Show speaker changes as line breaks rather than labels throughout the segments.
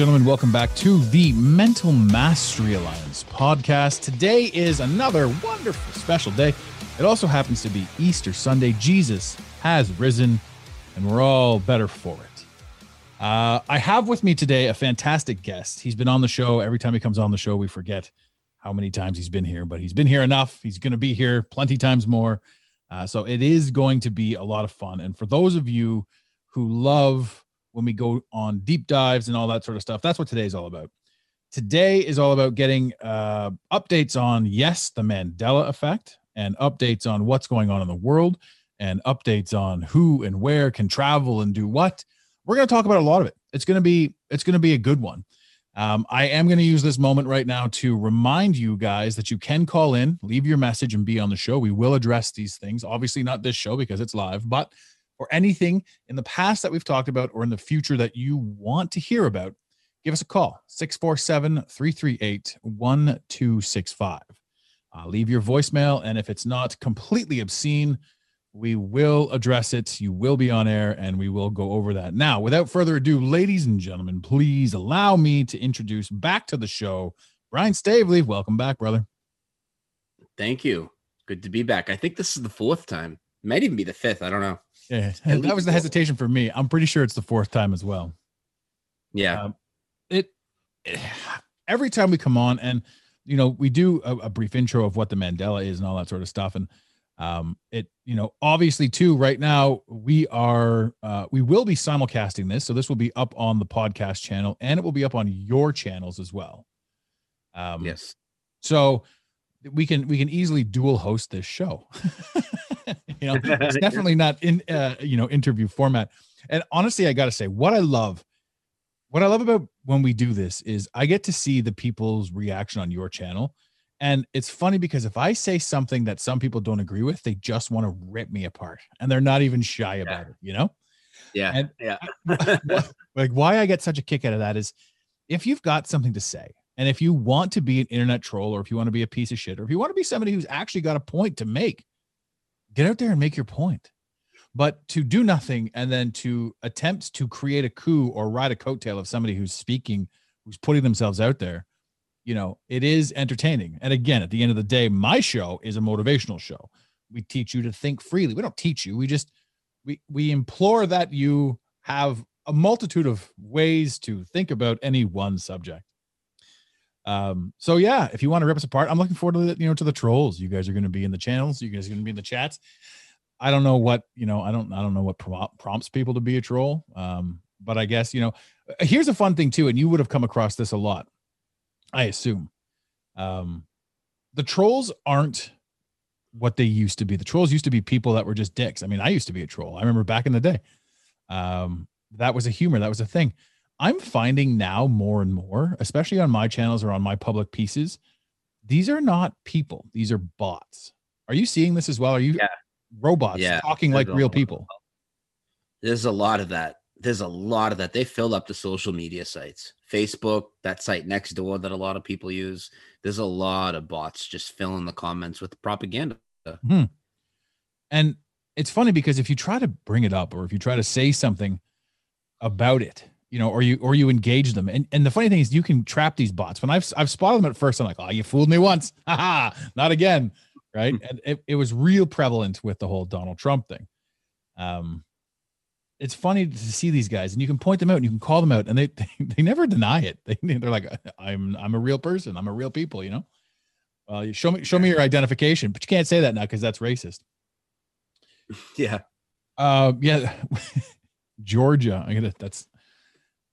Gentlemen, welcome back to the Mental Mastery Alliance podcast. Today is another wonderful special day. It also happens to be Easter Sunday. Jesus has risen, and we're all better for it. Uh, I have with me today a fantastic guest. He's been on the show. Every time he comes on the show, we forget how many times he's been here, but he's been here enough. He's going to be here plenty times more. Uh, so it is going to be a lot of fun. And for those of you who love when we go on deep dives and all that sort of stuff, that's what today's all about. Today is all about getting uh, updates on, yes, the Mandela effect and updates on what's going on in the world and updates on who and where can travel and do what. We're going to talk about a lot of it. It's going to be it's going to be a good one. Um, I am going to use this moment right now to remind you guys that you can call in, leave your message, and be on the show. We will address these things. Obviously, not this show because it's live, but for anything in the past that we've talked about or in the future that you want to hear about, give us a call 647 338 1265. Uh, leave your voicemail. And if it's not completely obscene, we will address it. You will be on air and we will go over that. Now, without further ado, ladies and gentlemen, please allow me to introduce back to the show Brian Staveley. Welcome back, brother.
Thank you. Good to be back. I think this is the fourth time. Might even be the fifth. I don't know.
Yeah,
At
that was the hesitation for me. I'm pretty sure it's the fourth time as well.
Yeah.
Um, it every time we come on and you know we do a, a brief intro of what the mandela is and all that sort of stuff and um it you know obviously too right now we are uh we will be simulcasting this so this will be up on the podcast channel and it will be up on your channels as well um
yes.
so we can we can easily dual host this show you know it's definitely not in uh you know interview format and honestly i gotta say what i love what i love about when we do this is i get to see the people's reaction on your channel and it's funny because if i say something that some people don't agree with they just want to rip me apart and they're not even shy about it you know
Yeah.
and-
yeah.
like why I get such a kick out of that is if you've got something to say and if you want to be an internet troll or if you want to be a piece of shit or if you want to be somebody who's actually got a point to make, get out there and make your point. But to do nothing and then to attempt to create a coup or ride a coattail of somebody who's speaking, who's putting themselves out there, you know, it is entertaining. And again, at the end of the day, my show is a motivational show. We teach you to think freely. We don't teach you. We just we we implore that you have a multitude of ways to think about any one subject. Um, so yeah, if you want to rip us apart, I'm looking forward to the, you know to the trolls. You guys are going to be in the channels. You guys are going to be in the chats. I don't know what you know. I don't. I don't know what prom- prompts people to be a troll. Um, but I guess you know. Here's a fun thing too, and you would have come across this a lot, I assume. Um, the trolls aren't what they used to be. The trolls used to be people that were just dicks. I mean, I used to be a troll. I remember back in the day. Um, that was a humor. That was a thing. I'm finding now more and more, especially on my channels or on my public pieces, these are not people. These are bots. Are you seeing this as well? Are you
Yeah.
robots
Yeah,
talking like real people?
There's a lot of that. There's a lot of that. They fill up the social media sites. Facebook, that site next door that a lot of people use. There's a lot of bots just filling the comments with propaganda. Hmm.
And it's funny because if you try to bring it up or if you try to say something about it, you know, or you or you engage them, and and the funny thing is you can trap these bots. When I've I've spotted them at first, I'm like, oh, you fooled me once, haha, not again, right? and it, it was real prevalent with the whole Donald Trump thing. Um, it's funny to see these guys, and you can point them out, and you can call them out, and they they, they never deny it. They they're like, I'm I'm a real person, I'm a real people, you know. Well, you show me show me your identification, but you can't say that now because that's racist.
Yeah.
Uh, yeah, Georgia. I gotta. That's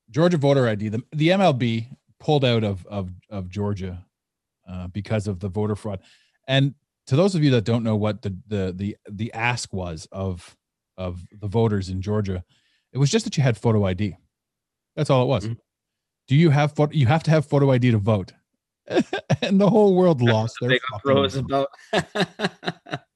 Georgia voter ID. The the MLB pulled out of of of Georgia uh, because of the voter fraud. And to those of you that don't know what the the the the ask was of of the voters in Georgia, it was just that you had photo ID. That's all it was.
Mhm.
Do you have photo? You have to have photo ID to vote. and the whole world lost their
Big uproar about.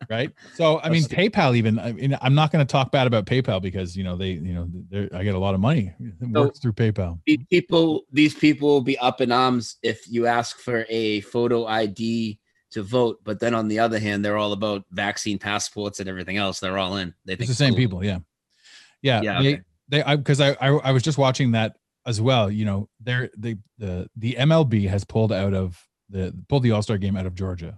Right so i mean paypal even i mean i'm not going to talk bad about paypal because you know they you know i get a lot of money it
So-
works through paypal
These people, these people will be up in arms if you ask for a photo ID to vote. But then on the other hand, they're all about vaccine passports and everything else. They're all in. They
it's the same
cool.
people yeah yeah,
Yeah,
they
okay.
they i because I, I i was just watching that as well you know they're the the the mlb has pulled out of the pulled the all-star game out of georgia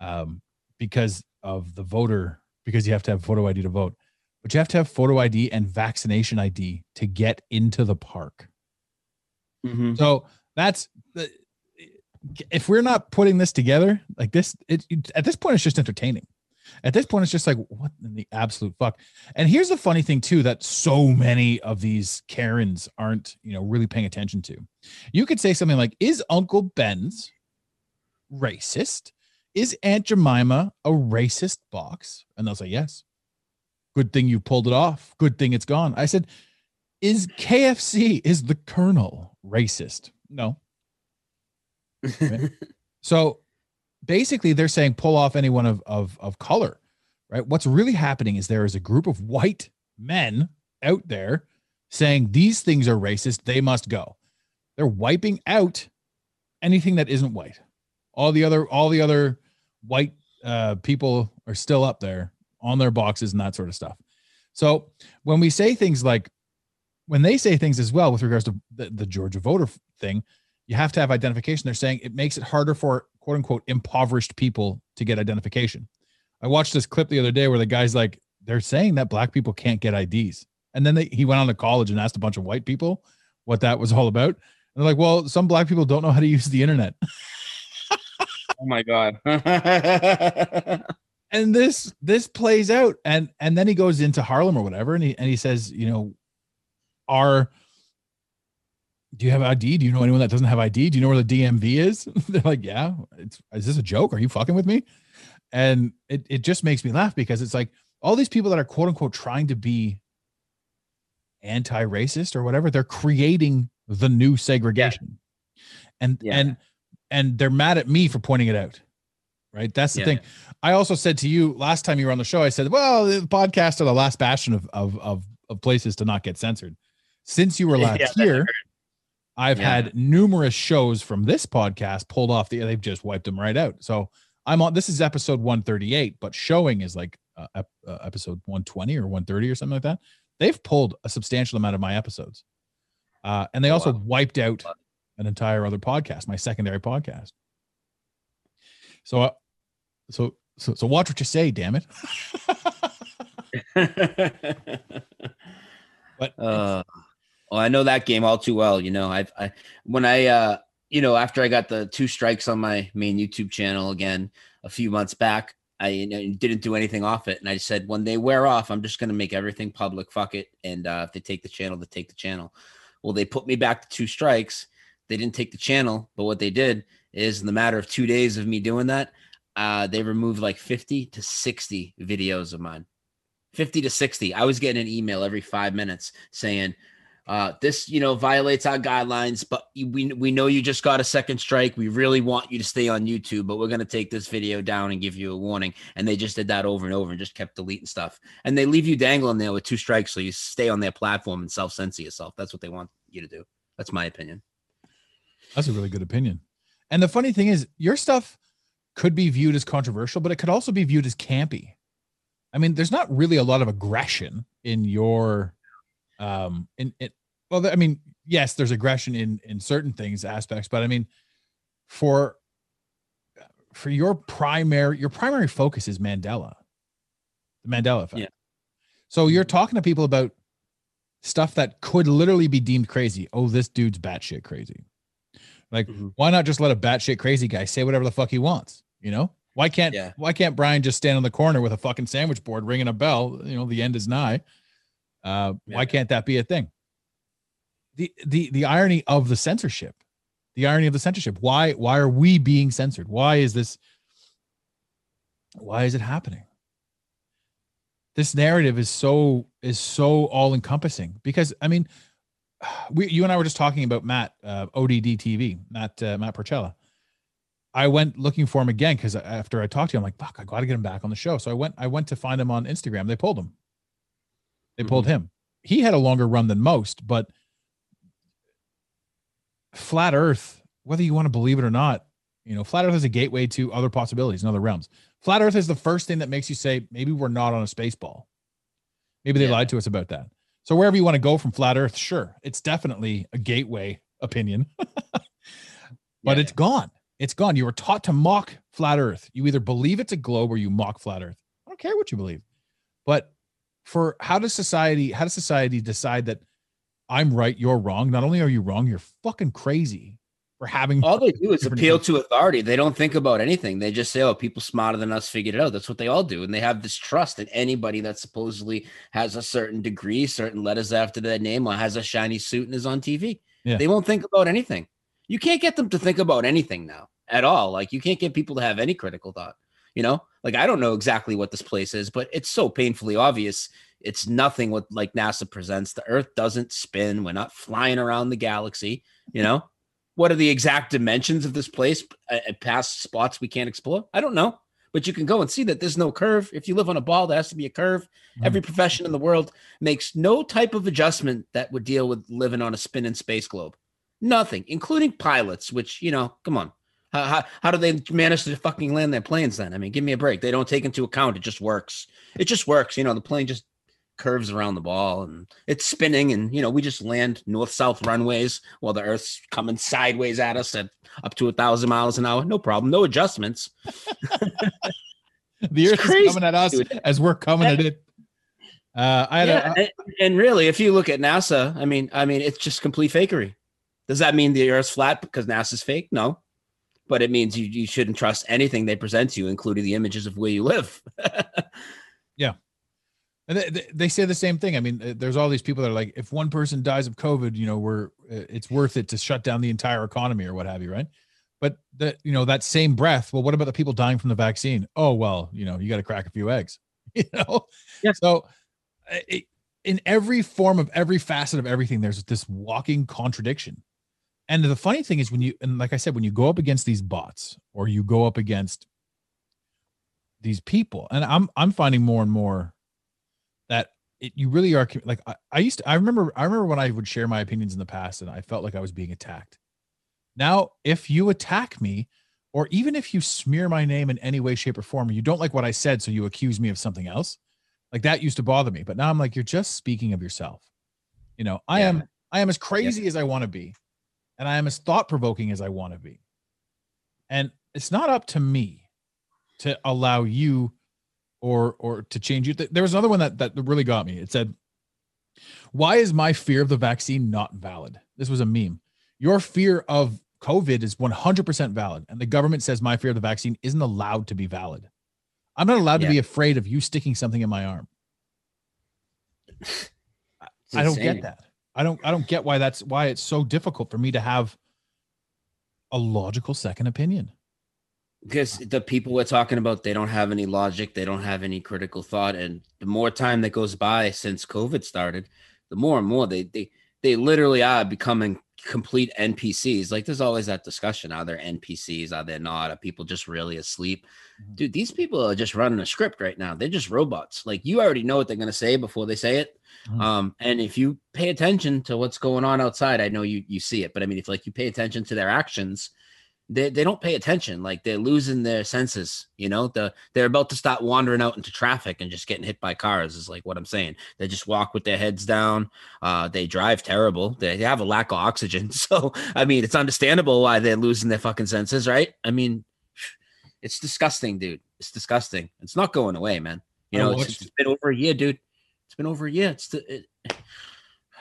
um because of the voter because you have to have photo id to vote but you have to have photo id and vaccination id to get into the park
Mhm.
So that's the if we're not putting this together like this, it, it- at this point it's just entertaining. At this point, it's just like what in the absolute fuck. And here's the funny thing too that so many of these Karens aren't you know really paying attention to. You could say something like, "Is Uncle Ben's racist? Is Aunt Jemima a racist box?" And they'll say yes. Good thing you pulled it off. Good thing it's gone. I said, is KFC is the Colonel racist? No. So basically, they're saying pull off anyone of of of color, right? What's really happening is there is a group of white men out there saying these things are racist. They must go. They're wiping out anything that isn't white. All the other all the other white uh, people are still up there on their boxes and that sort of stuff. So when we say things like when they say things as well with regards to the, the Georgia voter thing, you have to have identification. They're saying it makes it harder for quote unquote impoverished people to get identification. I watched this clip the other day where the guy's like, they're saying that black people can't get IDs. And then they, he went on to college and asked a bunch of white people what that was all about. And they're like, well, some black people don't know how to use the internet.
Oh my god.
and this this plays out and and then he goes into harlem or whatever and he and he says you know are do you have id do you know anyone that doesn't have id do you know where the dmv is? They're like yeah it's is this a joke? Are you fucking with me? And it, it just makes me laugh because it's like all these people that are quote unquote trying to be anti-racist or whatever they're creating the new segregation. And
Yeah.
and and they're mad at me for pointing it out right that's the
Yeah,
thing I also said to you last time you were on the show, I said, well, the podcast are the last bastion of of of, of places to not get censored. Since you were last
Yeah,
here, I've
Yeah.
had numerous shows from this podcast pulled off the they've just wiped them right out. So I'm on this is episode 138, but showing is like uh, ep- uh, episode 120 or 130 or something like that. They've pulled a substantial amount of my episodes. Uh, and they
Oh,
also
wow.
wiped out an entire other podcast, my secondary podcast. So, uh, so, so, so watch what you say, damn it. But
uh, well, I know that game all too well. You know, I've I when I uh you know after I got the two strikes on my main YouTube channel again a few months back, I you know, didn't do anything off it, and I said when they wear off, I'm just gonna make everything public. Fuck it, and uh, if they take the channel, they take the channel. Well, they put me back to two strikes. They didn't take the channel, but what they did is in the matter of two days of me doing that, uh, they removed like 50 to 60 videos of mine. 50 to 60. I was getting an email every five minutes saying, uh, this, you know, violates our guidelines, but we, we know you just got a second strike. We really want you to stay on YouTube, but we're going to take this video down and give you a warning. And they just did that over and over and just kept deleting stuff. And they leave you dangling there with two strikes. So you stay on their platform and self censor yourself. That's what they want you to do. That's my opinion.
That's a really good opinion. And the funny thing is, your stuff could be viewed as controversial, but it could also be viewed as campy. I mean, there's not really a lot of aggression in your, um, in it. Well, I mean, yes, there's aggression in in certain things aspects, but I mean, for for your primary your primary focus is Mandela, the Mandela effect.
Yeah.
So you're talking to people about stuff that could literally be deemed crazy. Oh, this dude's batshit crazy. Like,
Mhm.
why not just let a batshit crazy guy say whatever the fuck he wants? You know, why can't
Yeah.
why can't Brian just stand on the corner with a fucking sandwich board ringing a bell? You know, the end is nigh. Uh, Why can't that be a thing? The the the irony of the censorship, the irony of the censorship. Why why are we being censored? Why is this? Why is it happening? This narrative is so is so all encompassing because I mean, we you and I were just talking about Matt uh, ODD TV, Matt uh, Matt Porcella. I went looking for him again because after I talked to him, I'm like, fuck, I got to get him back on the show. So I went, I went to find him on Instagram. They pulled him. They pulled him. He had a longer run than most, but flat Earth, whether you want to believe it or not, you know, flat Earth is a gateway to other possibilities and other realms. Flat Earth is the first thing that makes you say maybe we're not on a space ball. Maybe they
Yeah.
lied to us about that. So wherever you want to go from flat Earth, sure, it's definitely a gateway opinion, but
Yeah.
it's gone. It's gone. You were taught to mock flat Earth. You either believe it's a globe or you mock flat Earth. I don't care what you believe. But for how does society, how does society decide that I'm right, you're wrong? Not only are you wrong, you're fucking crazy having
All they do is appeal to authority. They don't think about anything. They just say, "Oh, people smarter than us figured it out." That's what they all do, and they have this trust in anybody that supposedly has a certain degree, certain letters after their name, or has a shiny suit and is on TV.
Yeah.
They won't think about anything. You can't get them to think about anything now at all. Like you can't get people to have any critical thought. You know, like I don't know exactly what this place is, but it's so painfully obvious. It's nothing what like NASA presents. The Earth doesn't spin. We're not flying around the galaxy. You know, what are the exact dimensions of this place uh, uh, past spots we can't explore? I don't know, but you can go and see that there's no curve. If you live on a ball, there has to be a curve. Every profession in the world makes no type of adjustment that would deal with living on a spinning space globe. Nothing, including pilots, which, you know, come on. How, how, how do they manage to fucking land their planes then? I mean, give me a break. They don't take into account. It just works. It just works. You know, the plane just curves around the ball and it's spinning. And, you know, we just land north south runways while the Earth's coming sideways at us at up to a thousand miles an hour. No problem. No adjustments.
the
It's
earth is coming at us
dude.
as we're coming at it. Uh, I had
Yeah,
a,
and, and really, if you look at NASA, I mean, I mean, it's just complete fakery. Does that mean the Earth's flat because NASA's fake? No, but it means you, you shouldn't trust anything they present to you, including the images of where you live.
And they, they- say the same thing. I mean, uh, there's all these people that are like, if one person dies of COVID, you know, we're uh, it's worth it to shut down the entire economy or what have you, right? But that you know that same breath. Well, what about the people dying from the vaccine? Oh well, you know, you got to crack a few eggs, you know.
Yeah.
So, uh, it, in every form of every facet of everything, there's this walking contradiction. And the funny thing is when you and like I said, when you go up against these bots or you go up against these people, and I'm I'm finding more and more that it, you really are like I, I used to I remember I remember when I would share my opinions in the past and I felt like I was being attacked. Now, if you attack me, or even if you smear my name in any way, shape, or form, you don't like what I said, so you accuse me of something else, like that used to bother me. But now I'm like, you're just speaking of yourself. You know, I
Yeah.
am I am as crazy as I want to be, and I am as thought provoking as I want to be. And it's not up to me to allow you or or to change you. There was another one that that really got me. It said, "Why is my fear of the vaccine not valid?" This was a meme. Your fear of COVID is 100% valid, and the government says my fear of the vaccine isn't allowed to be valid. I'm not allowed to be afraid of you sticking something in my arm. I don't get that. I don't I don't get why that's why it's so difficult for me to have a logical second opinion.
Because the people we're talking about they don't have any logic they don't have any critical thought and the more time that goes by since covid started the more and more they they they literally are becoming complete npcs like there's always that discussion are there npcs are there not? Are people just really asleep?
Mhm.
dude these people are just running a script right now. They're just robots. Like you already know what they're going to say before they say it.
Mhm.
um and if you pay attention to what's going on outside i know you you see it but i mean if like you pay attention to their actions they, they don't pay attention. Like they're losing their senses. You know, the they're about to start wandering out into traffic and just getting hit by cars. Is like what I'm saying. They just walk with their heads down. Uh, they drive terrible. They have a lack of oxygen. So I mean, it's understandable why they're losing their fucking senses, right? I mean, it's disgusting, dude. It's disgusting. It's not going away, man. You know, it's, it's been over a year, dude. It's been over a year. It's the, it,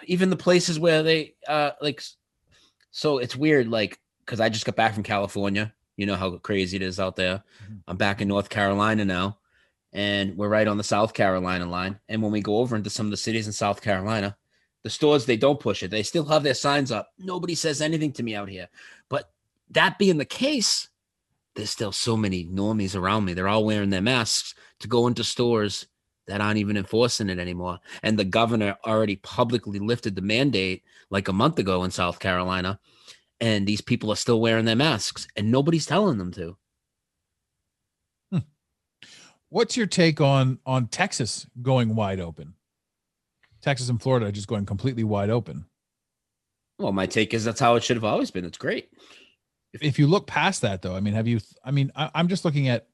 even the places where they uh like. So it's weird, like because I just got back from California. You know how crazy it is out there.
Mhm.
I'm back in North Carolina now, and we're right on the South Carolina line. And when we go over into some of the cities in South Carolina, the stores they don't push it. They still have their signs up. Nobody says anything to me out here. But that being the case, there's still so many normies around me. They're all wearing their masks to go into stores that aren't even enforcing it anymore. And the governor already publicly lifted the mandate like a month ago in South Carolina. And these people are still wearing their masks and nobody's telling them to. Hmm.
What's your take on on Texas going wide open? Texas and Florida are just going completely wide open.
Well, my take is that's how it should have always been. It's great.
If, if you look past that, though, I mean, have you? I mean, I, I'm just looking at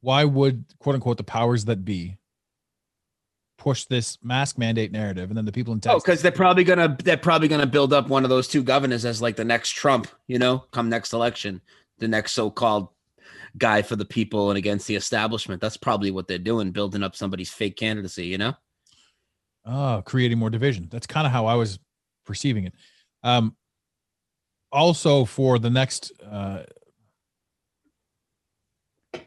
why would quote unquote the powers that be push this mask mandate narrative, and then the people in
Oh, because they're probably gonna they're probably gonna build up one of those two governors as like the next Trump, you know, come next election, the next so-called guy for the people and against the establishment. That's probably what they're doing, building up somebody's fake candidacy, you know?
Oh, creating more division. That's kind of how I was perceiving it. Um, also for the next, uh,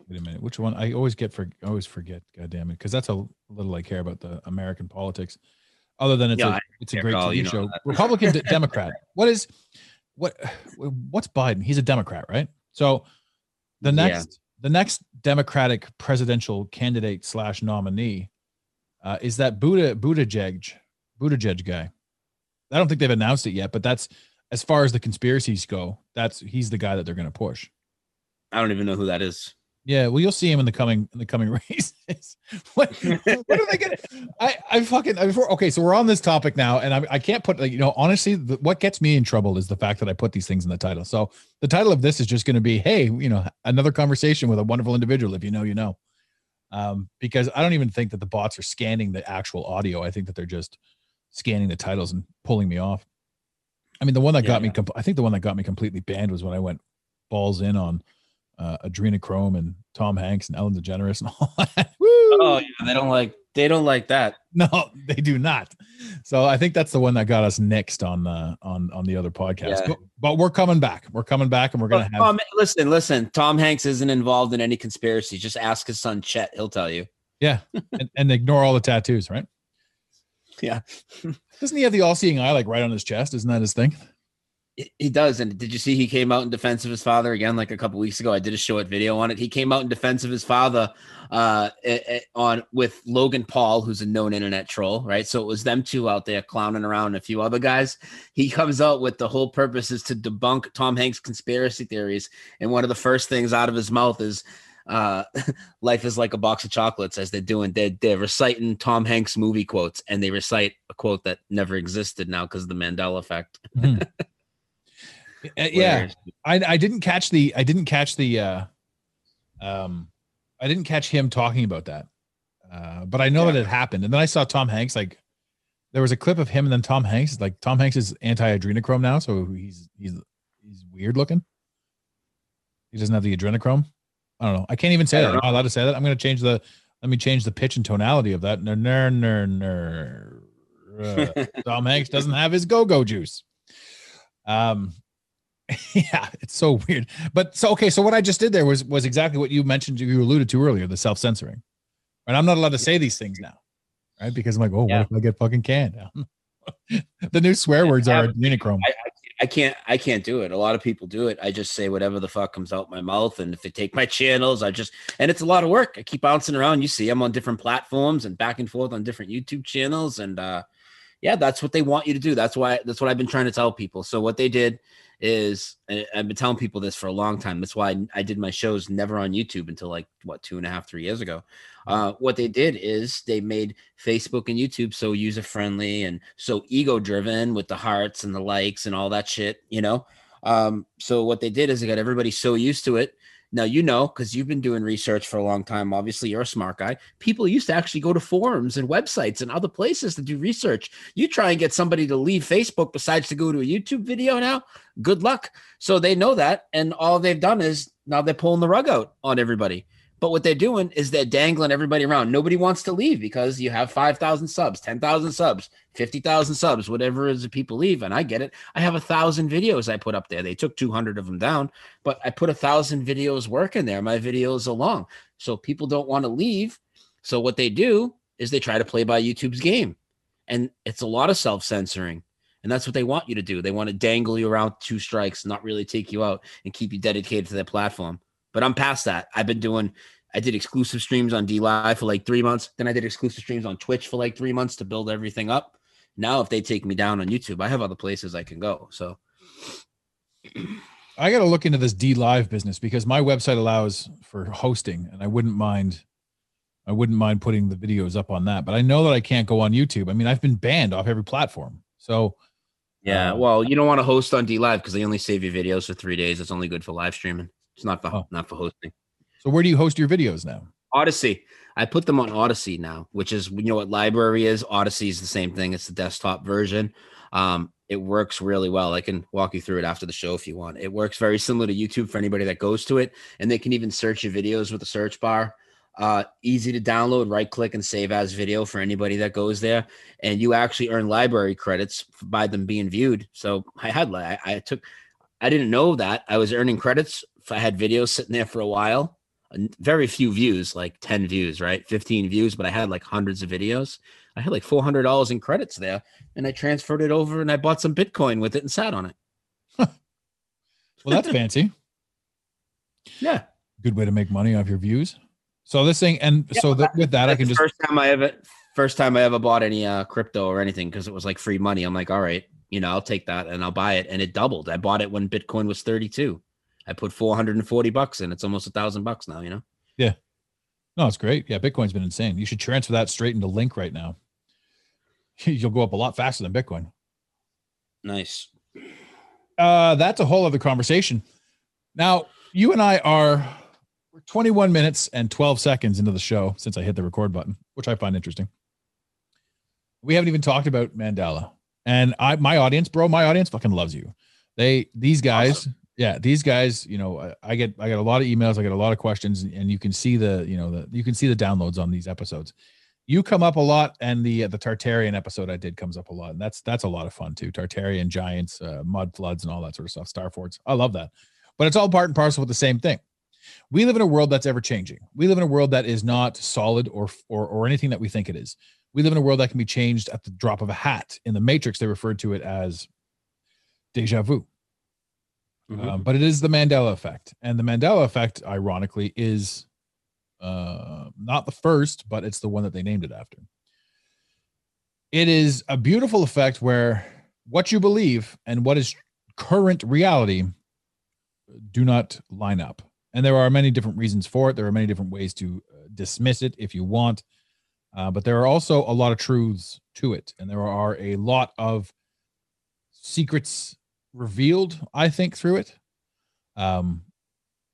wait a minute, which one? I always get for, I always forget. God damn it, because that's a little I care about the American politics. Other than it's
Yeah,
a it's a great TV
you know
show.
that.
Republican Democrat. What is what? What's Biden? He's a Democrat, right? So the
Yeah.
next the next Democratic presidential candidate slash nominee uh, is that Buddha Buttigieg Buttigieg guy. I don't think they've announced it yet, but that's as far as the conspiracies go. That's he's the guy that they're going to push.
I don't even know who that is.
Yeah, well, you'll see him in the coming in the coming races. what, what are they gonna? I I fucking I, before. Okay, so we're on this topic now, and I I can't put like you know honestly, the, what gets me in trouble is the fact that I put these things in the title. So the title of this is just going to be, hey, you know, another conversation with a wonderful individual. If you know, you know. Um, because I don't even think that the bots are scanning the actual audio. I think that they're just scanning the titles and pulling me off. I mean, the one that got me,
Yeah.
com- I think the one that got me completely banned was when I went balls in on uh, Adrenochrome and Tom Hanks and Ellen DeGeneres and all that.
Oh, yeah, they don't like they don't like that.
No, they do not. So I think that's the one that got us next on uh, on on the other podcast.
Yeah.
But, but we're coming back. We're coming back, and we're gonna have.
Tom, listen, listen. Tom Hanks isn't involved in any conspiracy. Just ask his son Chet. He'll tell you.
yeah, and, and ignore all the tattoos, right?
Yeah.
Doesn't he have the all-seeing eye like right on his chest? Isn't that his thing?
He- does. And did you see he came out in defense of his father again like a couple weeks ago? I did a show at video on it. He came out in defense of his father uh on with Logan Paul, who's a known internet troll, right? So it was them two out there clowning around a few other guys. He comes out with the whole purpose is to debunk Tom Hanks conspiracy theories. And one of the first things out of his mouth is uh life is like a box of chocolates as they're doing they're, they're reciting tom hanks movie quotes and they recite a quote that never existed now because of the mandela effect
Uh, yeah, I I didn't catch the I didn't catch the uh um I didn't catch him talking about that. Uh but I know that it happened. And then I saw Tom Hanks like there was a clip of him and then Tom Hanks like Tom Hanks is anti-adrenochrome now, so he's he's he's weird looking. He doesn't have the adrenochrome. I don't know. I can't even say that.
don't
I'm not allowed to say that. I'm going to change the let me change the pitch and tonality of that. Ner, ner, ner, ner. Uh, Tom Hanks doesn't have his go-go juice. Um yeah, it's so weird. But so okay, so what I just did there was was exactly what you mentioned you alluded to earlier, the self-censoring. And I'm not allowed to say these things now. Right? Because I'm like, oh,
Yeah.
what if I get fucking canned? the new swear words are adrenochrome.
I can't I can't do it. A lot of people do it. I just say whatever the fuck comes out my mouth. And if they take my channels, I just and it's a lot of work. I keep bouncing around. You see, I'm on different platforms and back and forth on different YouTube channels. And uh yeah, that's what they want you to do. That's why that's what I've been trying to tell people. So what they did is I've been telling people this for a long time. That's why I, I did my shows never on YouTube until like what two and a half, three years ago. Uh, what they did is they made Facebook and YouTube so user friendly and so ego driven with the hearts and the likes and all that shit, you know. Um, so what they did is they got everybody so used to it. Now you know because you've been doing research for a long time. Obviously, you're a smart guy. People used to actually go to forums and websites and other places to do research. You try and get somebody to leave Facebook besides to go to a YouTube video now. Good luck. So they know that, and all they've done is now they're pulling the rug out on everybody. But what they're doing is they're dangling everybody around. Nobody wants to leave because you have 5,000 subs, 10,000 subs, 50,000 subs, whatever it is that people leave. And I get it. I have a thousand videos I put up there. They took 200 of them down, but I put a thousand videos work in there. My videos are long. So people don't want to leave. So what they do is they try to play by YouTube's game. And it's a lot of self censoring. And that's what they want you to do. They want to dangle you around two strikes, not really take you out and keep you dedicated to their platform. But I'm past that. I've been doing, I did exclusive streams on DLive for like three months. Then I did exclusive streams on Twitch for like three months to build everything up. Now, if they take me down on YouTube, I have other places I can go. So
I got to look into this DLive business because my website allows for hosting, and I wouldn't mind. I wouldn't mind putting the videos up on that, but I know that I can't go on YouTube. I mean, I've been banned off every platform. So,
yeah,
Uh,
well, you don't want to host on DLive because they only save you videos for three days. It's only good for live streaming. It's not for
Oh.
not for hosting.
so where do you host your videos now?
Odysee. I put them on Odysee now, which is you know what LBRY is. Odysee is the same thing. It's the desktop version. Um, it works really well. I can walk you through it after the show if you want. It works very similar to YouTube for anybody that goes to it, and they can even search your videos with the search bar. Uh, easy to download. Right click and save as video for anybody that goes there, and you actually earn LBRY credits by them being viewed. So I had I, I took. I didn't know that I was earning credits. I had videos sitting there for a while, very few views, like 10 views, right? 15 views, but I had like hundreds of videos. I had like $400 in credits there and I transferred it over and I bought some Bitcoin with it and sat on it.
Well, that's fancy.
Yeah.
Good way to make money off your views. So this thing, and so that with that, I can just
first time I ever, first time I ever bought any uh, crypto or anything because it was like free money. I'm like, all right, you know, I'll take that and I'll buy it. And it doubled. I bought it when Bitcoin was 32. I put 440 bucks in. It's almost a thousand bucks now, you know? Yeah.
No, it's great. Yeah, Bitcoin's been insane. You should transfer that straight into Link right now. You'll go up a lot faster than Bitcoin.
Nice.
Uh, that's a whole other conversation. Now, you and I are we're 21 minutes and 12 seconds into the show since I hit the record button, which I find interesting. We haven't even talked about Mandela. And I my audience, bro, my audience fucking loves you. They these guys, yeah, these guys, you know, I, get I get a lot of emails, I get a lot of questions, and you can see the, you know, the you can see the downloads on these episodes. You come up a lot, and the the Tartarian episode I did comes up a lot, and that's that's a lot of fun too. Tartarian giants, uh, mud floods, and all that sort of stuff. Star forts, I love that, but it's all part and parcel with the same thing. We live in a world that's ever changing. We live in a world that is not solid or or or anything that we think it is. We live in a world that can be changed at the drop of a hat. In the Matrix, they referred to it as deja vu.
Mhm.
Um, but it is the Mandela effect. And the Mandela effect, ironically, is uh, not the first, but it's the one that they named it after. It is a beautiful effect where what you believe and what is current reality do not line up. And there are many different reasons for it. There are many different ways to uh, dismiss it if you want. Uh, but there are also a lot of truths to it. And there are a lot of secrets revealed, I think, through it. Um,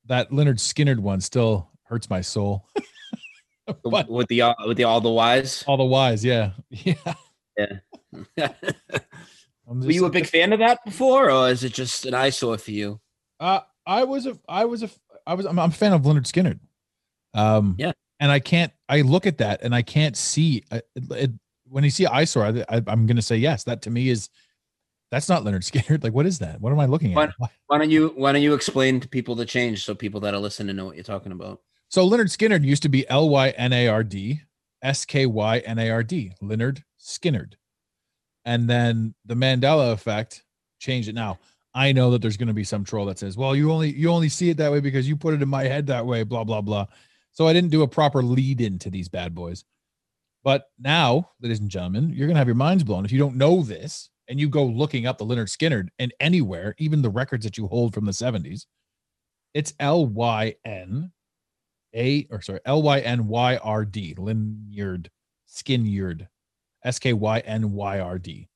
that Leonard Skinner one still hurts my soul. but
with the, uh, with the, all the wise.
all the wise, yeah, yeah.
Yeah. Were you a big fan of that before, or is it just an eyesore for you?
Uh, I was a, I was a, I was, I'm, I'm a fan of Leonard Skinner. Um,
Yeah.
and I can't, I look at that and I can't see uh, it, it, when you see eyesore, I, I, I'm going to say yes. That to me is, that's not Leonard Skinner. Like, what is that? What am I looking at?
Why don't you Why don't you explain to people the change so people that are listening know what you're talking about?
So Leonard Skinner used to be L Y N A R D S K Y N A R D, Leonard Skinnerd. And then the Mandela effect changed it. Now, I know that there's going to be some troll that says, "Well, you only you only see it that way because you put it in my head that way, blah blah blah." So I didn't do a proper lead into these bad boys. But now, ladies and gentlemen, you're going to have your minds blown if you don't know this and you go looking up the Leonard Skinner and anywhere, even the records that you hold from the 70s, it's L Y N a or sorry, L Y N Y R D, Lynyard, Skinyard, S K Y N Y R D.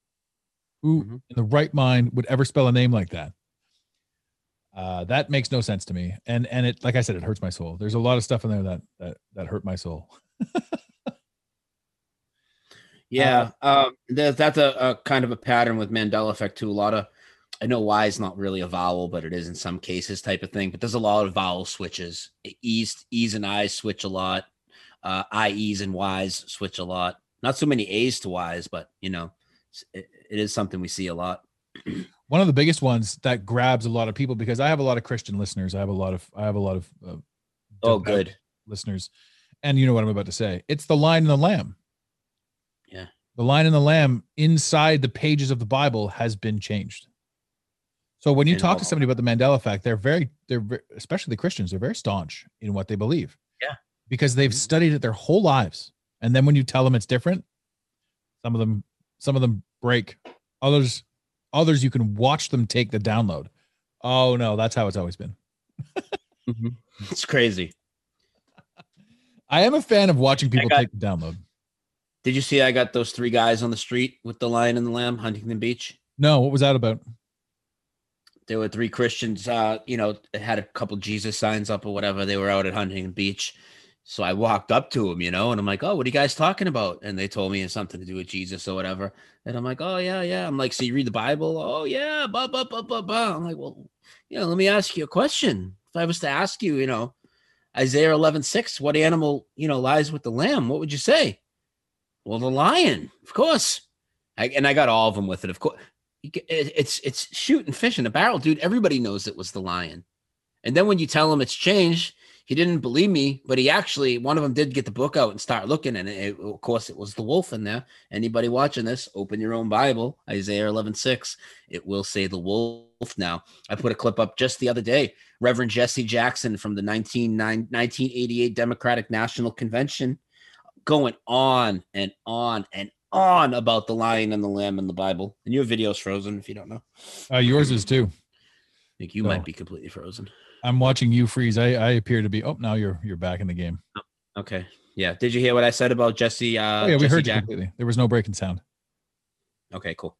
Who
Mhm.
in the right mind would ever spell a name like that? Uh, that makes no sense to me, and and it like I said, it hurts my soul. There's a lot of stuff in there that that that hurt my soul.
Yeah, um, that, that's a, a kind of a pattern with Mandela effect too. A lot of, I know Y is not really a vowel, but it is in some cases type of thing. But there's a lot of vowel switches. E's, E's and I's switch a lot. Uh, IEs and Y's switch a lot. Not so many A's to Y's, but you know, it, it is something we see a lot.
One of the biggest ones that grabs a lot of people because I have a lot of Christian listeners. I have a lot of I have a lot of uh,
Oh, good.
listeners, and you know what I'm about to say. It's the lion and the lamb. The lion and the lamb inside the pages of the Bible has been changed. So when you talk to somebody about the Mandela effect, they're very, they're especially the Christians, they're very staunch in what they believe.
Yeah.
Because they've
Mhm.
studied it their whole lives. And then when you tell them it's different, some of them, some of them break. Others, others you can watch them take the download. Oh no, that's how it's always been.
It's crazy.
I am a fan of watching people
got-
take the download.
Did you see I got those three guys on the street with the lion and the lamb, Huntington Beach?
No, what was that about?
There were three Christians, uh, you know, had a couple Jesus signs up or whatever. They were out at Huntington Beach. So I walked up to them, you know, and I'm like, oh, what are you guys talking about? And they told me it's something to do with Jesus or whatever. And I'm like, oh, yeah, yeah. I'm like, so you read the Bible? Oh, yeah. Blah, blah, blah, blah, blah. I'm like, well, you know, let me ask you a question. If I was to ask you, you know, Isaiah 11, 6, what animal, you know, lies with the lamb? What would you say? Well, the lion, of course. I, and I got all of them with it, of course. It's it's shooting fish in a barrel, dude. Everybody knows it was the lion. And then when you tell him it's changed, he didn't believe me, but he actually one of them did get the book out and start looking, and it, of course it was the wolf in there. Anybody watching this, open your own Bible, Isaiah 11, 6. It will say the wolf now. I put a clip up just the other day. Reverend Jesse Jackson from the 19, 1988 Democratic National Convention going on and on and on about the lion and the lamb in the Bible. And your video's frozen if you don't know.
Uh, yours is too.
I think you
No.
might be completely frozen.
I'm watching you freeze. I, I appear to be. Oh, now you're you're back in the game.
Okay. Yeah. Did you hear what I said about Jesse? Uh,
oh yeah, we
Jesse
heard you
Jack-
completely. There was no breaking sound.
Okay, cool.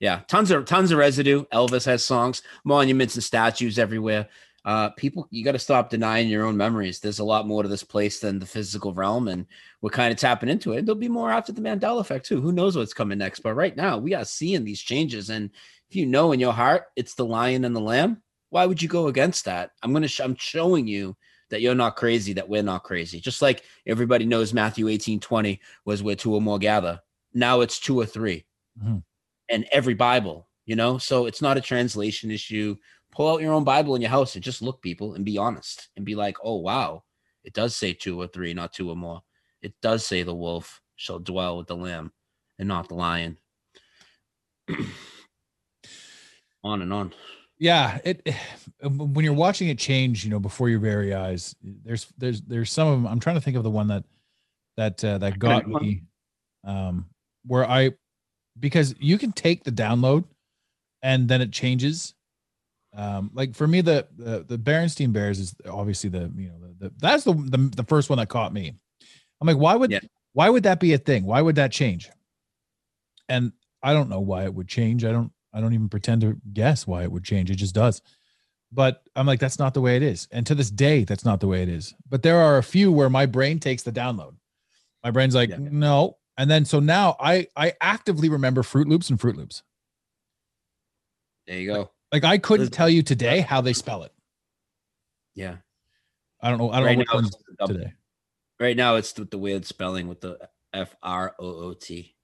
Yeah, tons of tons of residue. Elvis has songs, monuments and statues everywhere. Uh, people, you got to stop denying your own memories. There's a lot more to this place than the physical realm, and we're kind of tapping into it. There'll be more after the Mandela effect too. Who knows what's coming next? But right now, we are seeing these changes, and if you know in your heart it's the lion and the lamb, why would you go against that? I'm gonna, sh- I'm showing you that you're not crazy, that we're not crazy. Just like everybody knows Matthew 18, 20 was where two or more gather. Now it's two or 3
Mhm.
and every Bible, you know? So it's not a translation issue. Pull out your own Bible in your house and just look, people, and be honest and be like, oh, wow, it does say two or three, not two or more. It does say the wolf shall dwell with the lamb and not the lion. on and on.
Yeah, it when you're watching it change, you know, before your very eyes. There's there's there's some of them. I'm trying to think of the one that that uh, that got me, um, where I because you can take the download and then it changes. Um, like for me, the the the Berenstein Bears is obviously the you know the, the that's the, the the first one that caught me. I'm like, why would
Yeah.
why would that be a thing? Why would that change? And I don't know why it would change. I don't I don't even pretend to guess why it would change. It just does. But I'm like, that's not the way it is. And to this day, that's not the way it is. But there are a few where my brain takes the download. My brain's like,
Yeah.
no. And then so now I I actively remember Fruit Loops and Fruit Loops.
There you go.
Like I couldn't tell you today how they spell it.
Yeah.
I don't know. I don't
Right
know which
now, it's
today.
right now it's with the weird spelling with the F R O O T.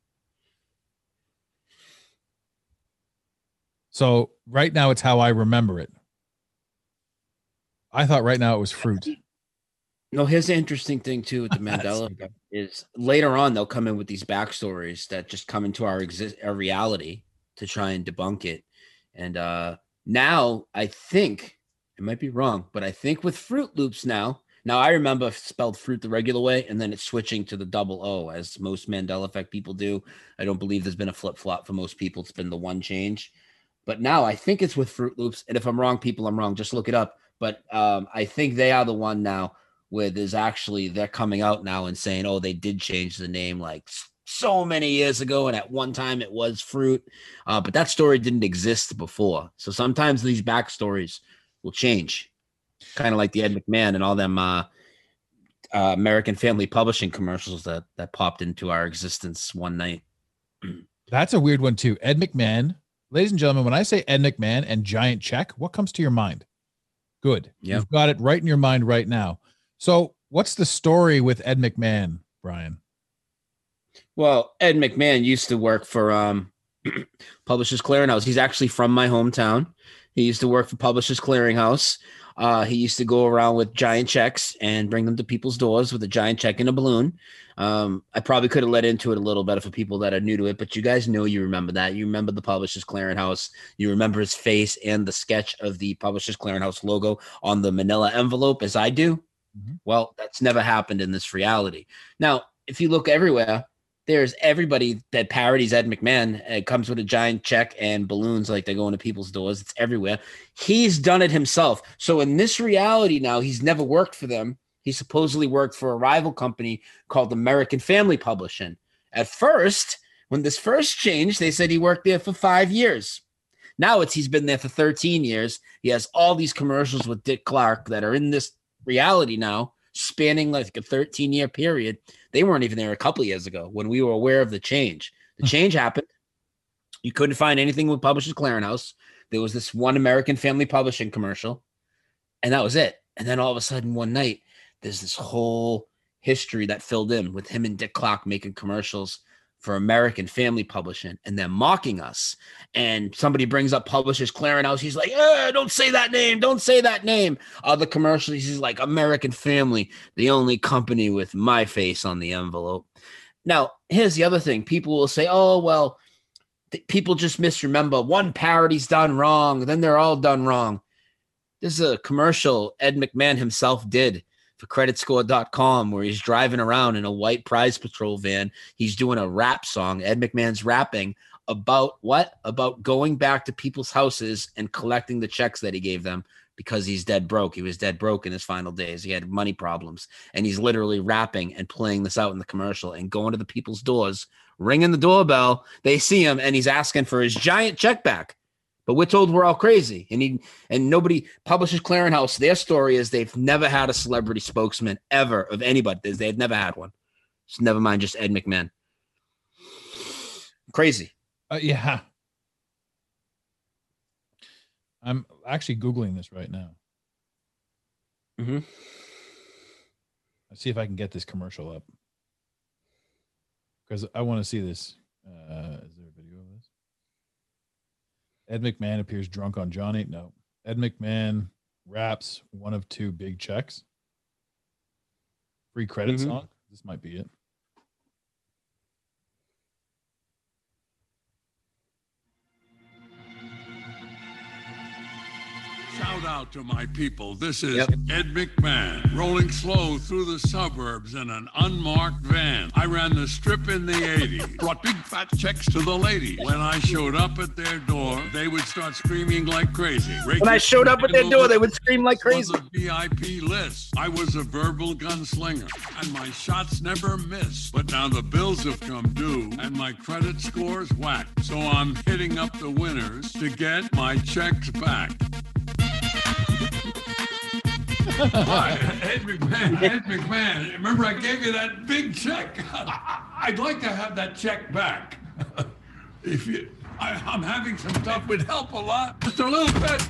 So right now it's how I remember it. I thought right now it was fruit.
No, here's the interesting thing too with the Mandela is later on they'll come in with these backstories that just come into our exist our reality to try and debunk it. And uh now I think it might be wrong, but I think with Fruit Loops now. Now I remember spelled fruit the regular way, and then it's switching to the double O as most Mandela effect people do. I don't believe there's been a flip flop for most people. It's been the one change. But now I think it's with Fruit Loops. And if I'm wrong, people, I'm wrong. Just look it up. But um, I think they are the one now where there's actually they're coming out now and saying, oh, they did change the name like so many years ago, and at one time it was fruit. Uh, but that story didn't exist before. So sometimes these backstories will change. Kind of like the Ed McMahon and all them uh, uh, American Family Publishing commercials that that popped into our existence one night.
That's a weird one too. Ed McMahon. Ladies and gentlemen, when I say Ed McMahon and giant check, what comes to your mind? Good.
Yeah.
You've got it right in your mind right now. So, what's the story with Ed McMahon, Brian?
Well, Ed McMahon used to work for um, Publishers Clearinghouse. He's actually from my hometown. He used to work for Publishers Clearinghouse. Uh, he used to go around with giant checks and bring them to people's doors with a giant check and a balloon. Um, I probably could have led into it a little better for people that are new to it, but you guys know you remember that. You remember the Publishers Clearinghouse. You remember his face and the sketch of the Publishers Clearinghouse logo on the manila envelope, as I do.
Mhm.
Well, that's never happened in this reality. Now, if you look everywhere, there's everybody that parodies Ed McMahon. It comes with a giant check and balloons like they go into people's doors. It's everywhere. He's done it himself. So in this reality now, he's never worked for them. He supposedly worked for a rival company called American Family Publishing. At first, when this first changed, they said he worked there for five years. Now it's he's been there for 13 years. He has all these commercials with Dick Clark that are in this reality now, spanning like a 13 year period. They weren't even there a couple of years ago when we were aware of the change. The hmm. change happened. You couldn't find anything with Publishers Clearinghouse. There was this one American Family Publishing commercial, and that was it. And then all of a sudden, one night, there's this whole history that filled in with him and Dick Clark making commercials for American Family Publishing, and they're mocking us. And somebody brings up Publishers Clearinghouse. He's like, eh, "Don't say that name. Don't say that name." Other commercials, he's like, "American Family, the only company with my face on the envelope." Now, here's the other thing: people will say, "Oh, well." th- People just misremember one parody's done wrong, then they're all done wrong. This is a commercial Ed McMahon himself did for creditscore.com where he's driving around in a white prize patrol van. He's doing a rap song. Ed McMahon's rapping about what? About going back to people's houses and collecting the checks that he gave them because he's dead broke. He was dead broke in his final days. He had money problems. And he's literally rapping and playing this out in the commercial and going to the people's doors, ringing the doorbell. They see him and he's asking for his giant check back. But we're told we're all crazy. And he and nobody Publishers Clearinghouse. Their story is they've never had a celebrity spokesman ever of anybody. They've never had one. So never mind just Ed McMahon. Crazy.
Uh, yeah. I'm actually Googling this right now.
Mhm.
Let's see if I can get this commercial up. Because I want to see this. Uh, is there a video of this? Ed McMahon appears drunk on Johnny. No. Ed McMahon raps one of two big checks. Free credit
Mhm.
song. This might be it.
Shout out to my people. This is
Yep.
Ed McMahon rolling slow through the suburbs in an unmarked van. I ran the strip in the 80s, brought big fat checks to the ladies. When I showed up at their door, they would start screaming like crazy.
When I showed up at their door, they would scream like crazy.
Was a VIP list. I was a verbal gunslinger, and my shots never missed. But now the bills have come due, and my credit score's whacked. So I'm hitting up the winners to get my checks back. Ed McMahon. Ed McMahon. Remember, I gave you that big check. I'd like to have that check back. If you, I, I'm having some stuff would help a lot, just a little bit.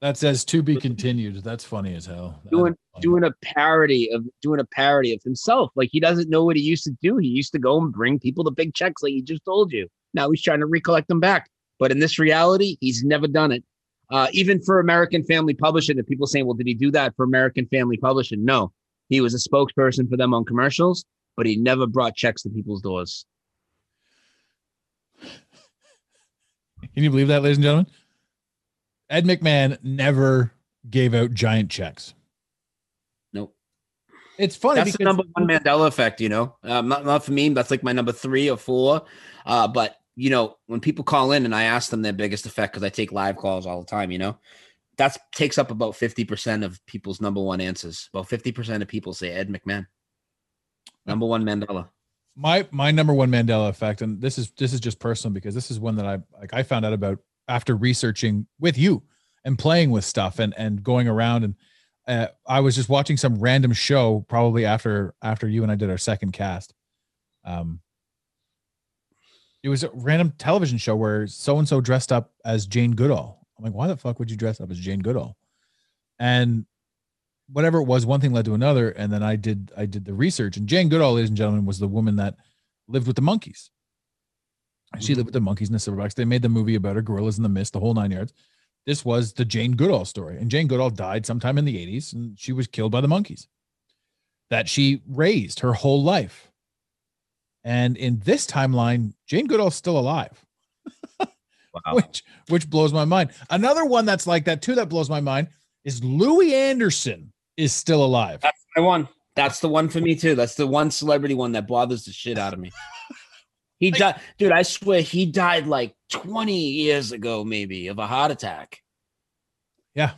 That says to be continued. That's funny as hell.
Doing doing a parody of doing a parody of himself. Like he doesn't know what he used to do. He used to go and bring people the big checks, like he just told you. Now he's trying to recollect them back. But in this reality, he's never done it. Uh, even for American Family Publishing, and people saying, "Well, did he do that for American Family Publishing?" No, he was a spokesperson for them on commercials, but he never brought checks to people's doors.
Can you believe that, ladies and gentlemen? Ed McMahon never gave out giant checks.
Nope.
It's funny
That's the number one Mandela effect, you know. Um, not not for me. That's like my number three or four. Uh, but you know, when people call in and I ask them their biggest effect because I take live calls all the time, you know, that takes up about 50% of people's number one answers. About 50% of people say Ed McMahon. Number one Mandela.
my my number one Mandela effect, and this is this is just personal because this is one that I like I found out about after researching with you and playing with stuff and and going around and uh, I was just watching some random show probably after after you and I did our second cast. Um, it was a random television show where so and so dressed up as Jane Goodall. I'm like, why the fuck would you dress up as Jane Goodall? And whatever it was, one thing led to another, and then I did I did the research. And Jane Goodall, ladies and gentlemen, was the woman that lived with the monkeys. She lived with the monkeys in the silverbacks. They made the movie about her, Gorillas in the Mist, the whole nine yards. This was the Jane Goodall story, and Jane Goodall died sometime in the '80s, and she was killed by the monkeys that she raised her whole life. And in this timeline, Jane Goodall's still alive
Wow.
which which blows my mind. Another one that's like that too that blows my mind is Louie Anderson is still alive.
That's my one. That's the one for me too. That's the one celebrity one that bothers the shit out of me. He died, dude. I swear he died like 20 years ago, maybe of a heart attack.
Yeah,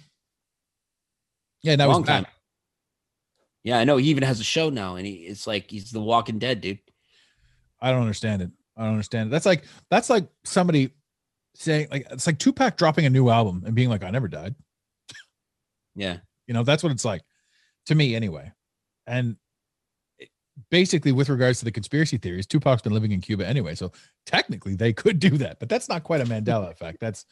and that was
Long
back.
time. Yeah, I know. He even has a show now, and he it's like he's the Walking Dead, dude.
I don't understand it. I don't understand it. That's like that's like somebody saying like it's like Tupac dropping a new album and being like, I never died.
Yeah,
You know, that's what it's like to me anyway. And basically, with regards to the conspiracy theories, Tupac's been living in Cuba anyway, so technically they could do that, but that's not quite a Mandela effect. That's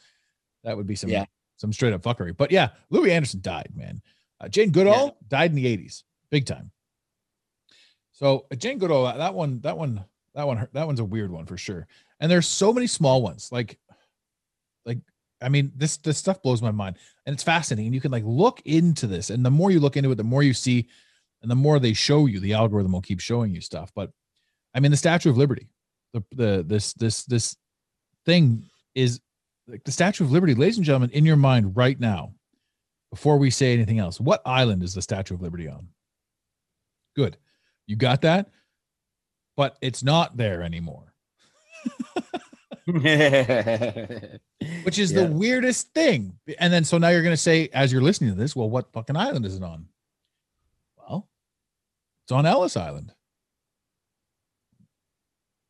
that would be some
Yeah.
some straight up fuckery. But yeah, Louie Anderson died, man. Uh, Jane Goodall died in the '80s, big time. So uh, Jane Goodall, that- that one, that one, that one, that one's a weird one for sure. And there's so many small ones, like, like I mean, this this stuff blows my mind, and it's fascinating. And you can like look into this, and the more you look into it, the more you see, and the more they show you. The algorithm will keep showing you stuff. But I mean, the Statue of Liberty, the the this this this thing is like the Statue of Liberty, ladies and gentlemen, in your mind right now, before we say anything else, what island is the Statue of Liberty on? Good, you got that, but it's not there anymore. which is
Yeah.
the weirdest thing. And then so now you're going to say, as you're listening to this, well, what fucking island is it on? It's on Ellis Island.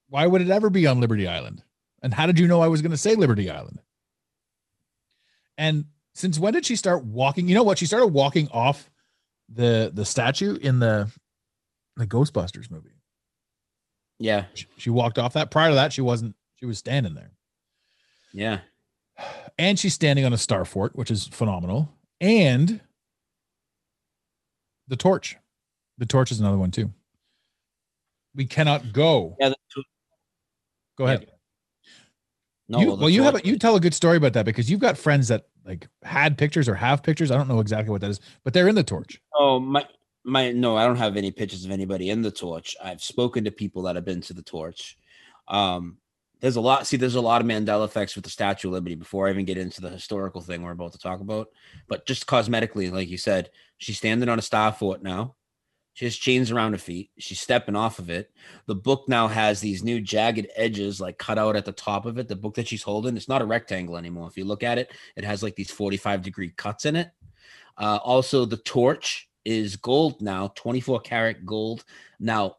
Why would it ever be on Liberty Island? And how did you know I was going to say Liberty Island? And since when did she start walking? You know what? She started walking off the the statue in the the Ghostbusters movie.
yeah,
She, she walked off that. Prior to that, she wasn't. She was standing there.
yeah.
and she's standing on a star fort, which is phenomenal. And the torch, the torch is another one too. We cannot go.
Yeah,
Go ahead.
No,
you,
the
well, you have a, you tell a good story about that because you've got friends that like had pictures or have pictures. I don't know exactly what that is, but they're in the torch.
Oh my my no, I don't have any pictures of anybody in the torch. I've spoken to people that have been to the torch. Um there's a lot see there's a lot of Mandela effects with the Statue of Liberty before I even get into the historical thing we're about to talk about. But just cosmetically, like you said, she's standing on a star fort now. She has chains around her feet. She's stepping off of it. The book now has these new jagged edges like cut out at the top of it. The book that she's holding, it's not a rectangle anymore. If you look at it, it has like these 45 degree cuts in it. Uh, also, the torch is gold now, 24 karat gold. Now,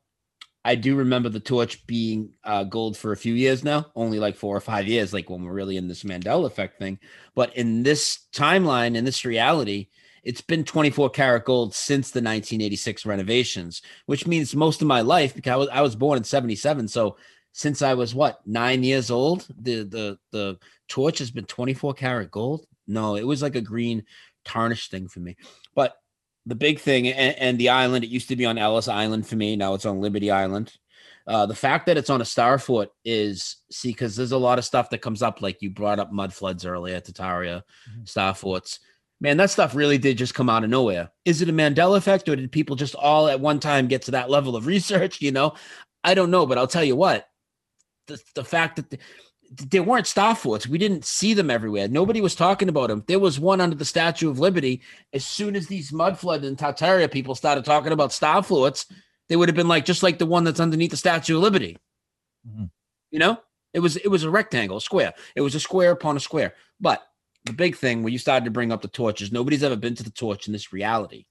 I do remember the torch being uh, gold for a few years now, only like four or five years, like when we're really in this Mandela effect thing. But in this timeline, in this reality, it's been 24 karat gold since the 1986 renovations, which means most of my life because I was, I was born in 77. So since I was what nine years old, the the the torch has been 24 karat gold. No, it was like a green tarnished thing for me. But the big thing and, and the island, it used to be on Ellis Island for me. Now it's on Liberty Island. Uh, the fact that it's on a star fort is see because there's a lot of stuff that comes up like you brought up mud floods earlier tartaria star forts man that stuff really did just come out of nowhere. Is it a mandela effect or did people just all at one time get to that level of research you know? I don't know but i'll tell you what. The, the fact that the, there weren't star forts we didn't see them everywhere. Nobody was talking about them. There was one under the statue of liberty. As soon as these mud flood and tartaria people started talking about star forts they would have been like just like the one that's underneath the statue of liberty.
Mhm.
you know? It was it was a rectangle a square. It was a square upon a square. But the big thing when you started to bring up the torch is nobody's ever been to the torch in this reality,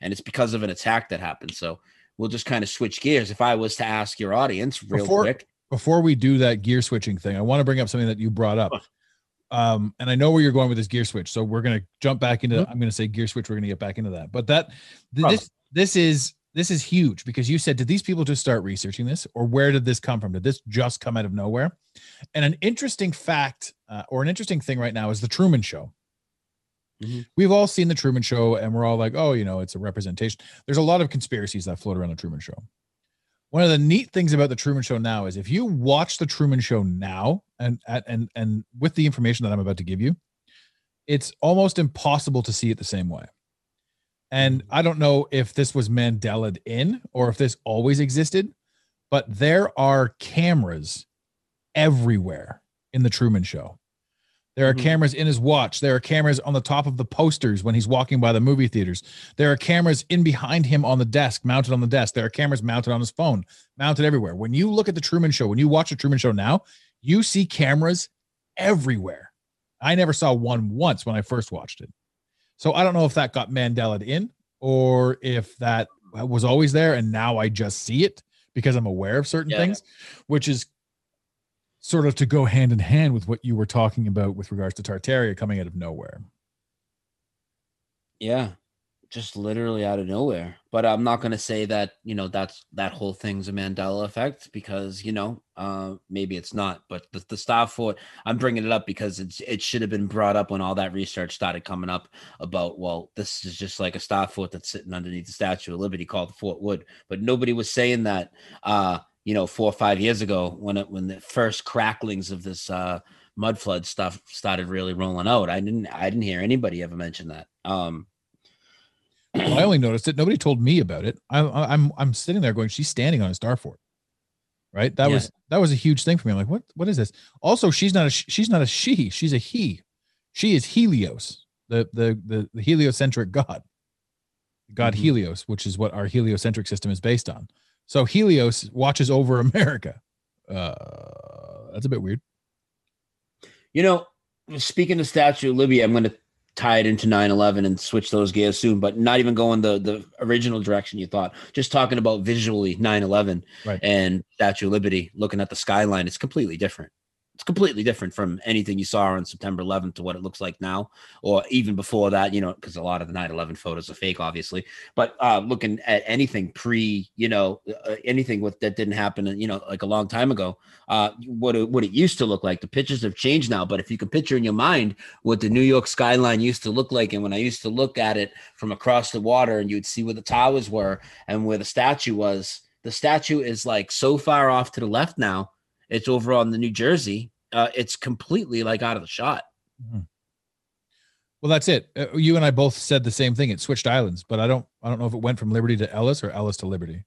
and it's because of an attack that happened. So we'll just kind of switch gears. If I was to ask your audience real
Before-
quick,
before we do that gear switching thing, I want to bring up something that you brought up. Um, and I know where you're going with this gear switch. So we're gonna jump back into I'm gonna say gear switch, we're gonna get back into that. But that this this is this is huge because you said, did these people just start researching this, or where did this come from? Did this just come out of nowhere? And an interesting fact, uh, or an interesting thing right now is the Truman Show.
Mhm.
We've all seen the Truman Show, and we're all like, oh, you know, it's a representation. There's a lot of conspiracies that float around the Truman Show. One of the neat things about the Truman Show now is if you watch the Truman Show now, and and and with the information that I'm about to give you, it's almost impossible to see it the same way. And I don't know if this was Mandela in or if this always existed, but there are cameras everywhere in the Truman Show. There are
Mhm.
cameras in his watch. There are cameras on the top of the posters when he's walking by the movie theaters. There are cameras in behind him on the desk, mounted on the desk. There are cameras mounted on his phone, mounted everywhere. When you look at the Truman Show, when you watch the Truman Show now, you see cameras everywhere. I never saw one once when I first watched it. So I don't know if that got Mandela in or if that was always there and now I just see it because I'm aware of certain
Yeah.
things, which is sort of to go hand in hand with what you were talking about with regards to Tartaria coming out of nowhere.
Yeah, just literally out of nowhere. But I'm not going to say that, you know, that's that whole thing's a Mandela effect because, you know, uh, maybe it's not. But the, the Star Fort, I'm bringing it up because it's it should have been brought up when all that research started coming up about, well, this is just like a Star Fort that's sitting underneath the Statue of Liberty called Fort Wood. But nobody was saying that, uh, you know, four or five years ago when it, when the first cracklings of this uh, mud flood stuff started really rolling out. I didn't I didn't hear anybody ever mention that. Um,
I only noticed it. Nobody told me about it. I, I- I'm I'm sitting there going, she's standing on a star fort, right? That
Yeah.
was that was a huge thing for me. I'm like, what what is this? Also, she's not a she's not a she. She's a he. She is Helios, the the the, the heliocentric god, god
Mhm.
Helios, which is what our heliocentric system is based on. So Helios watches over America. Uh, that's a bit weird.
You know, speaking of Statue of Libya, I'm going to tie it into 9/11 and switch those gears soon, but not even going the the original direction you thought. Just talking about visually 9/11
Right.
and Statue of Liberty, looking at the skyline, it's completely different. It's completely different from anything you saw on September 11th to what it looks like now, or even before that. You know, because a lot of the 9/11 photos are fake, obviously. But uh, looking at anything pre, you know, uh, anything with that didn't happen, you know, like a long time ago, uh, what it, what it used to look like. The pictures have changed now, but if you can picture in your mind what the New York skyline used to look like, and when I used to look at it from across the water, and you'd see where the towers were and where the statue was, the statue is like so far off to the left now. It's over on the New Jersey. Uh, it's completely like out of the shot.
Well, that's it. Uh, you and I both said the same thing. It switched islands, but I don't I don't know if it went from Liberty to Ellis or Ellis to Liberty.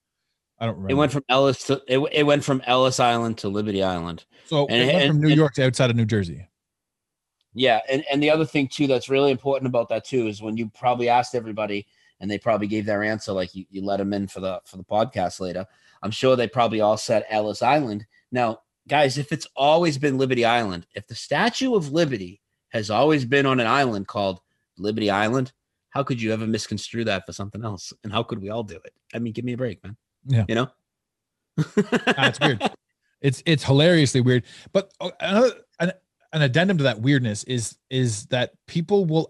I don't remember.
It went from Ellis to it, it went from Ellis Island to Liberty Island.
so
and-
it went
and-
from New
and-
York to outside of New Jersey.
Yeah, and and the other thing too that's really important about that too is when you probably asked everybody and they probably gave their answer like you, you let them in for the for the podcast later. I'm sure they probably all said Ellis Island. Now, guys, if it's always been Liberty Island, if the Statue of Liberty has always been on an island called Liberty Island, how could you ever misconstrue that for something else? And how could we all do it? I mean, give me a break, man.
Yeah.
You know?
That's weird. It's it's hilariously weird. But uh, another an, an addendum to that weirdness is is that people will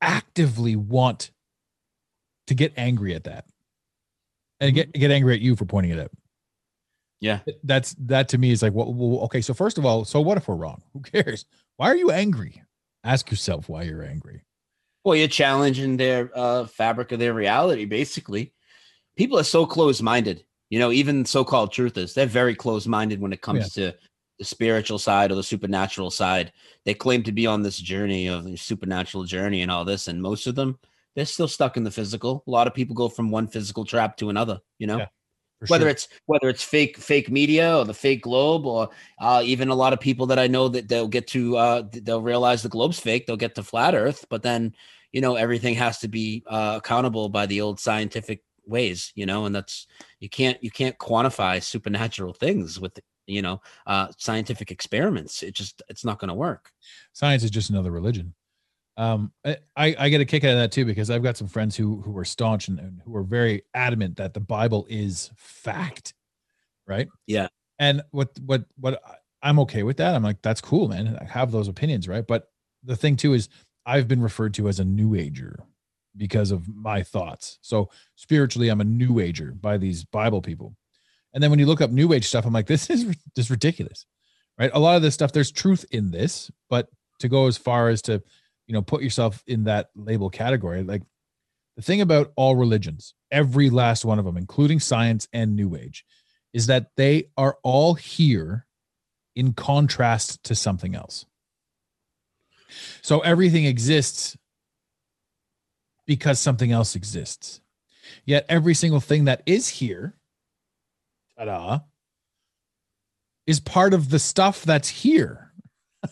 actively want to get angry at that and get get angry at you for pointing it out.
Yeah.
That's that to me is like, well, well, okay. So first of all, so what if we're wrong? Who cares? Why are you angry? Ask yourself why you're angry.
Well, you're challenging their uh, fabric of their reality, basically. People are so close minded. You know, even so called truthers, they're very close minded when it comes to the spiritual side or the supernatural side. They claim to be on this journey of the supernatural journey and all this. And most of them, they're still stuck in the physical. A lot of people go from one physical trap to another, you know?
Yeah, For
whether
sure.
it's whether it's fake fake media or the fake globe or uh, even a lot of people that I know that they'll get to uh, they'll realize the globe's fake they'll get to flat earth but then you know everything has to be uh, accountable by the old scientific ways you know and that's you can't you can't quantify supernatural things with you know uh, scientific experiments it just it's not going to work
science is just another religion. Um, I, I get a kick out of that too because I've got some friends who who are staunch and, and who are very adamant that the Bible is fact, right?
Yeah.
And what what what I'm okay with that. I'm like, that's cool, man. I have those opinions, right? But the thing too is I've been referred to as a new ager because of my thoughts. So spiritually, I'm a new ager by these Bible people. And then when you look up new age stuff, I'm like, this is just ridiculous, right? A lot of this stuff, there's truth in this, but to go as far as to, you know, put yourself in that label category, like the thing about all religions, every last one of them, including science and new age, is that they are all here in contrast to something else. So everything exists because something else exists. Yet every single thing that is here, ta-da, is part of the stuff that's here.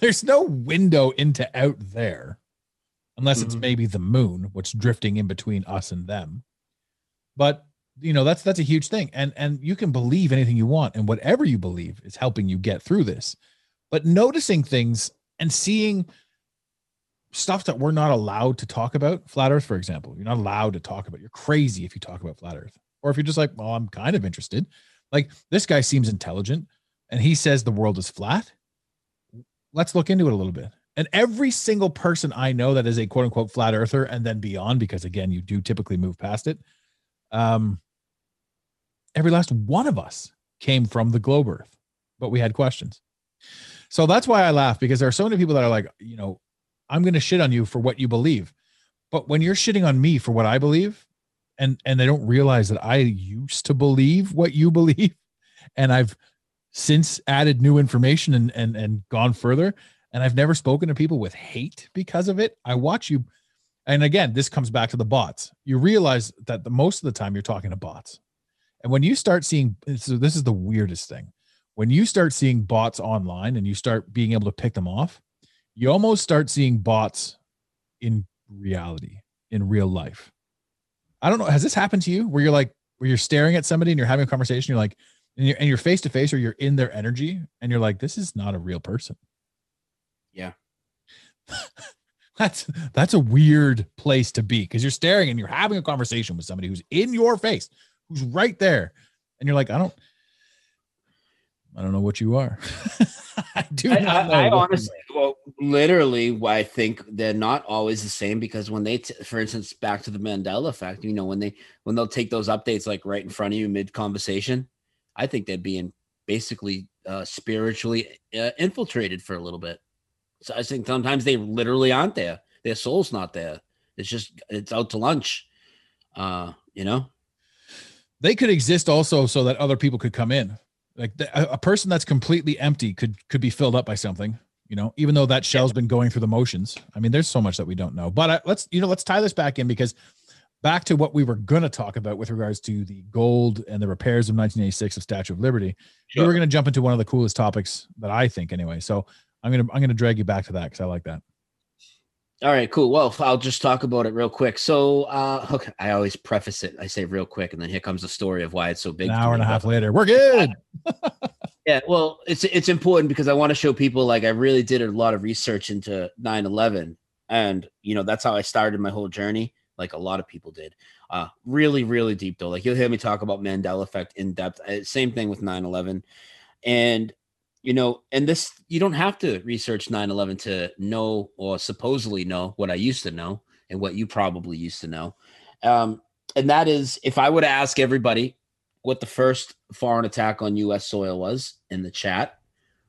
There's no window into out there, unless it's
Mhm.
maybe the moon, what's drifting in between us and them. But you know that's that's a huge thing, and and you can believe anything you want, and whatever you believe is helping you get through this. But noticing things and seeing stuff that we're not allowed to talk about, flat Earth, for example, you're not allowed to talk about. You're crazy if you talk about flat Earth, or if you're just like, well, I'm kind of interested. Like this guy seems intelligent, and he says the world is flat. Let's look into it a little bit. And every single person I know that is a quote unquote flat earther and then beyond, because again, you do typically move past it. Um, every last one of us came from the globe earth, but we had questions. So that's why I laugh because there are so many people that are like, you know, I'm going to shit on you for what you believe. But when you're shitting on me for what I believe, and and they don't realize that I used to believe what you believe, and I've since added new information and and and gone further, and I've never spoken to people with hate because of it. I watch you, and again, this comes back to the bots. You realize that the most of the time you're talking to bots, and when you start seeing, so this is the weirdest thing. When you start seeing bots online and you start being able to pick them off, you almost start seeing bots in reality, in real life. I don't know. Has this happened to you where you're like, where you're staring at somebody and you're having a conversation, you're like, and you're, and you're face to face or you're in their energy and you're like, this is not a real person.
Yeah.
that's that's a weird place to be because you're staring and you're having a conversation with somebody who's in your face, who's right there, and you're like, I don't, I don't know what you are. I do
I,
not
I,
know.
I honestly, well, literally, I think they're not always the same because when they, t- for instance, back to the Mandela effect, you know, when they when they'll take those updates like right in front of you mid conversation, I think they're being basically uh, spiritually uh, infiltrated for a little bit. So I think sometimes they literally aren't there. Their soul's not there. It's just it's out to lunch. Uh, you know.
they could exist also so that other people could come in like the, a, person that's completely empty could could be filled up by something you know even though that shell's been going through the motions i mean there's so much that we don't know but I, let's you know let's tie this back in because back to what we were going to talk about with regards to the gold and the repairs of 1986 of statue of liberty we were going to jump into one of the coolest topics that i think anyway so i'm going to i'm going to drag you back to that because i like that
All right, cool. Well, I'll just talk about it real quick. So, uh, okay, I always preface it. I say real quick, and then here comes the story of why it's so big.
an hour and a half later we're good
Yeah, well, it's it's important because I want to show people like I really did a lot of research into 9/11 and you know, that's how I started my whole journey like a lot of people did. Uh really really deep though. Like you'll hear me talk about Mandela effect in depth. Uh, Same thing with 9/11. And you know, and this you don't have to research 9/11 to know or supposedly know what I used to know and what you probably used to know. Um and that is if I were to ask everybody what the first foreign attack on US soil was in the chat,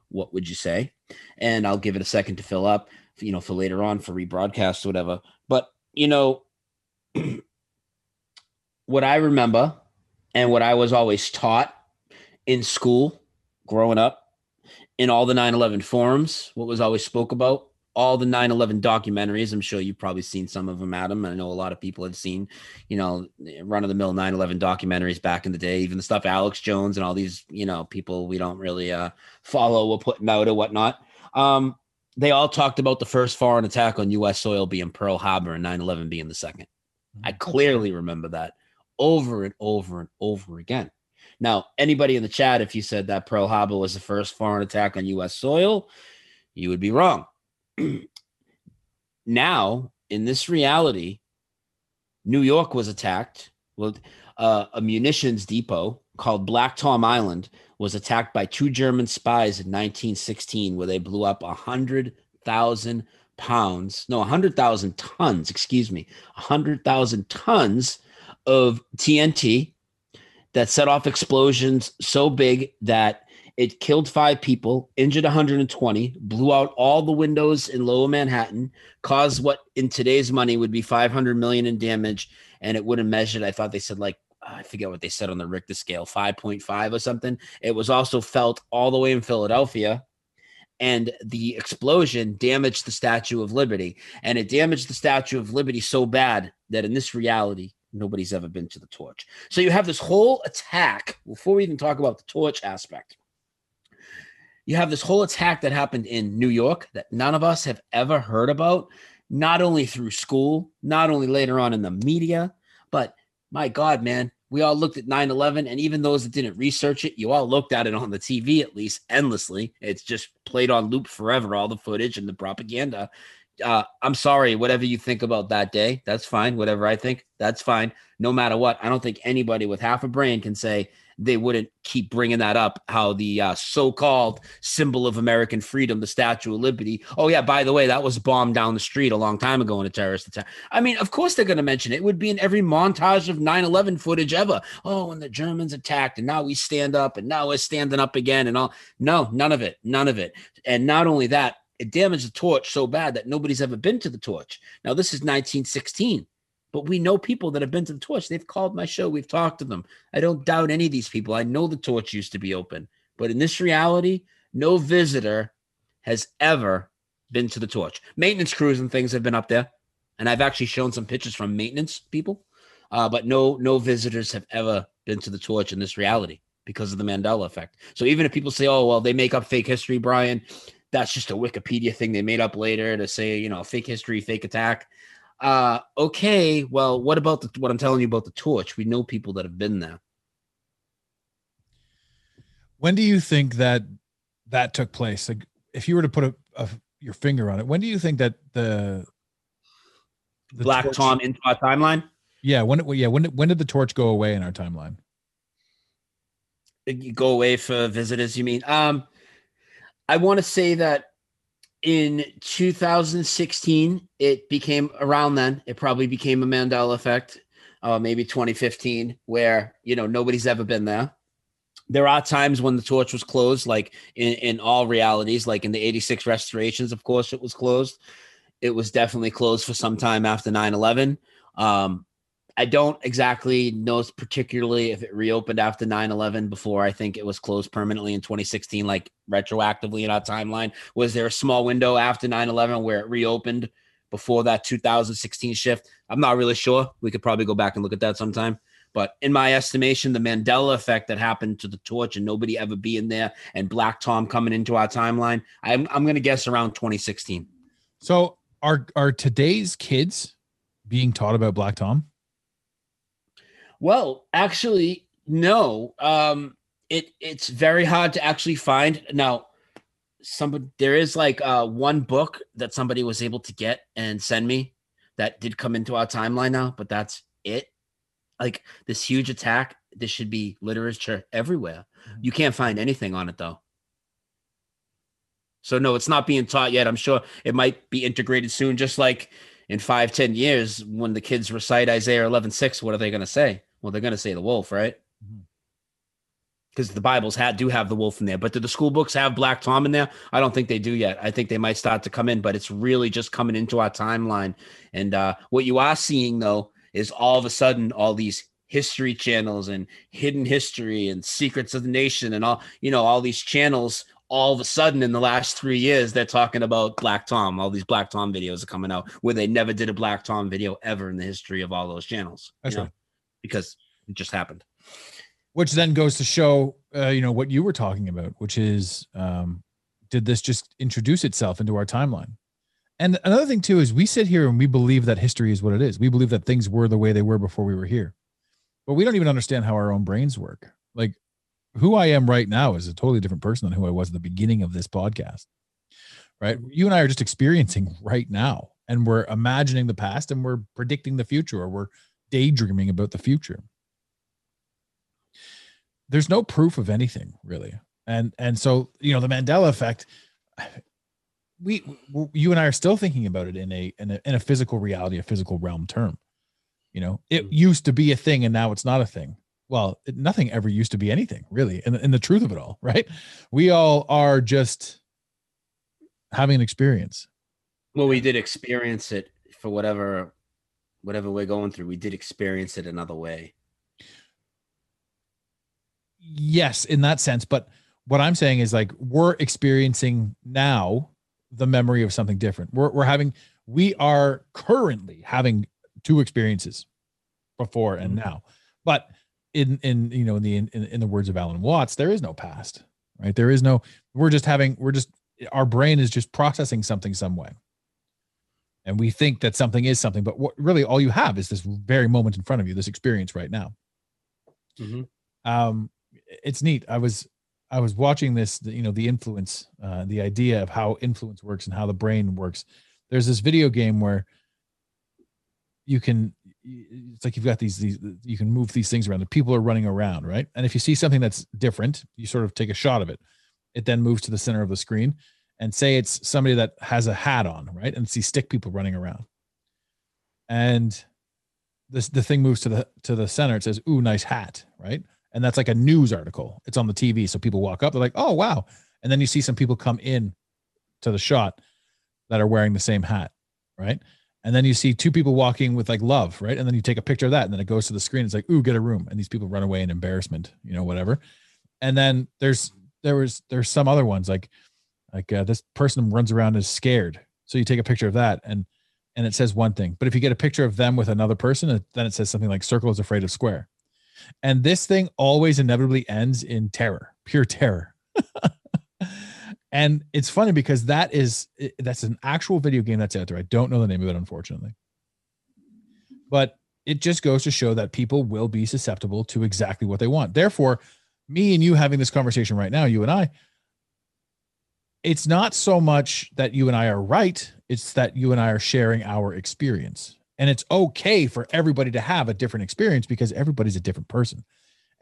what would you say? And I'll give it a second to fill up, you know, for later on for rebroadcast or whatever. But, you know, what I remember and what I was always taught in school growing up in all the 9/11 forums, what was always spoke about, all the 9/11 documentaries. I'm sure you've probably seen some of them, Adam. I know a lot of people have seen, you know, run of the mill 9/11 documentaries back in the day. Even the stuff Alex Jones and all these, you know, people we don't really uh, follow or putting out or whatnot. Um, they all talked about the first foreign attack on U.S. soil being Pearl Harbor and 9/11 being the second. I clearly remember that over and over and over again. Now, anybody in the chat, if you said that Pearl Harbor was the first foreign attack on U.S. soil, you would be wrong. now in this reality, New York was attacked. Well, uh, a munitions depot called Black Tom Island was attacked by two German spies in 1916, where they blew up a hundred thousand pounds, no, a hundred thousand tons, excuse me, a hundred thousand tons of TNT that set off explosions so big that it killed five people, injured 120, blew out all the windows in lower Manhattan, caused what in today's money would be 500 million in damage, and it would have measured. I thought they said like I forget what they said on the Richter scale, 5.5 or something. It was also felt all the way in Philadelphia. And the explosion damaged the Statue of Liberty. And it damaged the Statue of Liberty so bad that in this reality, nobody's ever been to the torch. So you have this whole attack before we even talk about the torch aspect. You have this whole attack that happened in New York that none of us have ever heard about, not only through school, not only later on in the media, but my God, man, we all looked at 9 11, and even those that didn't research it, you all looked at it on the TV at least endlessly. It's just played on loop forever, all the footage and the propaganda. Uh, I'm sorry, whatever you think about that day, that's fine. Whatever I think, that's fine. No matter what, I don't think anybody with half a brain can say they wouldn't keep bringing that up. How the uh, so-called symbol of American freedom, the Statue of Liberty. Oh yeah, by the way, that was bombed down the street a long time ago in a terrorist attack. I mean, of course they're going to mention it. It would be in every montage of 9/11 footage ever. Oh, when the Germans attacked, and now we stand up, and now we're standing up again, and all. No, none of it, none of it. And not only that, it damaged the torch so bad that nobody's ever been to the torch. Now this is 1916. But we know people that have been to the torch. They've called my show. We've talked to them. I don't doubt any of these people. I know the torch used to be open. But in this reality, no visitor has ever been to the torch. Maintenance crews and things have been up there. And I've actually shown some pictures from maintenance people. Uh, but no, no visitors have ever been to the torch in this reality because of the Mandela effect. So even if people say, oh, well, they make up fake history, Brian, that's just a Wikipedia thing they made up later to say, you know, fake history, fake attack uh okay well what about the what i'm telling you about the torch? We know people that have been there.
When do you think that that took place? Like if you were to put a, a your finger on it when do you think that the,
the black torch, tom into our timeline?
Yeah when yeah when when did the torch go away in our timeline?
You go away for visitors you mean? Um i want to say that in 2016 it became around then it probably became a mandela effect uh, maybe 2015 where you know nobody's ever been there. There are times when the torch was closed like in, in all realities like in the 86 restorations of course it was closed. It was definitely closed for some time after 9-11 um, I don't exactly know particularly if it reopened after 9 11 before I think it was closed permanently in 2016, like retroactively in our timeline. Was there a small window after 9 11 where it reopened before that 2016 shift? I'm not really sure. We could probably go back and look at that sometime. But in my estimation, the Mandela effect that happened to the torch and nobody ever being there and Black Tom coming into our timeline, I'm, I'm going to guess around 2016.
So are, are today's kids being taught about Black Tom?
Well, actually, no. Um, it it's very hard to actually find now. Somebody there is like uh, one book that somebody was able to get and send me that did come into our timeline now, but that's it. Like this huge attack, this should be literature everywhere. Mm-hmm. You can't find anything on it though. So no, it's not being taught yet. I'm sure it might be integrated soon, just like in five, ten years, when the kids recite Isaiah 11, 6, what are they going to say? Well, they're going to say the wolf, right? Because mm-hmm. the Bibles had do have the wolf in there, but do the school books have Black Tom in there? I don't think they do yet. I think they might start to come in, but it's really just coming into our timeline. And uh, what you are seeing though is all of a sudden all these history channels and hidden history and secrets of the nation and all you know all these channels all of a sudden in the last three years they're talking about black tom all these black tom videos are coming out where they never did a black tom video ever in the history of all those channels
That's right
because it just happened.
Which then goes to show, uh, you know, what you were talking about, which is, um, did this just introduce itself into our timeline? And another thing too is we sit here and we believe that history is what it is. We believe that things were the way they were before we were here, but we don't even understand how our own brains work. Like who I am right now is a totally different person than who I was at the beginning of this podcast. Right? You and I are just experiencing right now and we're imagining the past and we're predicting the future or we're daydreaming about the future. There's no proof of anything really. And and so you know the mandela effect we you and i are still thinking about it in a in a, in a physical reality a physical realm term. You know it
Mhm.
used to be a thing and now it's not a thing. Well it, nothing ever used to be anything really in, in the truth of it all right? We all are just having an experience.
Well, we did experience it for whatever whatever we're going through. We did experience it another way.
yes in that sense but what i'm saying is like we're experiencing now the memory of something different we're, we're having we are currently having two experiences before and mm-hmm. now but in in you know in the in, in the words of alan watts there is no past right there is no we're just having we're just our brain is just processing something some way and we think that something is something but what really all you have is this very moment in front of you this experience right now.
Mhm.
um it's neat. I was i was watching this you know the influence uh the idea of how influence works and how the brain works. There's this video game where you can it's like you've got these these you can move these things around. The people are running around right? And if you see something that's different you sort of take a shot of it. It then moves to the center of the screen and say it's somebody that has a hat on right? And see stick people running around. And this the thing moves to the to the center. It says ooh nice hat right? And that's like a news article. It's on the tv so people walk up they're like oh wow. And then you see some people come in to the shot that are wearing the same hat right? And then you see two people walking with like love right? And then you take a picture of that and then it goes to the screen. It's like ooh get a room. And these people run away in embarrassment you know whatever. And then there's there was there's some other ones like like uh, this person runs around and is scared. So you take a picture of that and and it says one thing. But if you get a picture of them with another person then it says something like circle is afraid of square. And this thing always inevitably ends in terror pure terror. And it's funny because that is that's an actual video game that's out there. I don't know the name of it unfortunately. But it just goes to show that people will be susceptible to exactly what they want. Therefore me and you having this conversation right now you and i it's not so much that you and I are right, it's that you and I are sharing our experience. And it's okay for everybody to have a different experience because everybody's a different person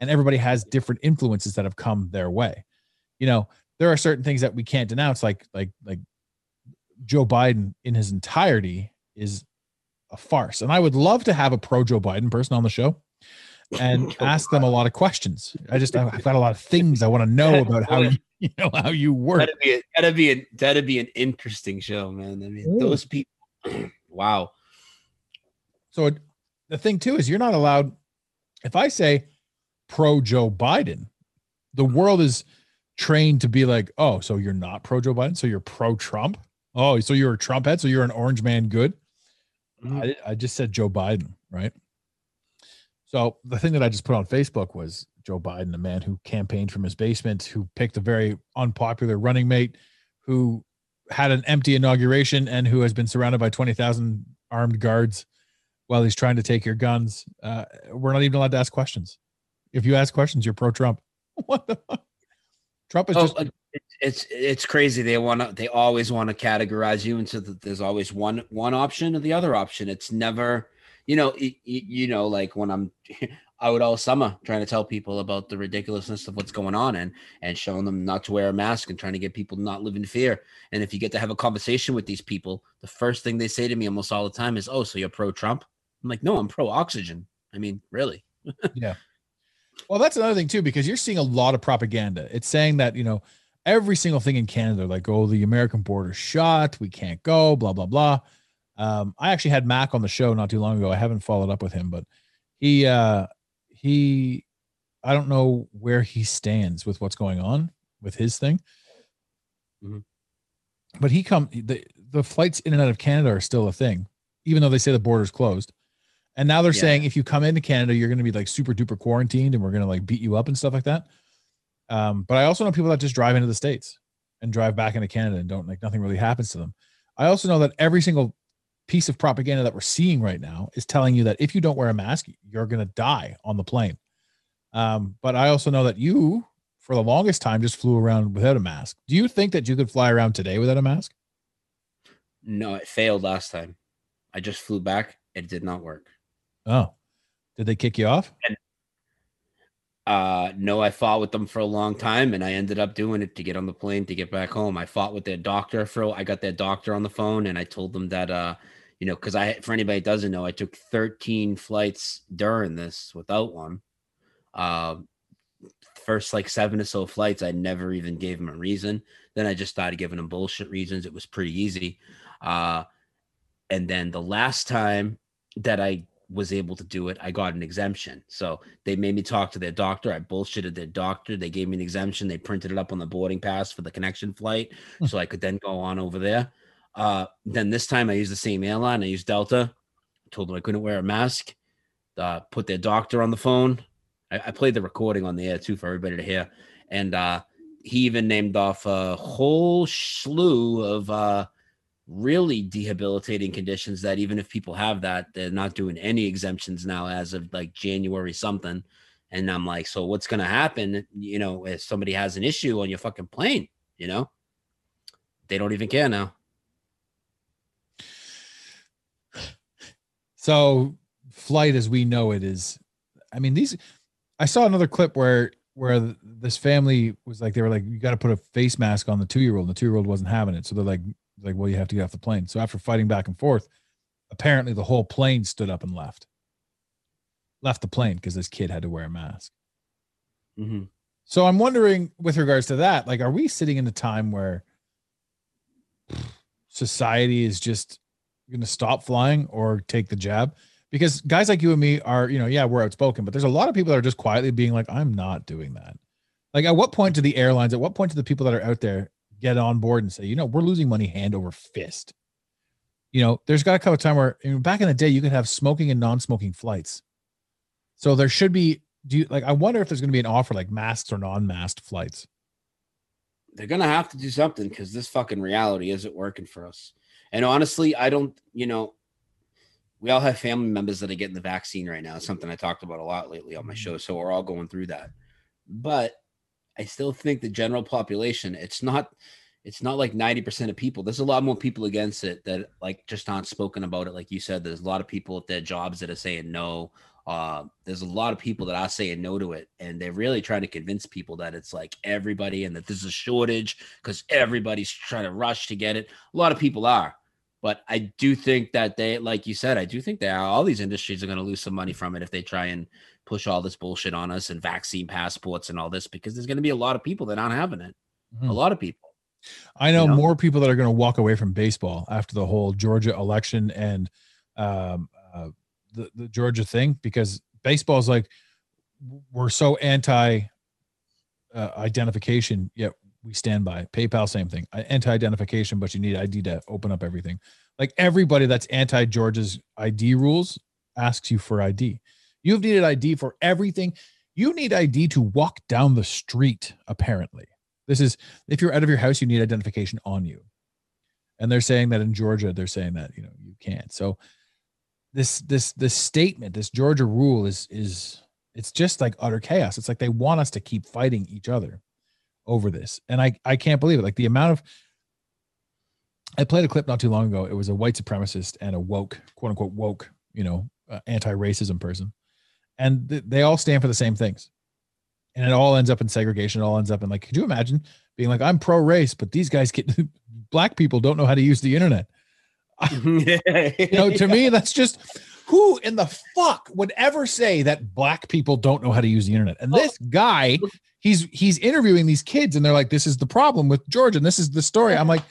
and everybody has different influences that have come their way. You know, there are certain things that we can't denounce like like like Joe Biden in his entirety is a farce. And I would love to have a pro Joe Biden person on the show and ask them a lot of questions. I just I've got a lot of things I want to know about how you, you know how you work.
That'd be a, that'd be a, that'd be an interesting show, man. I mean,
Ooh.
those people. wow.
So the thing too is you're not allowed. If I say pro Joe Biden, the world is trained to be like, oh, so you're not pro Joe Biden, so you're pro Trump. Oh, so you're a Trump head, so you're an orange man. Good.
Mhm.
I, I just said Joe Biden, right? So the thing that I just put on Facebook was Joe Biden, a man who campaigned from his basement, who picked a very unpopular running mate, who had an empty inauguration, and who has been surrounded by twenty thousand armed guards while he's trying to take your guns. Uh, we're not even allowed to ask questions. If you ask questions, you're pro Trump. What the fuck? Trump is
Oh,
just.
It's it's crazy. They want to. They always want to categorize you into that. There's always one one option or the other option. It's never, you know, y- you know, like when I'm out all summer trying to tell people about the ridiculousness of what's going on and and showing them not to wear a mask and trying to get people to not live in fear. And if you get to have a conversation with these people, the first thing they say to me almost all the time is, "Oh, so you're pro Trump?" I'm like, "No, I'm pro oxygen." I mean, really? Yeah.
Well, that's another thing too, because you're seeing a lot of propaganda. It's saying that, you know, every single thing in Canada, like, oh, the American border shut, we can't go, blah, blah, blah. Um, I actually had Mac on the show not too long ago. I haven't followed up with him, but he uh he I don't know where he stands with what's going on with his thing.
Mhm.
But he come the the flights in and out of Canada are still a thing, even though they say the border's closed. And now they're
Yeah.
saying if you come into Canada, you're going to be like super duper quarantined and we're going to like beat you up and stuff like that. Um, but I also know people that just drive into the States and drive back into Canada and don't like nothing really happens to them. I also know that every single piece of propaganda that we're seeing right now is telling you that if you don't wear a mask, you're going to die on the plane. Um, but I also know that you, for the longest time, just flew around without a mask. Do you think that you could fly around today without a mask?
No, it failed last time. I just flew back. It did not work.
Oh, did they kick you off?
Uh, no, I fought with them for a long time, and I ended up doing it to get on the plane to get back home. I fought with their doctor for. I got their doctor on the phone, and I told them that, uh, you know, because I, for anybody that doesn't know, I took 13 flights during this without one. Uh, first like seven or so flights, I never even gave them a reason. Then I just started giving them bullshit reasons. It was pretty easy. Uh, and then the last time that I was able to do it, I got an exemption. So they made me talk to their doctor. I bullshitted their doctor. They gave me an exemption. They printed it up on the boarding pass for the connection flight,
Hmm.
so I could then go on over there. Uh, then this time I used the same airline. I used Delta. Told them I couldn't wear a mask. Uh, put their doctor on the phone. I, I played the recording on the air too for everybody to hear. And uh, he even named off a whole slew of uh, really debilitating conditions that even if people have that, they're not doing any exemptions now as of like January something. And I'm like, so what's gonna happen? You know, if somebody has an issue on your fucking plane, you know, they don't even care now.
So flight as we know it is I mean these I saw another clip where where this family was like they were like you got to put a face mask on the 2-year-old and the 2-year-old wasn't having it. So they're like like well you have to get off the plane. So after fighting back and forth apparently the whole plane stood up and left. Left the plane because this kid had to wear a mask.
Mm-hmm.
so I'm wondering with regards to that, like, are we sitting in a time where society is just going to stop flying or take the jab? Because guys like you and me are, you know, yeah, we're outspoken, but there's a lot of people that are just quietly being like, I'm not doing that. Like, at what point do the airlines, at what point do the people that are out there get on board and say, you know, we're losing money hand over fist? You know, there's got to come a time where I mean, back in the day, you could have smoking and non smoking flights. So there should be do you like I wonder if there's going to be an offer like masks or non-masked flights.
they're gonna have to do something because this fucking reality isn't working for us. And honestly, I don't, you know, we all have family members that are getting the vaccine right now. It's something I talked about a lot lately on my mm-hmm. show. So we're all going through that. But I still think the general population, it's not it's not like 90% of people. There's a lot more people against it that like just aren't spoken about it. Like you said, there's a lot of people at their jobs that are saying no. Uh, there's a lot of people that are saying no to it, and they're really trying to convince people that it's like everybody and that there's a shortage because everybody's trying to rush to get it. A lot of people are, but I do think that they, like you said, I do think they are. All these industries are going to lose some money from it if they try and push all this bullshit on us and vaccine passports and all this because there's going to be a lot of people that aren't having it.
Mhm.
A lot of people.
I know
You know?
more people that are going to walk away from baseball after the whole Georgia election and um, uh, the the Georgia thing because baseball is like we're so anti uh, identification, yet we stand by PayPal. Same thing, anti identification, but you need ID to open up everything. Like everybody that's anti Georgia's ID rules asks you for ID. You've needed ID for everything. You need ID to walk down the street. Apparently, this is if you're out of your house, you need identification on you. And they're saying that in Georgia, they're saying that you know you can't. So this this this statement, this Georgia rule is is it's just like utter chaos. It's like they want us to keep fighting each other over this. And I I can't believe it. Like the amount of I played a clip not too long ago. It was a white supremacist and a woke, quote unquote woke, you know, uh, anti-racism person. And th- they all stand for the same things. And it all ends up in segregation. It all ends up in like, could you imagine being like, I'm pro race, but these guys get black people don't know how to use the internet.
You mm-hmm.
You know, to me, that's just who in the fuck would ever say that black people don't know how to use the internet? And this guy, he's he's interviewing these kids, and they're like, "This is the problem with Georgia, and this is the story." I'm like,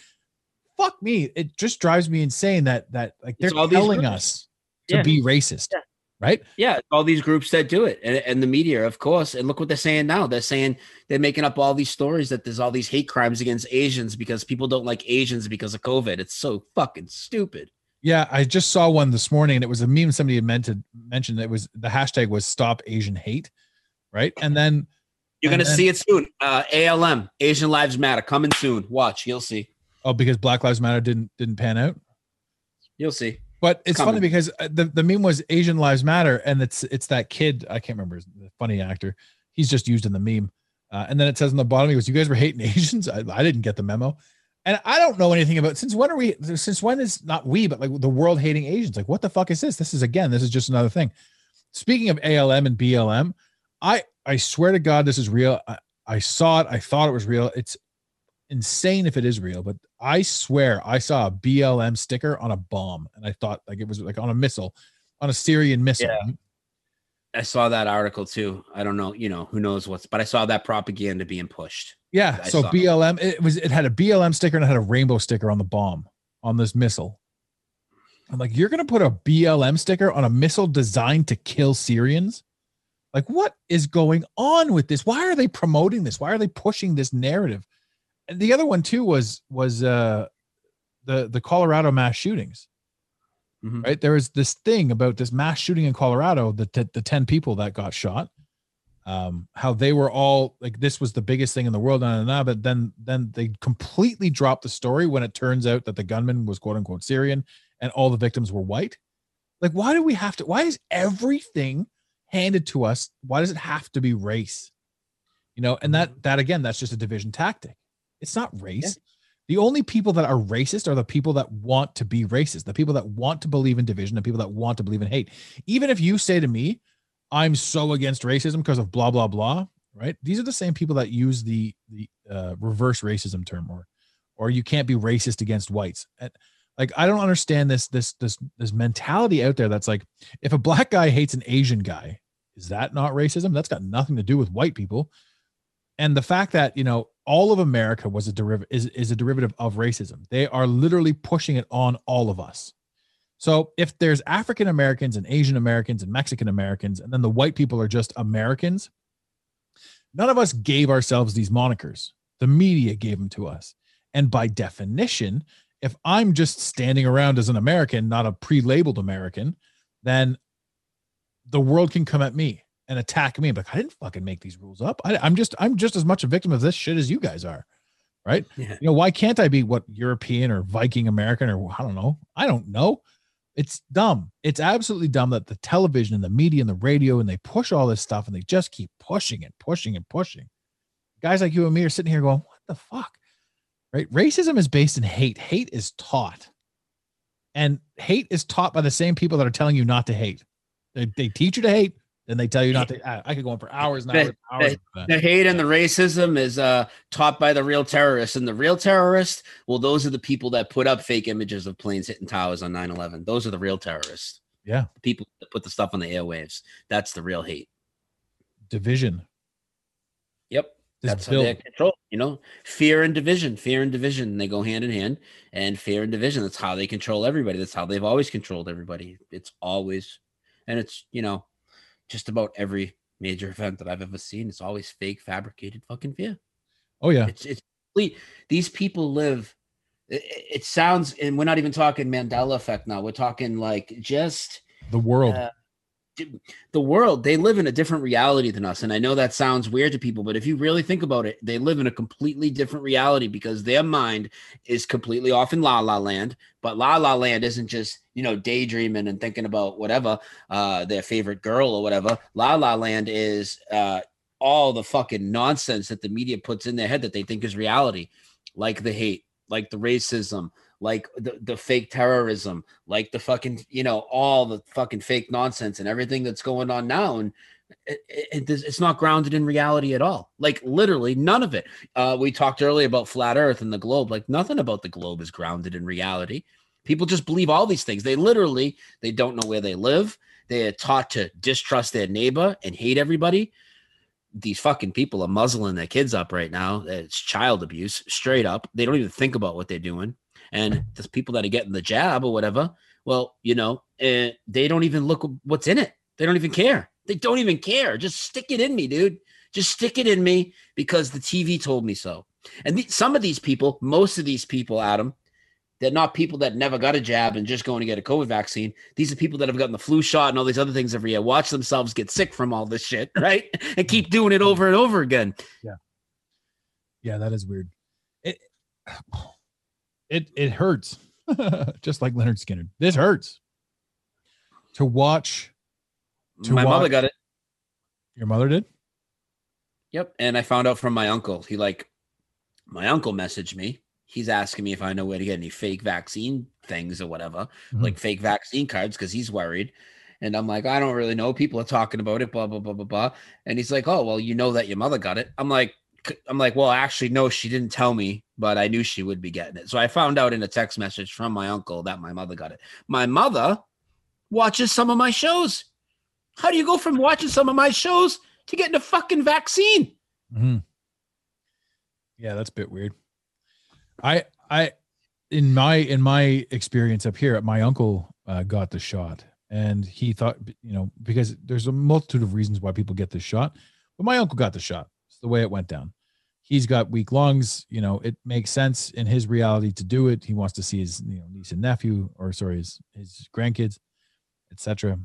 "Fuck me!" It just drives me insane that that like they're telling us to
Yeah.
be racist,
Yeah.
Right?
Yeah, all these groups that do it, and, and the media, of course. And look what they're saying now. They're saying they're making up all these stories that there's all these hate crimes against Asians because people don't like Asians because of COVID. It's so fucking stupid.
Yeah, I just saw one this morning, and it was a meme somebody had meant to mention. It was the hashtag was Stop Asian Hate, right? And then
You're
And
gonna
then-
see it soon. Uh, ALM, Asian Lives Matter, coming soon. Watch, you'll see.
oh, because Black Lives Matter didn't didn't pan out.
You'll see.
But it's funny because uh, the, the meme was Asian lives matter, and it's it's that kid I can't remember his the funny actor. He's just used in the meme, uh, and then it says on the bottom he goes, "You guys were hating Asians. I, I didn't get the memo." And I don't know anything about since when are we since when is not we but like the world hating Asians like what the fuck is this? This is again this is just another thing. Speaking of ALM and BLM, I I swear to God this is real. I, I saw it. I thought it was real. It's insane if it is real, but I swear I saw a BLM sticker on a bomb and I thought like it was like on a missile, on a Syrian missile.
Yeah. I saw that article too. I don't know, you know, who knows what's, but I saw that propaganda being pushed.
Yeah.
I
so. BLM, it was it had a BLM sticker and it had a rainbow sticker on the bomb on this missile. I'm like, you're gonna put a BLM sticker on a missile designed to kill Syrians? Like, what is going on with this? Why are they promoting this? Why are they pushing this narrative? And the other one too was was uh the the Colorado mass shootings.
Mhm.
Right. There was this thing about this mass shooting in Colorado, the the, the 10 people that got shot um how they were all like this was the biggest thing in the world and nah, nah, but then then they completely dropped the story when it turns out that the gunman was quote unquote syrian and all the victims were white like why do we have to why is everything handed to us why does it have to be race you know and that that again that's just a division tactic it's not race the only people that are racist are the people that want to be racist the people that want to believe in division the people that want to believe in hate even if you say to me I'm so against racism because of blah blah blah. Right? These are the same people that use the the uh, reverse racism term, or or you can't be racist against whites. And, like I don't understand this this this this mentality out there that's like if a black guy hates an Asian guy, is that not racism? That's got nothing to do with white people. And the fact that you know all of America was a is, is a derivative of racism. They are literally pushing it on all of us. So if there's African Americans and Asian Americans and Mexican Americans, and then the white people are just Americans, none of us gave ourselves these monikers. The media gave them to us. And by definition, if I'm just standing around as an American, not a pre labeled American, then the world can come at me and attack me. But I didn't fucking make these rules up. I, I'm just, I'm just as much a victim of this shit as you guys are. Right.
Yeah.
You know, why can't I be what European or Viking American or I don't know? I don't know. It's dumb. It's absolutely dumb that the television and the media and the radio and they push all this stuff and they just keep pushing and pushing and pushing. Guys like you and me are sitting here going, what the fuck? Right? Racism is based in hate. Hate is taught. And hate is taught by the same people that are telling you not to hate. They, they teach you to hate, then they tell you not to. I, I could go on for hours and hours and hours.
The, the hate and the racism is uh, taught by the real terrorists. And the real terrorists, well, those are the people that put up fake images of planes hitting towers on 9 11. Those are the real terrorists.
Yeah.
The people that put the stuff on the airwaves. That's the real hate.
Division.
Yep.
This
That's how they control, you know, fear and division, fear and division. They go hand in hand, and fear and division. That's how they control everybody. That's how they've always controlled everybody. It's always, and it's you know, just about every major event that I've ever seen. It's always fake, fabricated fucking fear.
Oh, yeah.
It's it's complete. These people live. It, it sounds, and we're not even talking Mandela effect now. We're talking like just
The world.
uh, the world they live in a different reality than us. And i know that sounds weird to people but if you really think about it they live in a completely different reality because their mind is completely off in la la land. But la la land isn't just you know daydreaming and thinking about whatever uh their favorite girl or whatever. La la land is uh all the fucking nonsense that the media puts in their head that they think is reality like the hate like the racism like the, the fake terrorism, like the fucking, you know, all the fucking fake nonsense and everything that's going on now. And it, it, it- it's not grounded in reality at all. Like literally none of it. Uh, we talked earlier about flat earth and the globe. Like nothing about the globe is grounded in reality. People just believe all these things. They literally, they don't know where they live. They are taught to distrust their neighbor and hate everybody. These fucking people are muzzling their kids up right now. It's child abuse, straight up. They don't even think about what they're doing and there's people that are getting the jab or whatever well you know uh, they don't even look what's in it. They don't even care. They don't even care. Just stick it in me dude. Just stick it in me because the tv told me so. And the, some of these people most of these people adam they're not people that never got a jab and just going to get a covid vaccine. These are people that have gotten the flu shot and all these other things every year watch themselves get sick from all this shit right? And keep doing it over and over again.
Yeah. Yeah, that is weird. It it it hurts. Just like Leonard Skinner. This hurts. To watch To
my mother got it
your mother did?
Yep. And I found out from my uncle. He like my uncle messaged me he's asking me if I know where to get any fake vaccine things or whatever,
Mhm.
like fake vaccine cards, because he's worried. And I'm like, I don't really know. People are talking about it, blah blah blah blah blah. And he's like, Oh, well, you know that your mother got it. I'm like, "C- I'm like, well, actually, no, she didn't tell me, but I knew she would be getting it. So I found out in a text message from my uncle that my mother got it. My mother watches some of my shows. How do you go from watching some of my shows to getting a fucking vaccine?
Mhm. Yeah, that's a bit weird. I I in my in my experience up here, my uncle uh, got the shot, and he thought you know because there's a multitude of reasons why people get this shot, but my uncle got the shot. It's the way it went down. He's got weak lungs. You know, it makes sense in his reality to do it. He wants to see his you know niece and nephew, or sorry, his his grandkids, etc.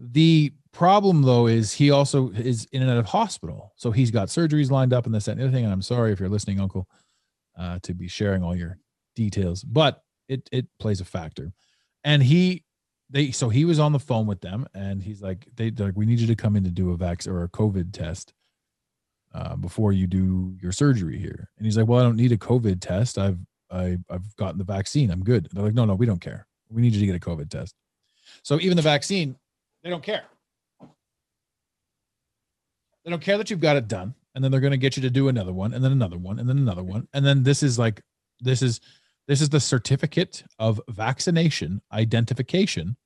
The problem though is he also is in and out of hospital. So he's got surgeries lined up and this, and the other thing. And I'm sorry if you're listening, Uncle, uh, to be sharing all your details, but it it plays a factor. And he they so he was on the phone with them and he's like, they like, we need you to come in to do a vax or a COVID test uh, before you do your surgery here. And he's like, Well, I don't need a COVID test. I've I, I've gotten the vaccine. I'm good. They're like, No, no, we don't care. We need you to get a COVID test. So even the vaccine, they don't care. They don't care that you've got it done. And then they're going to get you to do another one and then another one and then another one. And then this is like, this is, this is the certificate of vaccination identification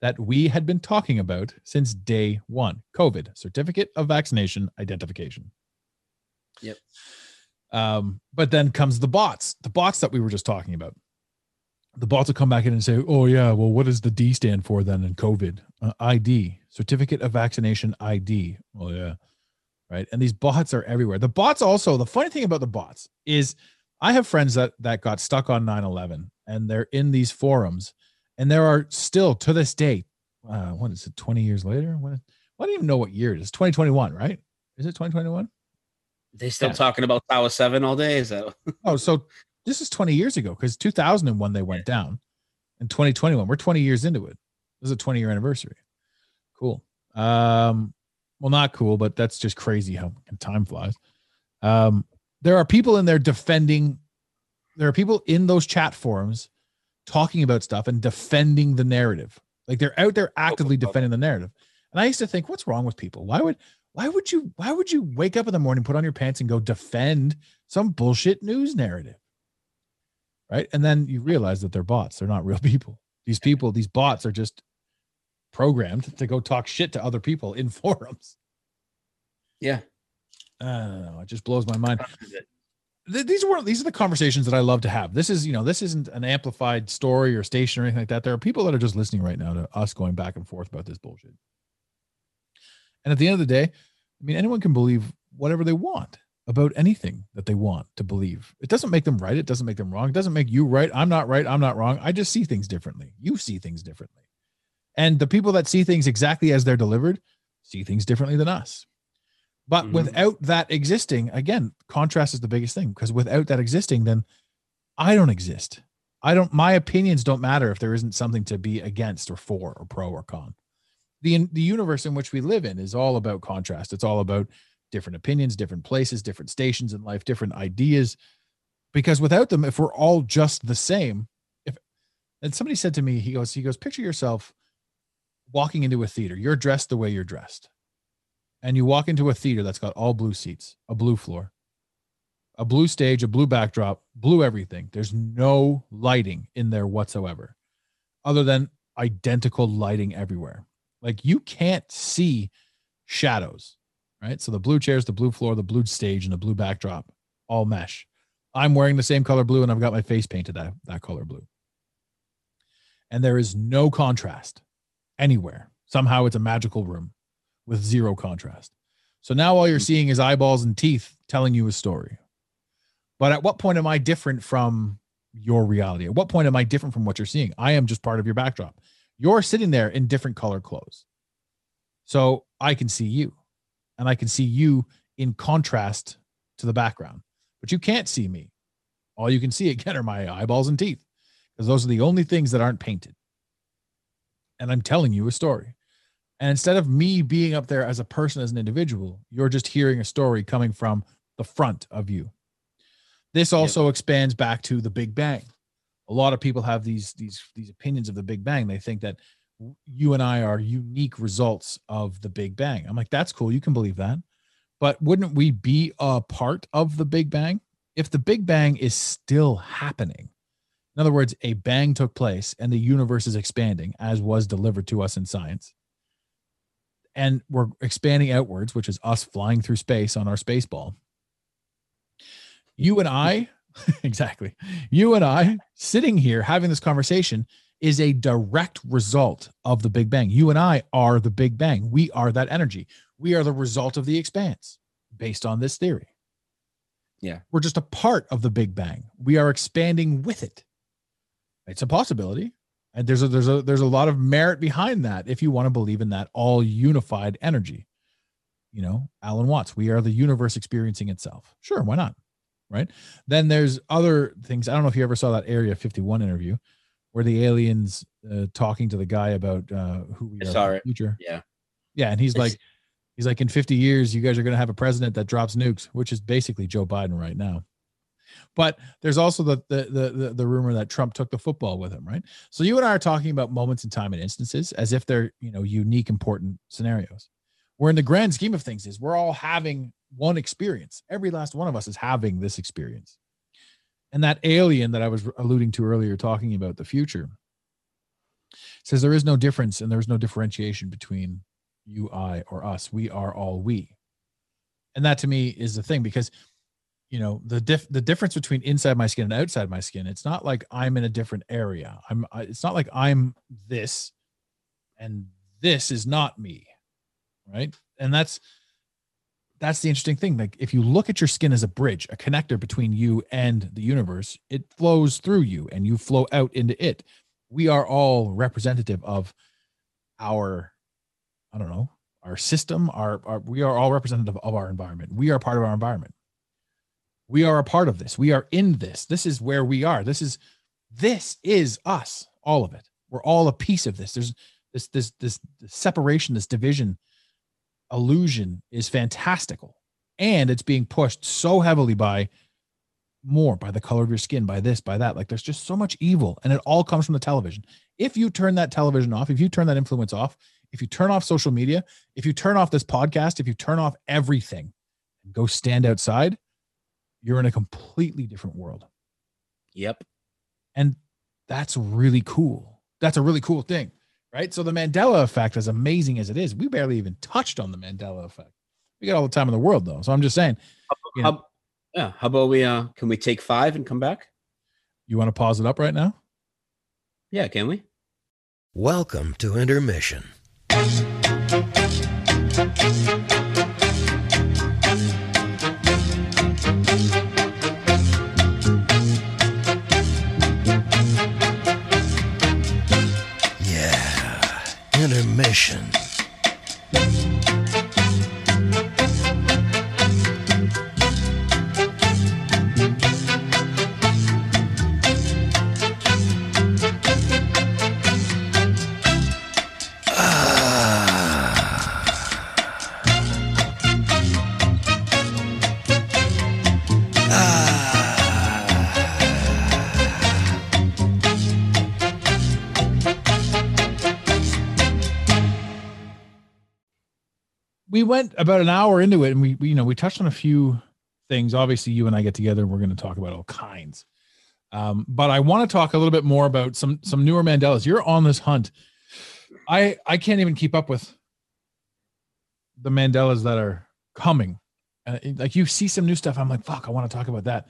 that we had been talking about since day one COVID certificate of vaccination identification.
Yep.
Um, but then comes the bots, the bots that we were just talking about. The bots will come back in and say, "Oh yeah, well, what does the D stand for then in COVID? Uh, ID, certificate of vaccination ID." Oh yeah, right. And these bots are everywhere. The bots also. The funny thing about the bots is, I have friends that that got stuck on 9/11, and they're in these forums, and there are still to this day, uh, what is it? 20 years later? When, I don't even know what year it is. 2021, right? Is it 2021?
They still
Yeah.
talking about Tower Seven all day. Is that
Oh, so this is 20 years ago because 2001 they went down, and 2021 we're 20 years into it. This is a 20 year anniversary. Cool. Um, well, not cool, but that's just crazy how time flies. Um, there are people in there defending. There are people in those chat forums talking about stuff and defending the narrative. Like they're out there actively defending the narrative. And I used to think, what's wrong with people? Why would why would you why would you wake up in the morning, put on your pants, and go defend some bullshit news narrative? Right. And then you realize that they're bots. They're not real people. These people, these bots are just programmed to go talk shit to other people in forums.
yeah?
I don't know. It just blows my mind. These were these are the conversations that I love to have. This is, you know, this isn't an amplified story or station or anything like that. There are people that are just listening right now to us going back and forth about this bullshit. And at the end of the day, I mean, anyone can believe whatever they want about anything that they want to believe. It doesn't make them right. It doesn't make them wrong. It doesn't make you right. I'm not right. I'm not wrong. I just see things differently. You see things differently. And the people that see things exactly as they're delivered see things differently than us. But
Mhm.
without that existing, again, contrast is the biggest thing because without that existing, then I don't exist. I don't, my opinions don't matter if there isn't something to be against or for or pro or con. The, the universe in which we live in is all about contrast. It's all about different opinions, different places, different stations in life, different ideas. Because without them, if we're all just the same, if and somebody said to me, he goes, he goes, picture yourself walking into a theater. You're dressed the way you're dressed. And you walk into a theater that's got all blue seats, a blue floor, a blue stage, a blue backdrop, blue everything. There's no lighting in there whatsoever, other than identical lighting everywhere. Like you can't see shadows, right? So the blue chairs, the blue floor, the blue stage, and the blue backdrop all mesh. I'm wearing the same color blue and I've got my face painted that, that color blue. And there is no contrast anywhere. Somehow it's a magical room with zero contrast. So now all you're mm-hmm. seeing is eyeballs and teeth telling you a story. But at what point am I different from your reality? At what point am I different from what you're seeing? I am just part of your backdrop. You're sitting there in different color clothes. So I can see you and I can see you in contrast to the background, but you can't see me. All you can see again are my eyeballs and teeth because those are the only things that aren't painted. And I'm telling you a story. And instead of me being up there as a person, as an individual, you're just hearing a story coming from the front of you. This also expands back to the Big Bang. A lot of people have these these these opinions of the Big Bang. They think that you and I are unique results of the Big Bang. I'm like, that's cool. You can believe that. But wouldn't we be a part of the Big Bang? If the Big Bang is still happening, in other words, a bang took place and the universe is expanding, as was delivered to us in science, and we're expanding outwards, which is us flying through space on our space ball. You and I, exactly, you and I sitting here having this conversation is a direct result of the Big Bang. You and I are the Big Bang. We are that energy. We are the result of the expanse based on this theory.
Yeah.
We're just a part of the Big Bang. We are expanding with it. It's a possibility. And there's a there's a there's a lot of merit behind that if you want to believe in that all unified energy. You know, Alan Watts, we are the universe experiencing itself. Sure, why not? Right? Then there's other things. I don't know if you ever saw that Area 51 interview where the aliens uh, talking to the guy about uh, who we
I
are in the future.
Yeah.
Yeah, and he's
It's-
like, he's like, in 50 years, you guys are going to have a president that drops nukes, which is basically Joe Biden right now. But there's also the, the the the the rumor that Trump took the football with him, right? So you and I are talking about moments in time and instances as if they're you know unique, important scenarios. Where in the grand scheme of things is we're all having one experience. Every last one of us is having this experience. And that alien that I was alluding to earlier, talking about the future, says there is no difference and there's no differentiation between you, I, or us. We are all we. And that to me is the thing because you know the diff the difference between inside my skin and outside my skin it's not like i'm in a different area i'm I- it's not like i'm this and this is not me right and that's that's the interesting thing. Like if you look at your skin as a bridge a connector between you and the universe it flows through you and you flow out into it. We are all representative of our i don't know our system our, our we are all representative of our environment. We are part of our environment. We are a part of this. We are in this. This is where we are. This is this is us all of it. We're all a piece of this. There's this this this separation this division illusion is fantastical. And it's being pushed so heavily by more by the color of your skin by this by that. Like there's just so much evil and it all comes from the television. If you turn that television off if you turn that influence off if you turn off social media if you turn off this podcast if you turn off everything and go stand outside you're in a completely different world.
Yep.
and that's really cool. That's a really cool thing right so the mandela effect as amazing as it is we barely even touched on the mandela effect we got all the time in the world though so i'm just saying you know-
How, yeah. How about we uh can we take five and come back?
you want to pause it up right now
Yeah, can we?
Welcome to intermission. Intermission.
Went about an hour into it and we, we you know we touched on a few things. Obviously you and i get together and we're going to talk about all kinds. Um, but i want to talk a little bit more about some some newer mandelas. You're on this hunt. I i can't even keep up with the mandelas that are coming. Uh, like you see some new stuff i'm like fuck i want to talk about that.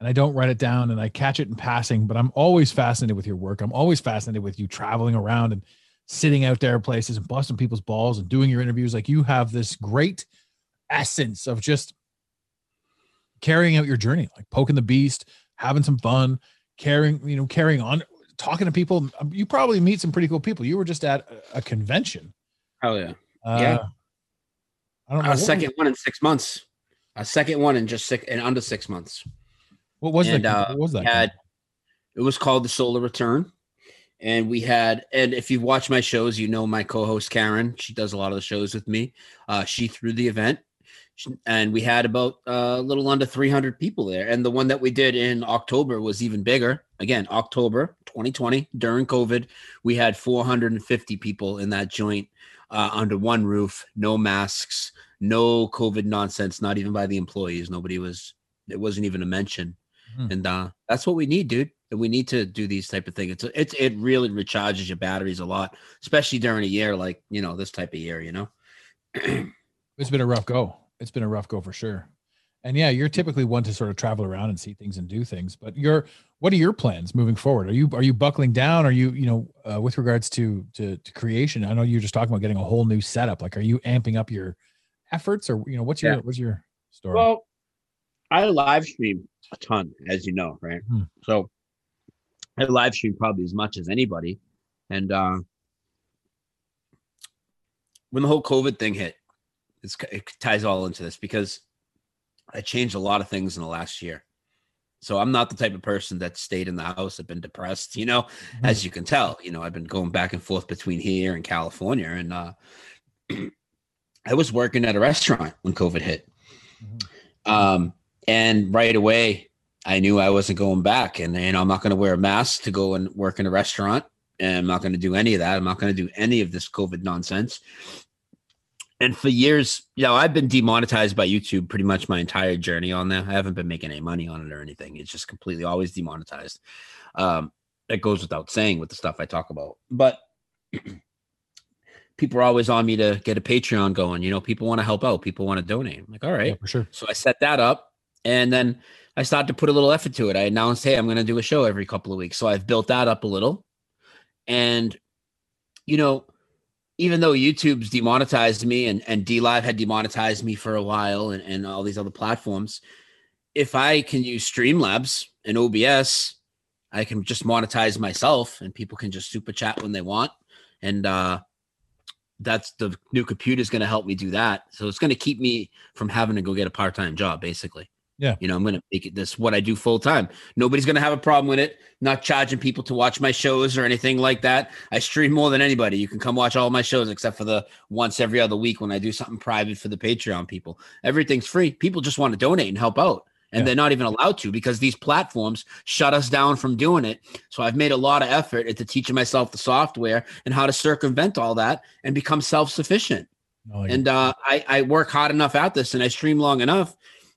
And i don't write it down and i catch it in passing but i'm always fascinated with your work. I'm always fascinated with you traveling around and sitting out there places and busting people's balls and doing your interviews like you have this great essence of just carrying out your journey like poking the beast having some fun carrying you know carrying on talking to people Um, you probably meet some pretty cool people you were just at a, convention
Hell yeah.
uh,
Yeah.
i don't know
A second one in six months. A second one in just six in under six months.
what was
and,
that
uh,
what was that
had it was called the Solar Return. And we had, and if you've watched my shows, you know my co-host Karen. She does a lot of the shows with me. Uh, she threw the event. and we had about uh, a little under 300 people there. And the one that we did in October was even bigger. Again, October 2020 during COVID, we had 450 people in that joint uh, under one roof, no masks, no COVID nonsense, not even by the employees. Nobody was. It wasn't even a mention.
Hmm.
And uh, that's what we need, dude. And we need to do these type of things. It's it's it really recharges your batteries a lot, especially during a year like you know this type of year. You know.
It's been a rough go. It's been a rough go for sure. And yeah, you're typically one to sort of travel around and see things and do things. But you're, what are your plans moving forward? Are you are you buckling down? Are you you know uh, with regards to, to to creation? I know you're just talking about getting a whole new setup. Like, are you amping up your efforts, or you know, what's your
Yeah.
what's your story?
Well, I live stream a ton, as you know, right?
Hmm.
So I live stream probably as much as anybody. And uh when the whole COVID thing hit, it's, it ties all into this because I changed a lot of things in the last year. So I'm not the type of person that stayed in the house, I've been depressed, you know, as you can tell, you know, I've been going back and forth between here and California. And uh I was working at a restaurant when COVID hit. Um, and right away, I knew I wasn't going back, and you know, I'm not going to wear a mask to go and work in a restaurant, and I'm not going to do any of that. I'm not going to do any of this COVID nonsense. And for years, you know, I've been demonetized by YouTube pretty much my entire journey on there. I haven't been making any money on it or anything. It's just completely always demonetized. Um, it goes without saying with the stuff I talk about, but people are always on me to get a Patreon going. You know, people want to help out, people want to donate. I'm like, all right.
yeah, for sure.
So I set that up and then I started to put a little effort to it. I announced, hey, I'm going to do a show every couple of weeks. So I've built that up a little. And, you know, even though YouTube's demonetized me and, and DLive had demonetized me for a while and, and all these other platforms, if I can use Streamlabs and OBS, I can just monetize myself and people can just super chat when they want. And uh that's the new computer is going to help me do that. So it's going to keep me from having to go get a part time job, basically.
Yeah.
You know, I'm going to make it this what I do full time. Nobody's going to have a problem with it. Not charging people to watch my shows or anything like that. I stream more than anybody. You can come watch all my shows except for the once every other week when I do something private for the Patreon people. Everything's free. People just want to donate and help out. And
Yeah.
they're not even allowed to because these platforms shut us down from doing it. So I've made a lot of effort into teaching myself the software and how to circumvent all that and become self-sufficient.
No, like,
And uh, I, I work hard enough at this and I stream long enough.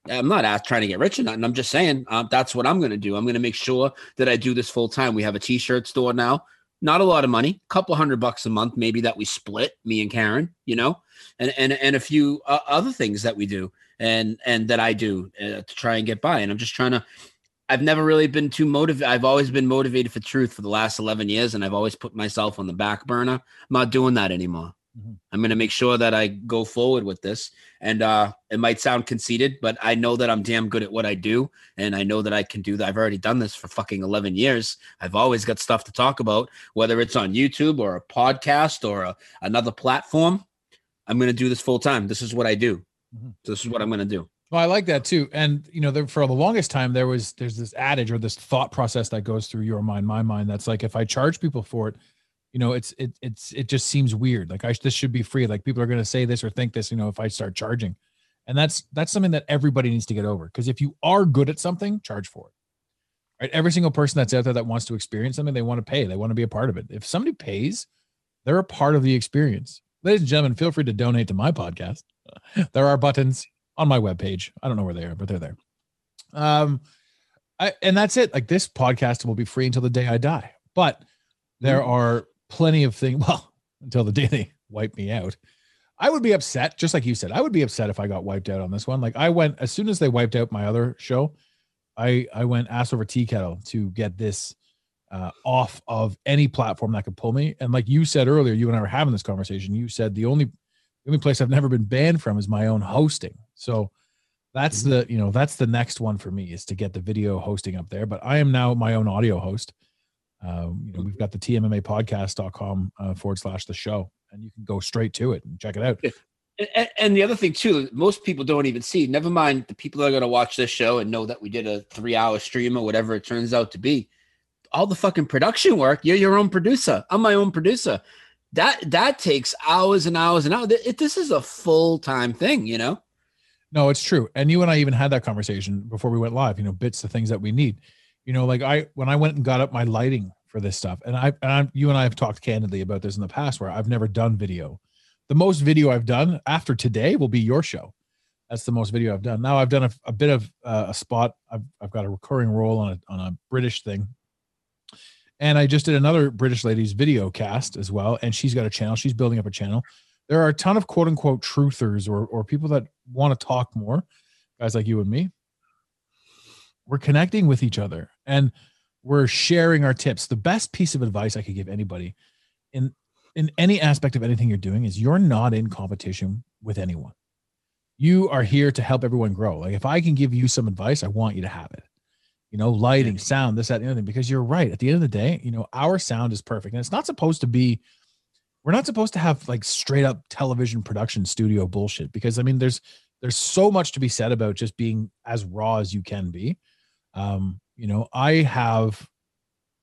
I'm not trying to get rich or nothing. I'm just saying um, that's what I'm going to do. I'm going to make sure that I do this full time. We have a t-shirt store now. Not a lot of money, a couple hundred bucks a month, maybe that we split, me and Karen, you know, and and and a few uh, other things that we do and and that I do uh, to try and get by. And I'm just trying to. I've never really been too motivated. I've always been motivated for truth for the last 11 years, and I've always put myself on the back burner. I'm not doing that anymore.
Mhm.
I'm going to make sure that I go forward with this. And uh, it might sound conceited, but I know that I'm damn good at what I do. And I know that I can do that. I've already done this for fucking 11 years. I've always got stuff to talk about, whether it's on YouTube or a podcast or a, another platform. I'm going to do this full time. This is what I do.
Mhm.
This is what I'm going to do.
Well, I like that too. And you know, there, for the longest time, there was there's this adage or this thought process that goes through your mind, my mind. That's like if I charge people for it, you know, it's it it's it just seems weird. Like I this should be free. Like people are going to say this or think this. You know, if I start charging, and that's that's something that everybody needs to get over. Because if you are good at something, charge for it. Right. Every single person that's out there that wants to experience something, they want to pay. They want to be a part of it. If somebody pays, they're a part of the experience. Ladies and gentlemen, feel free to donate to my podcast. There are buttons on my webpage. I don't know where they are, but they're there. Um, I, and that's it. Like this podcast will be free until the day I die. But there are plenty of things. Well, until the day they wipe me out, I would be upset. Just like you said, I would be upset if I got wiped out on this one. Like I went as soon as they wiped out my other show, I I went ass over tea kettle to get this uh, off of any platform that could pull me. And like you said earlier, you and I were having this conversation. You said the only the only place I've never been banned from is my own hosting. So that's the you know that's the next one for me is to get the video hosting up there. But I am now my own audio host. Um, you know, we've got the tmmapodcast.com uh, forward slash the show, and you can go straight to it and check it out.
And, and the other thing too, most people don't even see. Never mind the people that are going to watch this show and know that we did a three-hour stream or whatever it turns out to be. All the fucking production work. You're your own producer. I'm my own producer. That that takes hours and hours and hours. It, this is a full time thing, you know.
No, it's true. And you and I even had that conversation before we went live, you know, bits of things that we need. You know, like I when I went and got up my lighting for this stuff, and I and I'm, you and I have talked candidly about this in the past where I've never done video. The most video I've done after today will be your show. That's the most video I've done. Now I've done a, a bit of uh, a spot. I've I've got a recurring role on a on a British thing. And I just did another British lady's video cast as well. And she's got a channel. She's building up a channel there are a ton of quote unquote truthers or or people that want to talk more, guys like you and me. We're connecting with each other and we're sharing our tips. The best piece of advice I could give anybody in in any aspect of anything you're doing is you're not in competition with anyone. You are here to help everyone grow. Like if I can give you some advice, I want you to have it. You know, lighting, mm. sound, this, that, and the other thing, because you're right. At the end of the day, you know, our sound is perfect. And it's not supposed to be we're not supposed to have like straight up television production studio bullshit because I mean there's there's so much to be said about just being as raw as you can be. Um, you know, I have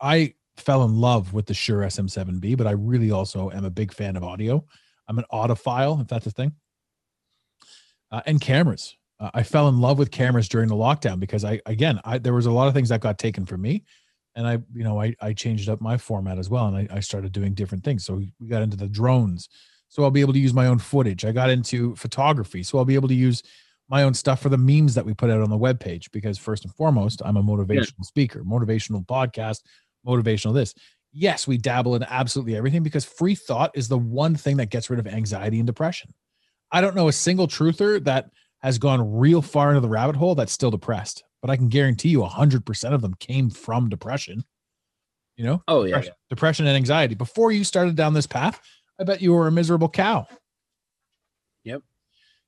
I fell in love with the Shure SM7B, but I really also am a big fan of audio. I'm an audiophile, if that's a thing. Uh, and cameras. Uh, I fell in love with cameras during the lockdown because I again, I there was a lot of things that got taken from me and I, you know, I, I changed up my format as well. And I, I started doing different things. So we got into the drones. So I'll be able to use my own footage. I got into photography. So I'll be able to use my own stuff for the memes that we put out on the web page because first and foremost, I'm a motivational yeah. speaker, motivational podcast, motivational this. Yes, we dabble in absolutely everything because free thought is the one thing that gets rid of anxiety and depression. I don't know a single truther that has gone real far into the rabbit hole that's still depressed but I can guarantee you 100% of them came from depression. You know?
Oh, yeah
depression,
yeah.
depression and anxiety. Before you started down this path, I bet you were a miserable cow.
Yep.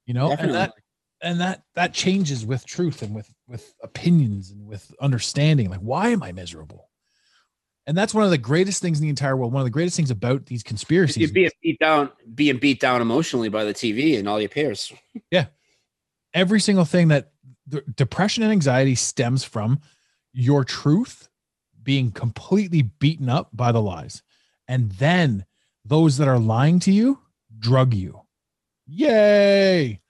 You know, Definitely. and that and that that changes with truth and with with opinions and with understanding like why am I miserable? And that's one of the greatest things in the entire world. One of the greatest things about these conspiracies.
You're being beat down, being beat down emotionally by the TV and all your peers.
Yeah. Every single thing that depression and anxiety stems from your truth being completely beaten up by the lies. And then those that are lying to you drug you. Yay.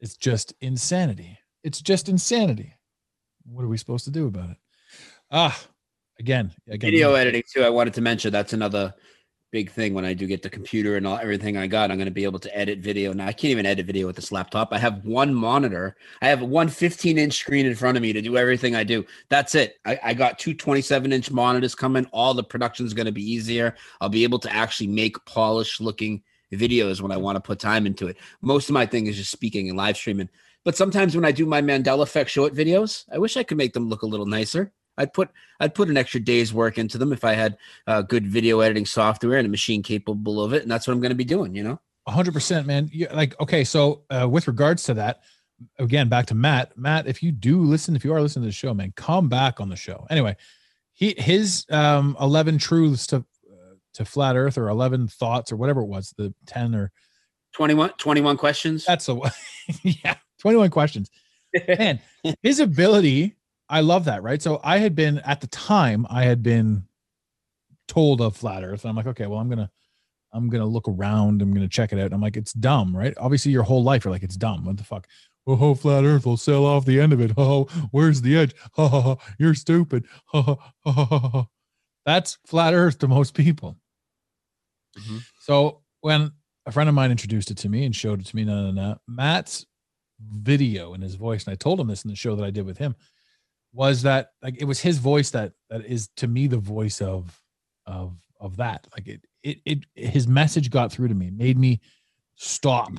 It's just insanity. It's just insanity. What are we supposed to do about it? Ah, again, again
video editing too. I wanted to mention that's another big thing when I do get the computer and all everything I got. I'm going to be able to edit video. Now I can't even edit video with this laptop. I have one monitor. I have one 15 inch screen in front of me to do everything I do. That's it. I, I got two 27 inch monitors coming. All the production is going to be easier. I'll be able to actually make polished looking videos when I want to put time into it. Most of my thing is just speaking and live streaming. But sometimes when I do my Mandela effect short videos, I wish I could make them look a little nicer. I'd put I'd put an extra day's work into them if I had uh, good video editing software and a machine capable of it, and that's what I'm going to be doing. You know,
hundred percent, man. You, like, okay, so uh, with regards to that, again, back to Matt. Matt, if you do listen, if you are listening to the show, man, come back on the show. Anyway, he his um, eleven truths to to flat Earth or eleven thoughts or whatever it was, the ten or
21, 21 questions.
That's a yeah, twenty one questions. Man, his ability I love that, right? So I had been at the time I had been told of flat earth and I'm like, okay, well I'm going to I'm going to look around, I'm going to check it out. And I'm like, it's dumb, right? Obviously your whole life you're like it's dumb. What the fuck? Oh, flat earth will sell off the end of it. Oh, where's the edge? Oh, you're stupid. Oh, That's flat earth to most people. Mm-hmm. So when a friend of mine introduced it to me and showed it to me, no, no, no, Matt's video and his voice, and I told him this in the show that I did with him was that like it was his voice that that is to me the voice of of of that like it it, it his message got through to me made me stop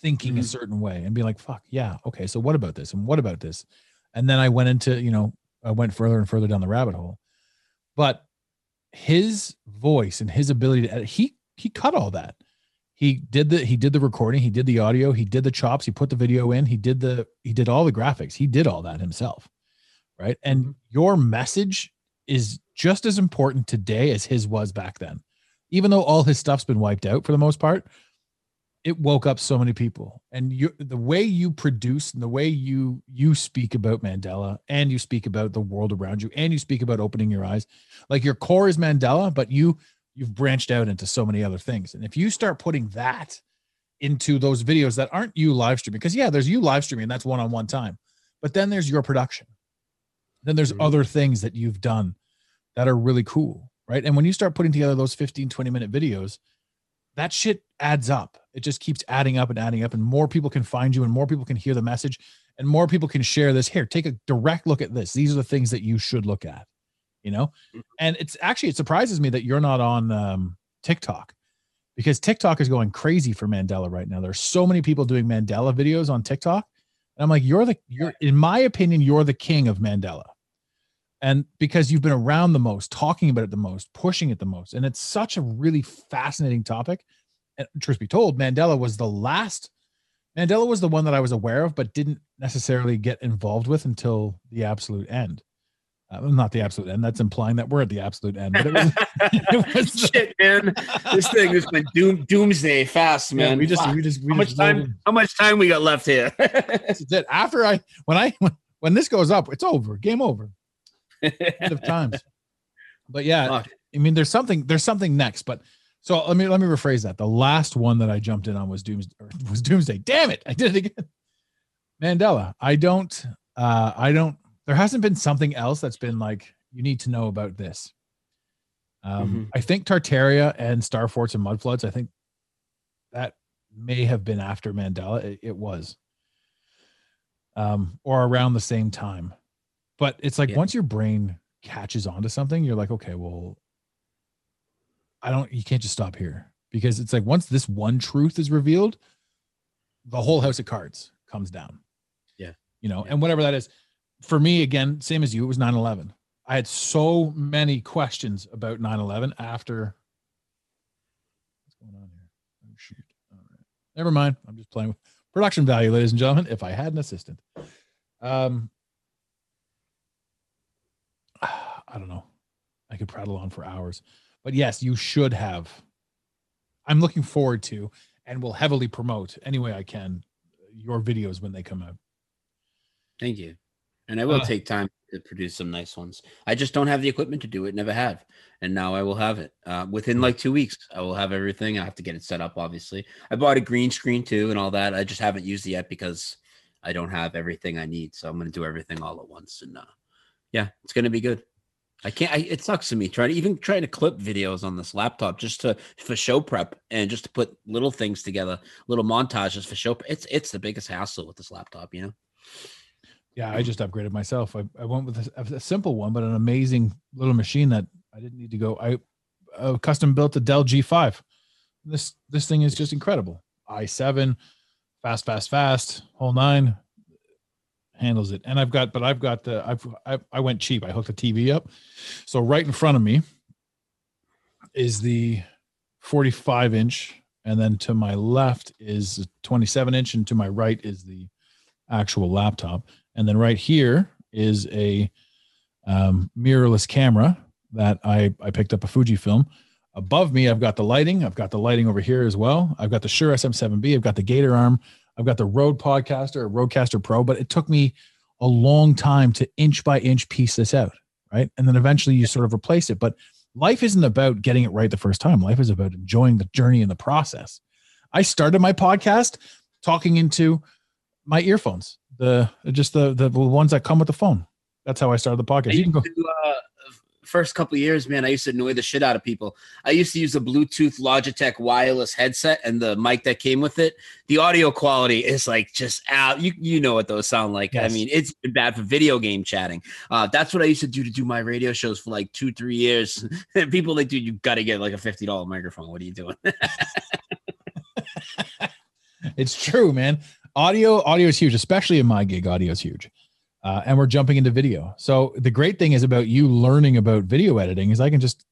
thinking mm-hmm. a certain way and be like fuck yeah okay so what about this and what about this and then i went into you know i went further and further down the rabbit hole but his voice and his ability to edit, he he cut all that. He did the he did the recording he did the audio he did the chops he put the video in he did the he did all the graphics he did all that himself right? And mm-hmm. your message is just as important today as his was back then. Even though all his stuff's been wiped out for the most part it woke up so many people and you the way you produce and the way you you speak about mandela and you speak about the world around you and you speak about opening your eyes like your core is mandela but you you've branched out into so many other things. And if you start putting that into those videos that aren't you live streaming. Because yeah, there's you live streaming, that's one-on-one time. But then there's your production. Then there's
Mhm.
other things that you've done that are really cool, right? And when you start putting together those 15, 20 minute videos, that shit adds up. It just keeps adding up and adding up, and more people can find you, and more people can hear the message, and more people can share this. Here, take a direct look at this. These are the things that you should look at, you know. And it's actually it surprises me that you're not on um, TikTok because TikTok is going crazy for Mandela right now. There's so many people doing Mandela videos on TikTok, and I'm like, you're the you're in my opinion, you're the king of Mandela and because you've been around the most talking about it the most pushing it the most and it's such a really fascinating topic and truth be told mandela was the last mandela was the one that i was aware of but didn't necessarily get involved with until the absolute end uh, not the absolute end that's implying that we're at the absolute end but it was, it was
Shit, man. This thing has been doom doomsday fast,
yeah,
man.
we just
Fuck.
we just we
how much time? How much time we got left here?
This it. after i when i when this goes up it's over game over end of times. But yeah,
Fuck.
I mean, there's something there's something next. But so let me let me rephrase that. The last one that I jumped in on was Dooms or was Doomsday. Damn it, I did it again. Mandela. I don't. uh I don't. There hasn't been something else that's been like you need to know about this. Um, I think Tartaria and Star Forts and Mud Floods. I think that may have been after Mandela. It, it was, um, or around the same time. But it's like
Yeah.
once your brain catches onto something, you're like, okay, well, I don't. You can't just stop here because it's like once this one truth is revealed, the whole house of cards comes down.
Yeah.
You know,
Yeah.
and whatever that is. For me, again, same as you, it was 9 11. I had so many questions about 9 11 after. What's going on here? Oh, shoot. All right. Never mind. I'm just playing with production value, ladies and gentlemen. If I had an assistant, um, I don't know. I could prattle on for hours, but yes, you should have. I'm looking forward to and will heavily promote any way I can your videos when they come out.
Thank you. And I will
Uh,
take time to produce some nice ones. I just don't have the equipment to do it, never have. And now I will have it. Uh, within like two weeks, I will have everything. I have to get it set up, obviously. I bought a green screen too and all that. I just haven't used it yet because I don't have everything I need. So I'm going to do everything all at once. And uh, yeah, it's going to be good. I can't, I, it sucks to me trying to even trying to clip videos on this laptop just to, for show prep and just to put little things together, little montages for show. It's, it's the biggest hassle with this laptop, you know?
Yeah, I just upgraded myself. I, I went with a, a simple one, but an amazing little machine that I didn't need to go. I uh, custom built a Dell G5. This this thing is just incredible. i7, fast, fast, fast, whole nine handles it. And I've got, but I've got the I've I, I went cheap. I hooked the TV up, so right in front of me is the 45 inch, and then to my left is a 27 inch, and to my right is the actual laptop. And then right here is a um, mirrorless camera that I, I picked up a Fujifilm. Above me, I've got the lighting. I've got the lighting over here as well. I've got the Shure SM7B. I've got the Gator Arm. I've got the Rode Podcaster, Rodecaster Pro. But it took me a long time to inch by inch piece this out, right? And then eventually you sort of replace it. But life isn't about getting it right the first time. Life is about enjoying the journey and the process. I started my podcast talking into my earphones, the just the the ones that come with the phone. That's how I started the podcast. You can
used
go.
to, uh, first couple years, man, I used to annoy the shit out of people. I used to use a Bluetooth Logitech wireless headset and the mic that came with it. The audio quality is like just out. You you know what those sound like.
Yes.
I mean, it's bad for video game chatting. Uh, that's what I used to do to do my radio shows for like two, three years. And people like, dude, you got to get like a fifty dollar microphone. What are you doing?
It's true, man. Audio audio is huge, especially in my gig. Audio is huge. Uh, and we're jumping into video. So the great thing is about you learning about video editing is I can just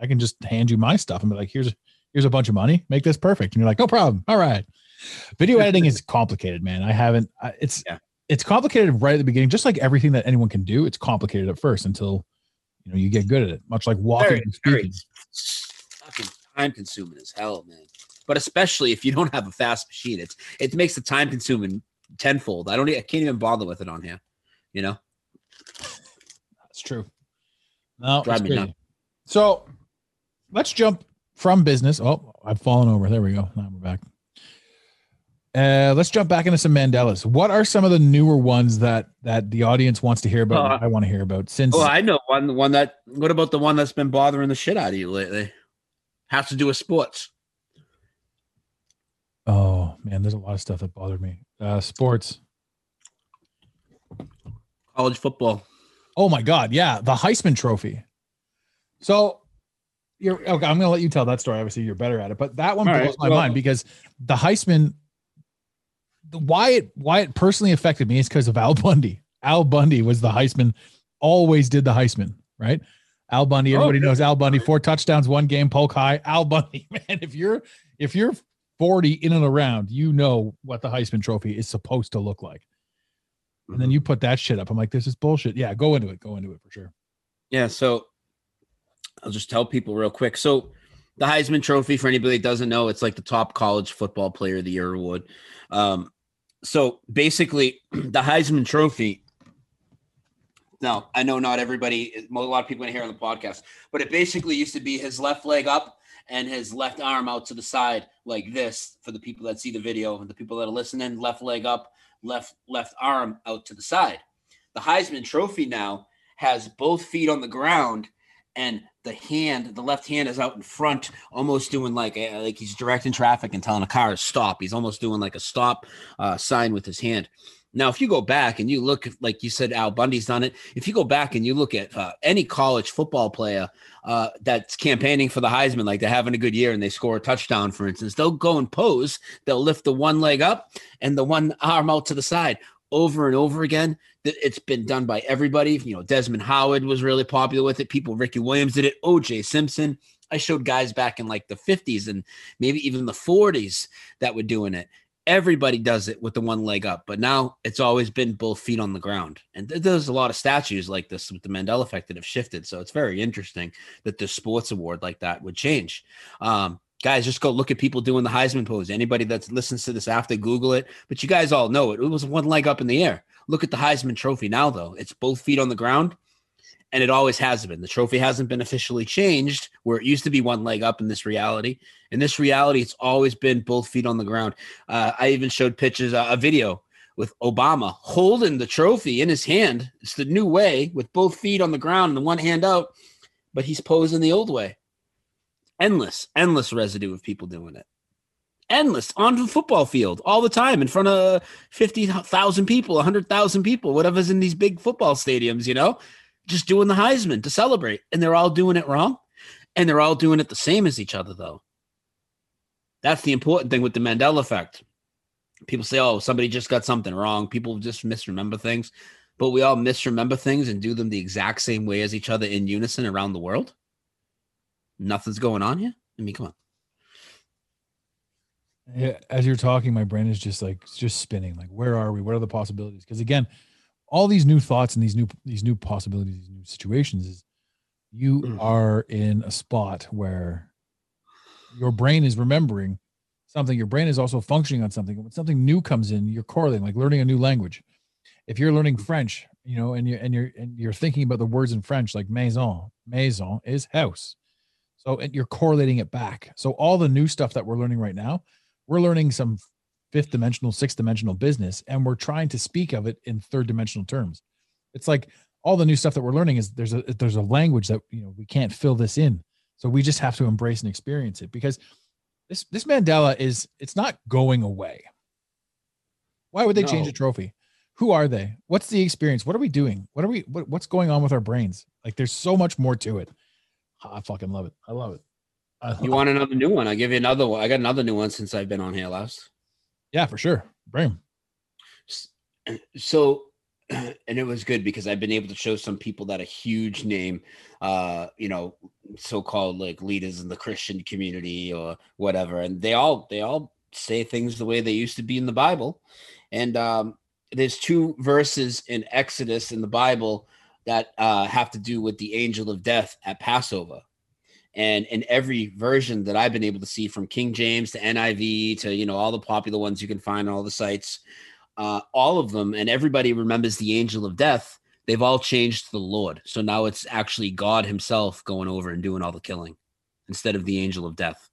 I can just hand you my stuff and be like, here's here's a bunch of money, make this perfect. And you're like, no problem. All right. Video editing is complicated, man. I haven't. I, it's
Yeah.
it's complicated right at the beginning, just like everything that anyone can do. It's complicated at first until you know you get good at it. Much like walking
very,
and speaking.
fucking time consuming as hell, man. But especially if you don't have a fast machine, it's it makes the time consuming tenfold. I don't. I can't even bother with it on here. You know,
That's true. No,
Drive
it's
me
So let's jump from business. Oh, I've fallen over. There we go. Now we're back. Uh, let's jump back into some Mandelas. What are some of the newer ones that that the audience wants to hear about?
Uh,
I want to hear about since
Oh, I know one. The one that. What about the one that's been bothering the shit out of you lately? Has to do with sports.
oh man, there's a lot of stuff that bothered me. Uh, sports.
College football.
Oh my God, yeah, the Heisman Trophy. So you're okay. I'm gonna let you tell that story. Obviously, you're better at it, but that one
All
blows
right,
my
well-
mind because the Heisman. The, why it why it personally affected me is because of Al Bundy. Al Bundy was the Heisman, always did the Heisman, right? Al Bundy,
Oh,
everybody
yeah.
knows Al Bundy, four touchdowns, one game, Polk High. Al Bundy, man, if you're if you're 40 in and around, you know what the Heisman Trophy is supposed to look like. And then you put that shit up. I'm like, this is bullshit. Yeah, go into it. Go into it for sure.
Yeah, so I'll just tell people real quick. So the Heisman Trophy, for anybody that doesn't know, it's like the top college football player of the year award. Um, so basically, the Heisman Trophy. Now, I know not everybody, a lot of people in here on the podcast, but it basically used to be his left leg up and his left arm out to the side like this for the people that see the video and the people that are listening, left leg up, left left arm out to the side. The Heisman Trophy now has both feet on the ground and the hand the left hand is out in front almost doing like a, like he's directing traffic and telling a car to stop he's almost doing like a stop uh, sign with his hand now if you go back and you look like you said al bundy's done it if you go back and you look at uh, any college football player uh, that's campaigning for the heisman like they're having a good year and they score a touchdown for instance they'll go and pose they'll lift the one leg up and the one arm out to the side over and over again it's been done by everybody. You know, Desmond Howard was really popular with it. People, Ricky Williams did it. OJ Simpson. I showed guys back in like the 50s and maybe even the 40s that were doing it. Everybody does it with the one leg up, but now it's always been both feet on the ground. And th- there's a lot of statues like this with the Mandela effect that have shifted. So it's very interesting that the sports award like that would change. Um, guys, just go look at people doing the Heisman pose. Anybody that listens to this after, Google it. But you guys all know it. It was one leg up in the air. Look at the Heisman Trophy now, though. It's both feet on the ground, and it always has been. The trophy hasn't been officially changed, where it used to be one leg up in this reality. In this reality, it's always been both feet on the ground. Uh, I even showed pictures, uh, a video with Obama holding the trophy in his hand. It's the new way with both feet on the ground and the one hand out, but he's posing the old way. Endless, endless residue of people doing it endless on the football field all the time in front of 50,000 people, 100,000 people, whatever's in these big football stadiums, you know, just doing the Heisman to celebrate. And they're all doing it wrong. And they're all doing it the same as each other, though. That's the important thing with the Mandela effect. People say, oh, somebody just got something wrong. People just misremember things. But we all misremember things and do them the exact same way as each other in unison around the world. Nothing's going on here. I mean, come on.
Yeah, as you're talking, my brain is just like just spinning. Like, where are we? What are the possibilities? Because again, all these new thoughts and these new these new possibilities, these new situations is you
Mm.
are in a spot where your brain is remembering something. Your brain is also functioning on something. When something new comes in, you're correlating, like learning a new language. If you're learning French, you know, and you're and you're and you're thinking about the words in French, like maison, maison is house. So and you're correlating it back. So all the new stuff that we're learning right now, we're learning some fifth dimensional, sixth dimensional business, and we're trying to speak of it in third dimensional terms. It's like all the new stuff that we're learning is there's a there's a language that you know we can't fill this in. So we just have to embrace and experience it because this this Mandela is it's not going away. Why would they change
No.
a trophy? Who are they? What's the experience? What are we doing? What are we what, what's going on with our brains? Like there's so much more to it. Ah, I fucking love it. I love it. I
You want another new one? I'll give you another one. I got another new one since I've been on here last.
Yeah, for sure. Bring 'em.
S- So, and it was good because I've been able to show some people that a huge name, uh, you know, so-called like leaders in the Christian community or whatever, and they all they all say things the way they used to be in the Bible, and um, there's two verses in Exodus in the Bible that uh, have to do with the angel of death at Passover. And in every version that I've been able to see from King James to NIV to, you know, all the popular ones you can find on all the sites, uh, all of them, and everybody remembers the angel of death. They've all changed to the Lord. So now it's actually God himself going over and doing all the killing instead of the angel of death.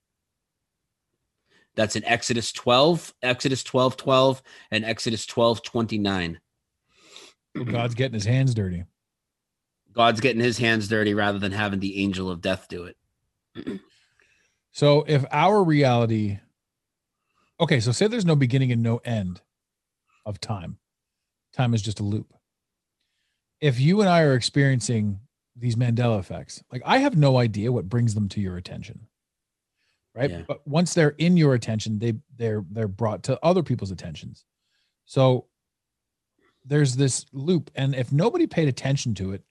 That's in Exodus 12, Exodus 12, 12, and Exodus 12, 29.
God's getting his hands dirty.
God's getting his hands dirty rather than having the angel of death do it.
So if our reality, okay, so say there's no beginning and no end of time, time is just a loop. If you and I are experiencing these Mandela effects, like I have no idea what brings them to your attention, right?
Yeah.
But once they're in your attention, they they're they're brought to other people's attentions. So there's this loop, and if nobody paid attention to it,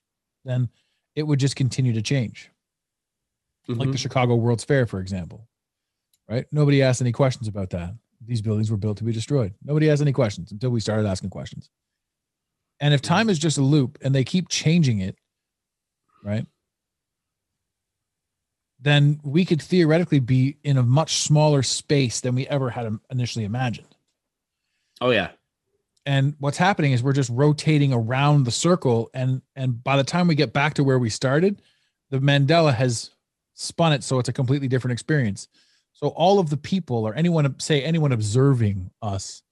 then it would just continue to change like the mm-hmm. Chicago World's Fair, for example. Right? Nobody asked any questions about that. These buildings were built to be destroyed. Nobody asked any questions until we started asking questions. And if time is just a loop and they keep changing it, right? Then we could theoretically be in a much smaller space than we ever had initially imagined.
oh yeah.
And what's happening is we're just rotating around the circle and and by the time we get back to where we started, the Mandela has spun it so it's a completely different experience. So all of the people or anyone say anyone observing us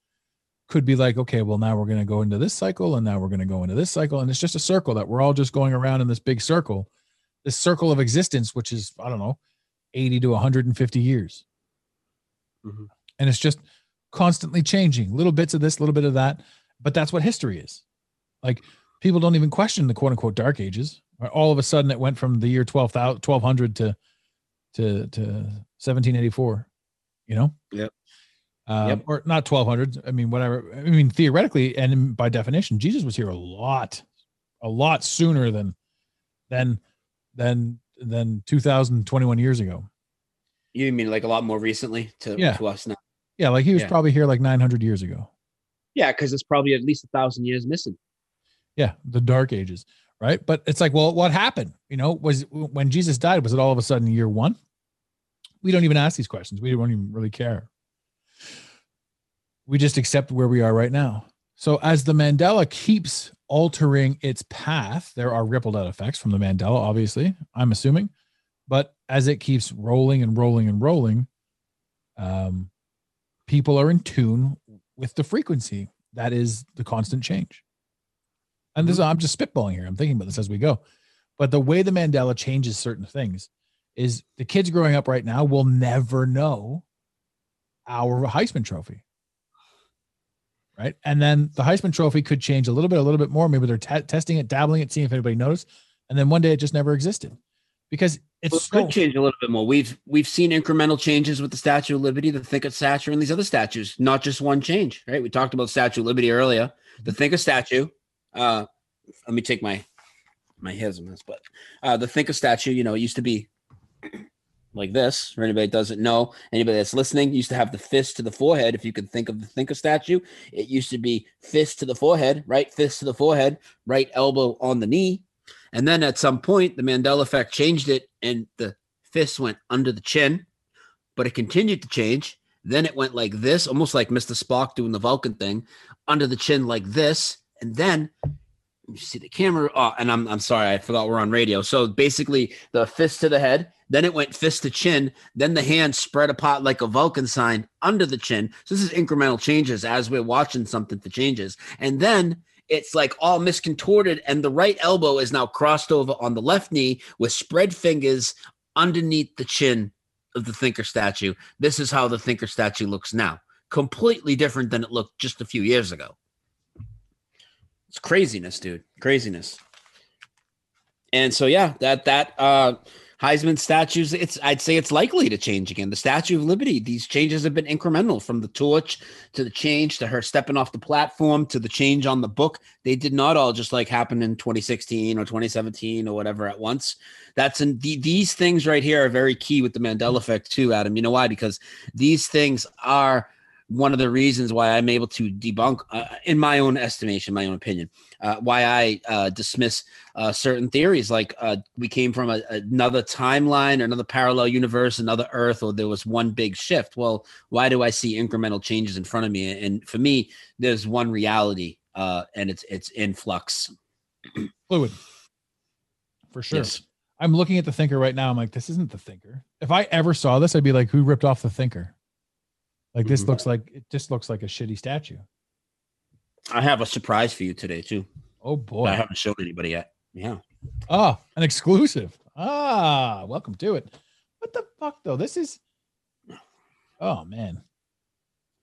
could be like, okay, well now we're going to go into this cycle and now we're going to go into this cycle and it's just a circle that we're all just going around in this big circle. This circle of existence which is I don't know 80 to 150 years.
Mhm.
And it's just constantly changing, little bits of this, little bit of that, but that's what history is. Like people don't even question the quote unquote dark ages. All of a sudden it went from the year 12,000 1200 to to to 1784, you know?
Yep.
Um,
Yep.
or not 1200 i mean whatever i mean theoretically and by definition jesus was here a lot a lot sooner than than than than 2021 years ago
You mean like a lot more recently to,
Yeah.
to us now?
yeah like he was
Yeah.
probably here like 900 years ago
Yeah, because it's probably at least a thousand years missing.
yeah the dark ages right? But it's like well what happened? You know was when jesus died was it all of a sudden year one? We don't even ask these questions. We don't even really care. We just accept where we are right now. So as the mandela keeps altering its path there are rippled out effects from the mandela obviously i'm assuming. But as it keeps rolling and rolling and rolling um people are in tune with the frequency that is the constant change and this mm-hmm. I'm just spitballing here. I'm thinking about this as we go. But the way the Mandela changes certain things is the kids growing up right now will never know our Heisman Trophy. Right. And then the Heisman Trophy could change a little bit, a little bit more. Maybe they're te- testing it, dabbling it, seeing if anybody noticed. And then one day it just never existed because it's
Well, it
so,
could change a little bit more. We've we've seen incremental changes with the Statue of Liberty, the Thinker Statue, and these other statues. Not just one change, right? We talked about Statue of Liberty earlier. The mm-hmm. Thinker Statue. Uh, let me take my my hairs on this, but uh, the Thinker Statue. You know, it used to be like this. For anybody that doesn't know, anybody that's listening used to have the fist to the forehead. If you could think of the Thinker Statue, it used to be fist to the forehead, right fist to the forehead, right elbow on the knee, and then at some point, the Mandela effect changed it, and the fist went under the chin, but it continued to change. Then it went like this, almost like Mr. Spock doing the Vulcan thing, under the chin like this, and then you see the camera. Oh, and I'm I'm sorry, I forgot we're on radio. So basically, the fist to the head, then it went fist to chin, then the hand spread apart like a Vulcan sign under the chin. So this is incremental changes as we're watching something for changes, and then it's like all miscontorted, and the right elbow is now crossed over on the left knee with spread fingers underneath the chin of the thinker statue. This is how the thinker statue looks now. Completely different than it looked just a few years ago. It's craziness, dude. Craziness. And so yeah, that that uh Heisman statues, it's I'd say it's likely to change again. The Statue of Liberty, these changes have been incremental from the torch to the change to her stepping off the platform to the change on the book. They did not all just like happen in 2016 or 2017 or whatever at once. That's in the, these things right here are very key with the Mandela effect too, Adam. You know why? Because these things are one of the reasons why I'm able to debunk, uh, in my own estimation, my own opinion, uh, why I uh, dismiss uh, certain theories. Like uh, we came from a, another timeline, another parallel universe, another Earth, or there was one big shift. Well, why do I see incremental changes in front of me? And for me, there's one reality, uh, and it's it's in flux.
fluid. For sure.
Yes.
I'm looking at the thinker right now. I'm like, this isn't the thinker. If I ever saw this, I'd be like, who ripped off the thinker? Like this
Mhm.
looks like it just looks like a shitty statue.
I have a surprise for you today too.
Oh
boy. I haven't shown anybody yet. Yeah.
Oh, an exclusive. Ah, welcome to it. What the fuck though? This is Oh man.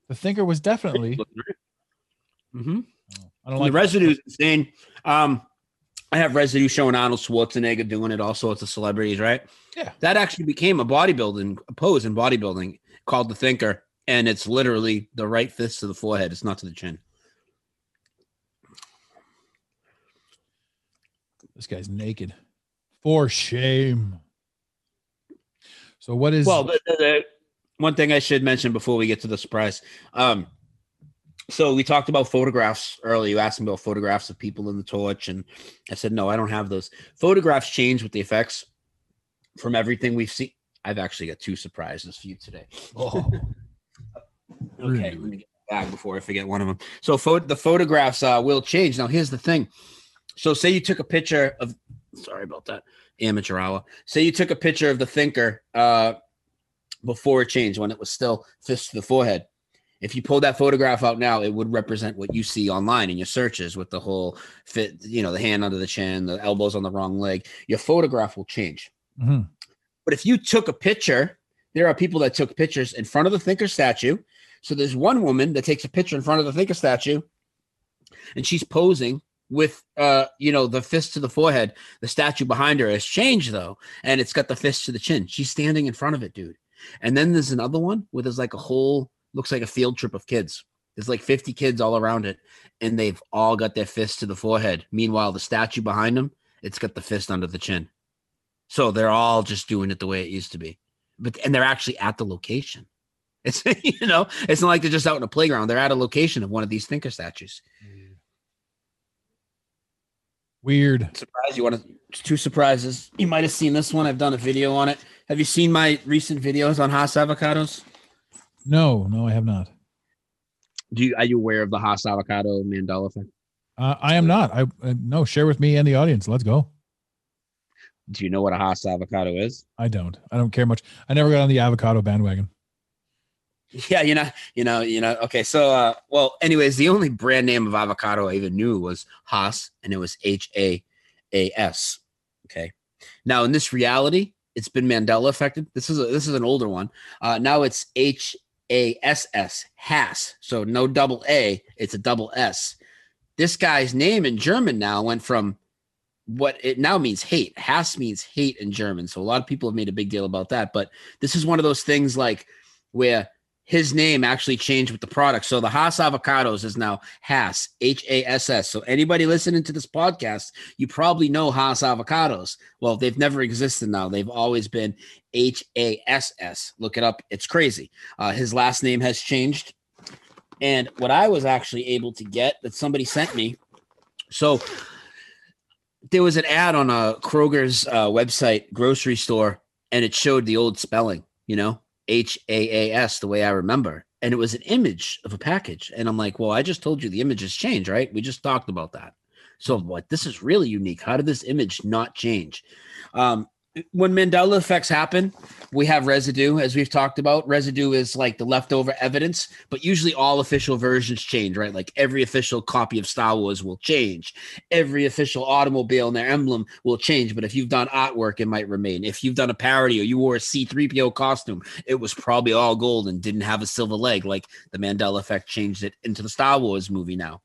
The thinker was definitely
Mm-hmm.
I don't like the
residue is insane. Um, I have residue showing Arnold Schwarzenegger doing it, all sorts of celebrities, right?
Yeah.
That actually became a bodybuilding a pose in bodybuilding called the thinker, and it's literally the right fist to the forehead. It's not to the chin.
This guy's naked. For shame. So what is
Well, the, the, the- one thing I should mention before we get to the surprise. Um, so we talked about photographs earlier. You asked me about photographs of people in the torch, and I said no, I don't have those. Photographs change with the effects from everything we've seen. I've actually got two surprises for you today.
oh,
Okay, let me get bag before I forget one of them. So the photographs uh, will change. Now here's the thing. So say you took a picture of sorry about that amateur hour. Say you took a picture of the thinker uh, before it changed when it was still fist to the forehead. If you pulled that photograph out now, it would represent what you see online in your searches with the whole fit, you know, the hand under the chin, the elbows on the wrong leg. Your photograph will change.
mhm.
But if you took a picture, there are people that took pictures in front of the thinker statue. So there's one woman that takes a picture in front of the thinker statue, and she's posing with uh you know the fist to the forehead. The statue behind her has changed though, and it's got the fist to the chin. She's standing in front of it, dude. And then there's another one where there's like a whole looks like a field trip of kids. There's like 50 kids all around it, and they've all got their fist to the forehead. Meanwhile, the statue behind them, it's got the fist under the chin. So they're all just doing it the way it used to be. But and they're actually at the location. It's you know, it's not like they're just out in a playground. They're at a location of one of these thinker statues.
weird.
Surprise! You want to two surprises? You might have seen this one. I've done a video on it. Have you seen my recent videos on Haas avocados?
No, no, I have not.
Do you are you aware of the Haas avocado Mandela effect?
Uh, I am not. I uh, no. Share with me and the audience. Let's go.
Do you know what a Haas avocado is?
I don't. I don't care much. I never got on the avocado bandwagon.
Yeah, you know, you know, you know. Okay, so uh, well, anyways, the only brand name of avocado I even knew was Haas, and it was H A A S. Okay. Now in this reality, it's been Mandela affected. This is a, this is an older one. Uh, now it's H A S S Hass. So no double A, it's a double S. This guy's name in German now went from what it now means hate. Hass means hate in German. So a lot of people have made a big deal about that. But this is one of those things like where his name actually changed with the product. So the Haas avocados is now Hass, H A S S. So anybody listening to this podcast, you probably know Haas avocados. Well, they've never existed now. They've always been H A S S. Look it up. It's crazy. Uh, his last name has changed. And what I was actually able to get that somebody sent me. So there was an ad on a Kroger's uh, website, grocery store, and it showed the old spelling, you know, H A A S, the way I remember. And it was an image of a package. And I'm like, well, I just told you the images change, right? We just talked about that. So what this is really unique. How did this image not change? Um, when Mandela effects happen, we have residue, as we've talked about. Residue is like the leftover evidence, but usually all official versions change, right? Like every official copy of Star Wars will change. Every official automobile and their emblem will change. But if you've done artwork, it might remain. If you've done a parody or you wore a C3PO costume, it was probably all gold and didn't have a silver leg. Like the Mandela effect changed it into the Star Wars movie now.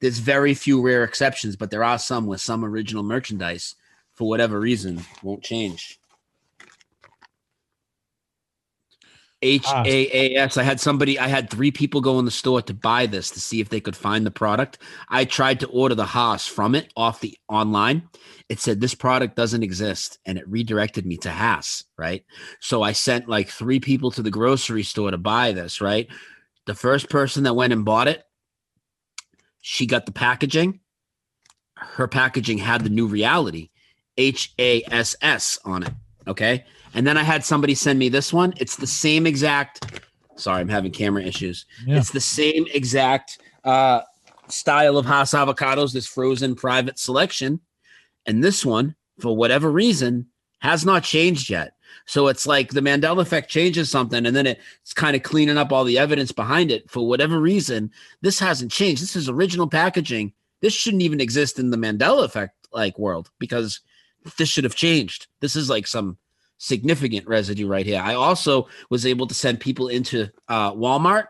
There's very few rare exceptions, but there are some with some original merchandise for whatever reason won't change. Ah. H A A S. I had somebody, I had three people go in the store to buy this to see if they could find the product. I tried to order the Haas from it off the online. It said this product doesn't exist and it redirected me to Hass, right? So I sent like three people to the grocery store to buy this, right? The first person that went and bought it, she got the packaging. Her packaging had the new reality. H A S S on it. Okay. And then I had somebody send me this one. It's the same exact. Sorry, I'm having camera issues.
Yeah.
It's the same exact uh, style of Haas avocados, this frozen private selection. And this one, for whatever reason, has not changed yet. So it's like the Mandela effect changes something and then it's kind of cleaning up all the evidence behind it. For whatever reason, this hasn't changed. This is original packaging. This shouldn't even exist in the Mandela effect like world because this should have changed. This is like some significant residue right here. I also was able to send people into uh, Walmart.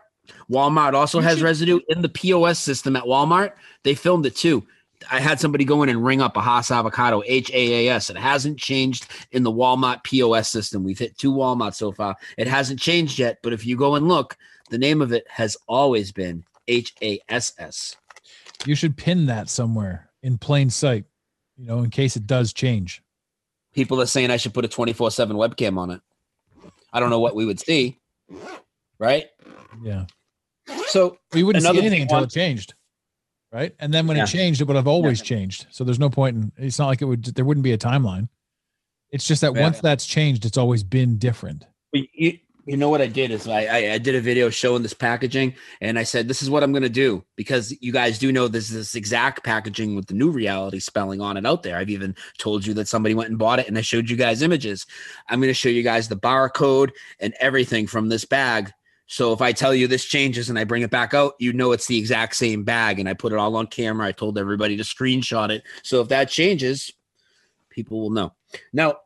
Walmart also has residue in the POS system at Walmart. They filmed it too. I had somebody go in and ring up a Haas avocado, H A A S. It hasn't changed in the Walmart POS system. We've hit two Walmart so far. It hasn't changed yet, but if you go and look, the name of it has always been H A S S.
You should pin that somewhere in plain sight, you know, in case it does change.
People are saying I should put a 24 7 webcam on it. I don't know what we would see, right?
Yeah.
So
we wouldn't see anything until it changed. Right. And then when
Yeah.
it changed, it would have always changed. So there's no point in it's not like it would there wouldn't be a timeline. It's just that
Yeah.
once that's changed, it's always been different.
You, you, know what I did is I, I I did a video showing this packaging and I said this is what I'm gonna do because you guys do know this is this exact packaging with the new reality spelling on it out there. I've even told you that somebody went and bought it and I showed you guys images. I'm gonna show you guys the barcode and everything from this bag. So if I tell you this changes and I bring it back out, you know it's the exact same bag. And I put it all on camera. I told everybody to screenshot it. So if that changes, people will know. Now,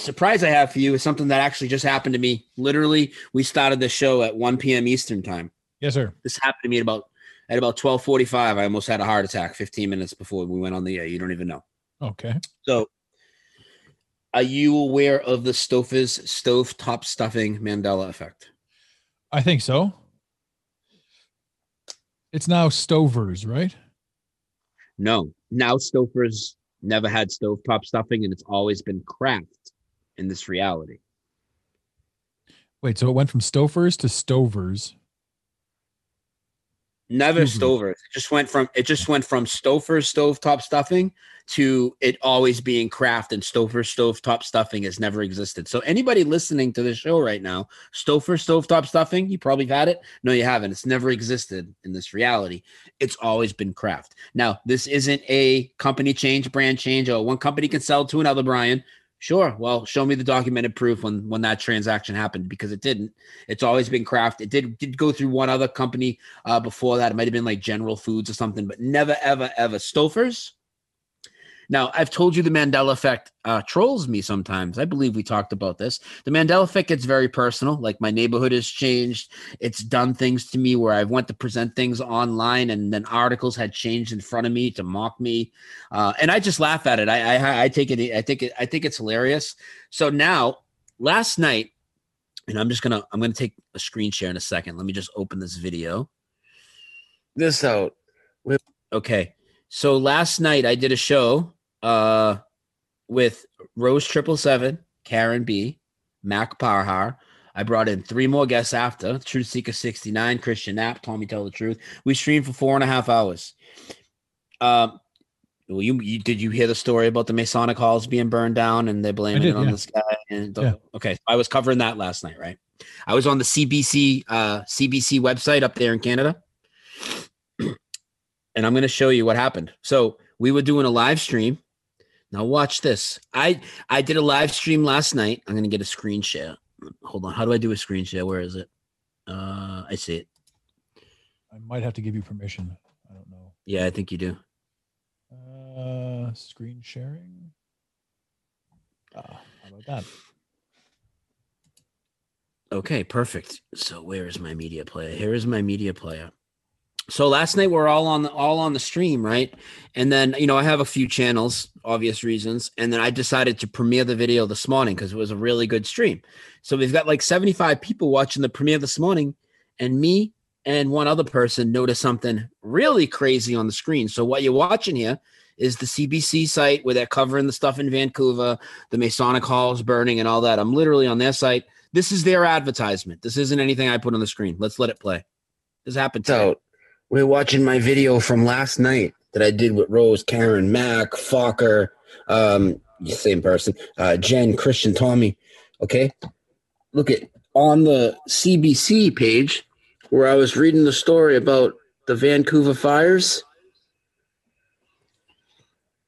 surprise I have for you is something that actually just happened to me. Literally, we started the show at 1 p.m. Eastern time.
Yes, sir.
This happened to me at about at about 12:45. I almost had a heart attack 15 minutes before we went on the air. You don't even know.
Okay.
So, are you aware of the Stouffer's stove top stuffing Mandela effect?
I think so. It's now Stovers, right?
No. Now Stouffer's never had stovetop stuffing, and it's always been Kraft in this reality.
Wait, so it went from Stofers to Stovers.
Never
Mhm.
Stover. It just went from it just went from Stouffer stovetop stuffing to it always being Kraft and Stouffer stovetop stuffing has never existed. So anybody listening to the show right now, Stouffer stovetop stuffing, you probably had it. No, you haven't. It's never existed in this reality. It's always been Kraft. Now, this isn't a company change, brand change. Oh, one company can sell to another, Brian. Sure. Well, show me the documented proof when when that transaction happened because it didn't. It's always been Kraft. It did did go through one other company uh, before that. It might have been like General Foods or something, but never, ever, ever Stouffer's. Now, I've told you the Mandela effect uh, trolls me sometimes. I believe we talked about this. The Mandela effect gets very personal. Like my neighborhood has changed. It's done things to me where I've went to present things online, and then articles had changed in front of me to mock me, uh, and I just laugh at it. I, I I take it. I think it. I think it's hilarious. So now, last night, and I'm just gonna I'm gonna take a screen share in a second. Let me just open this video. This out. Okay. So last night I did a show uh with Rose Triple Seven, Karen B, Mac Parhar. I brought in three more guests after Truth Seeker 69, Christian Knapp, Tommy Tell the Truth. We streamed for four and a half hours. Um well, you, you did you hear the story about the Masonic halls being burned down and they're blaming
did,
it on
yeah.
this guy? And
Yeah.
okay, I was covering that last night, right? I was on the CBC uh, CBC website up there in Canada, and I'm going to show you what happened. So we were doing a live stream. Now watch this. I I did a live stream last night. I'm going to get a screen share. Hold on. How do I do a screen share? Where is it? Uh, I see it.
I might have to give you permission. I don't know.
Yeah, I think you do.
Uh, screen sharing. Ah, how about that?
Okay, perfect. So where is my media player? Here is my media player. So last night we're all on the all on the stream, right? And then you know I have a few channels, obvious reasons, and then I decided to premiere the video this morning because it was a really good stream. So we've got like 75 people watching the premiere this morning, and me and one other person noticed something really crazy on the screen. So what you're watching here is the CBC site where they're covering the stuff in Vancouver, the Masonic halls burning and all that. I'm literally on their site. This is their advertisement. This isn't anything I put on the screen. Let's let it play. This happened. today.
We're watching my video from last night that I did with Rose, Karen, Mac, Fokker, um, same person, uh, Jen, Christian, Tommy. Okay. Look at on the CBC page where I was reading the story about the Vancouver fires.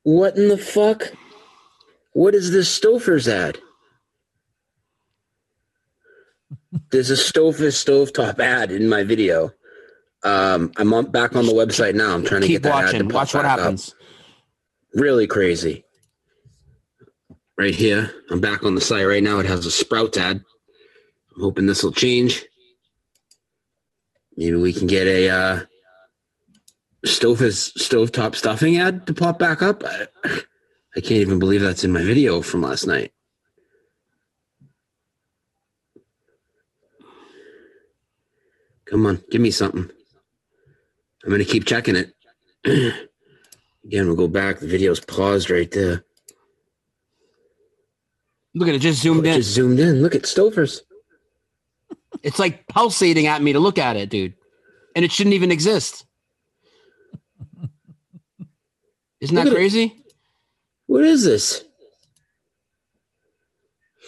What in the fuck? What is this Stouffer's ad? There's a Stouffer's stovetop ad in my video. Um, I'm on, back on the website now. I'm trying to
Keep
get that ad to
Watch what
back up.
happens.
Really crazy. Right here, I'm back on the site right now. It has a sprout ad. I'm hoping this will change. Maybe we can get a uh, Stouffer's stovetop stuffing ad to pop back up. I, I can't even believe that's in my video from last night. Come on, give me something. I'm gonna keep checking it. Again, we'll go back. The video's paused right there.
Look at it, just zoomed oh, in.
Just zoomed in. Look at Stover's.
It's like pulsating at me to look at it, dude. And it shouldn't even exist. Isn't that
Look at it.
crazy?
What is this?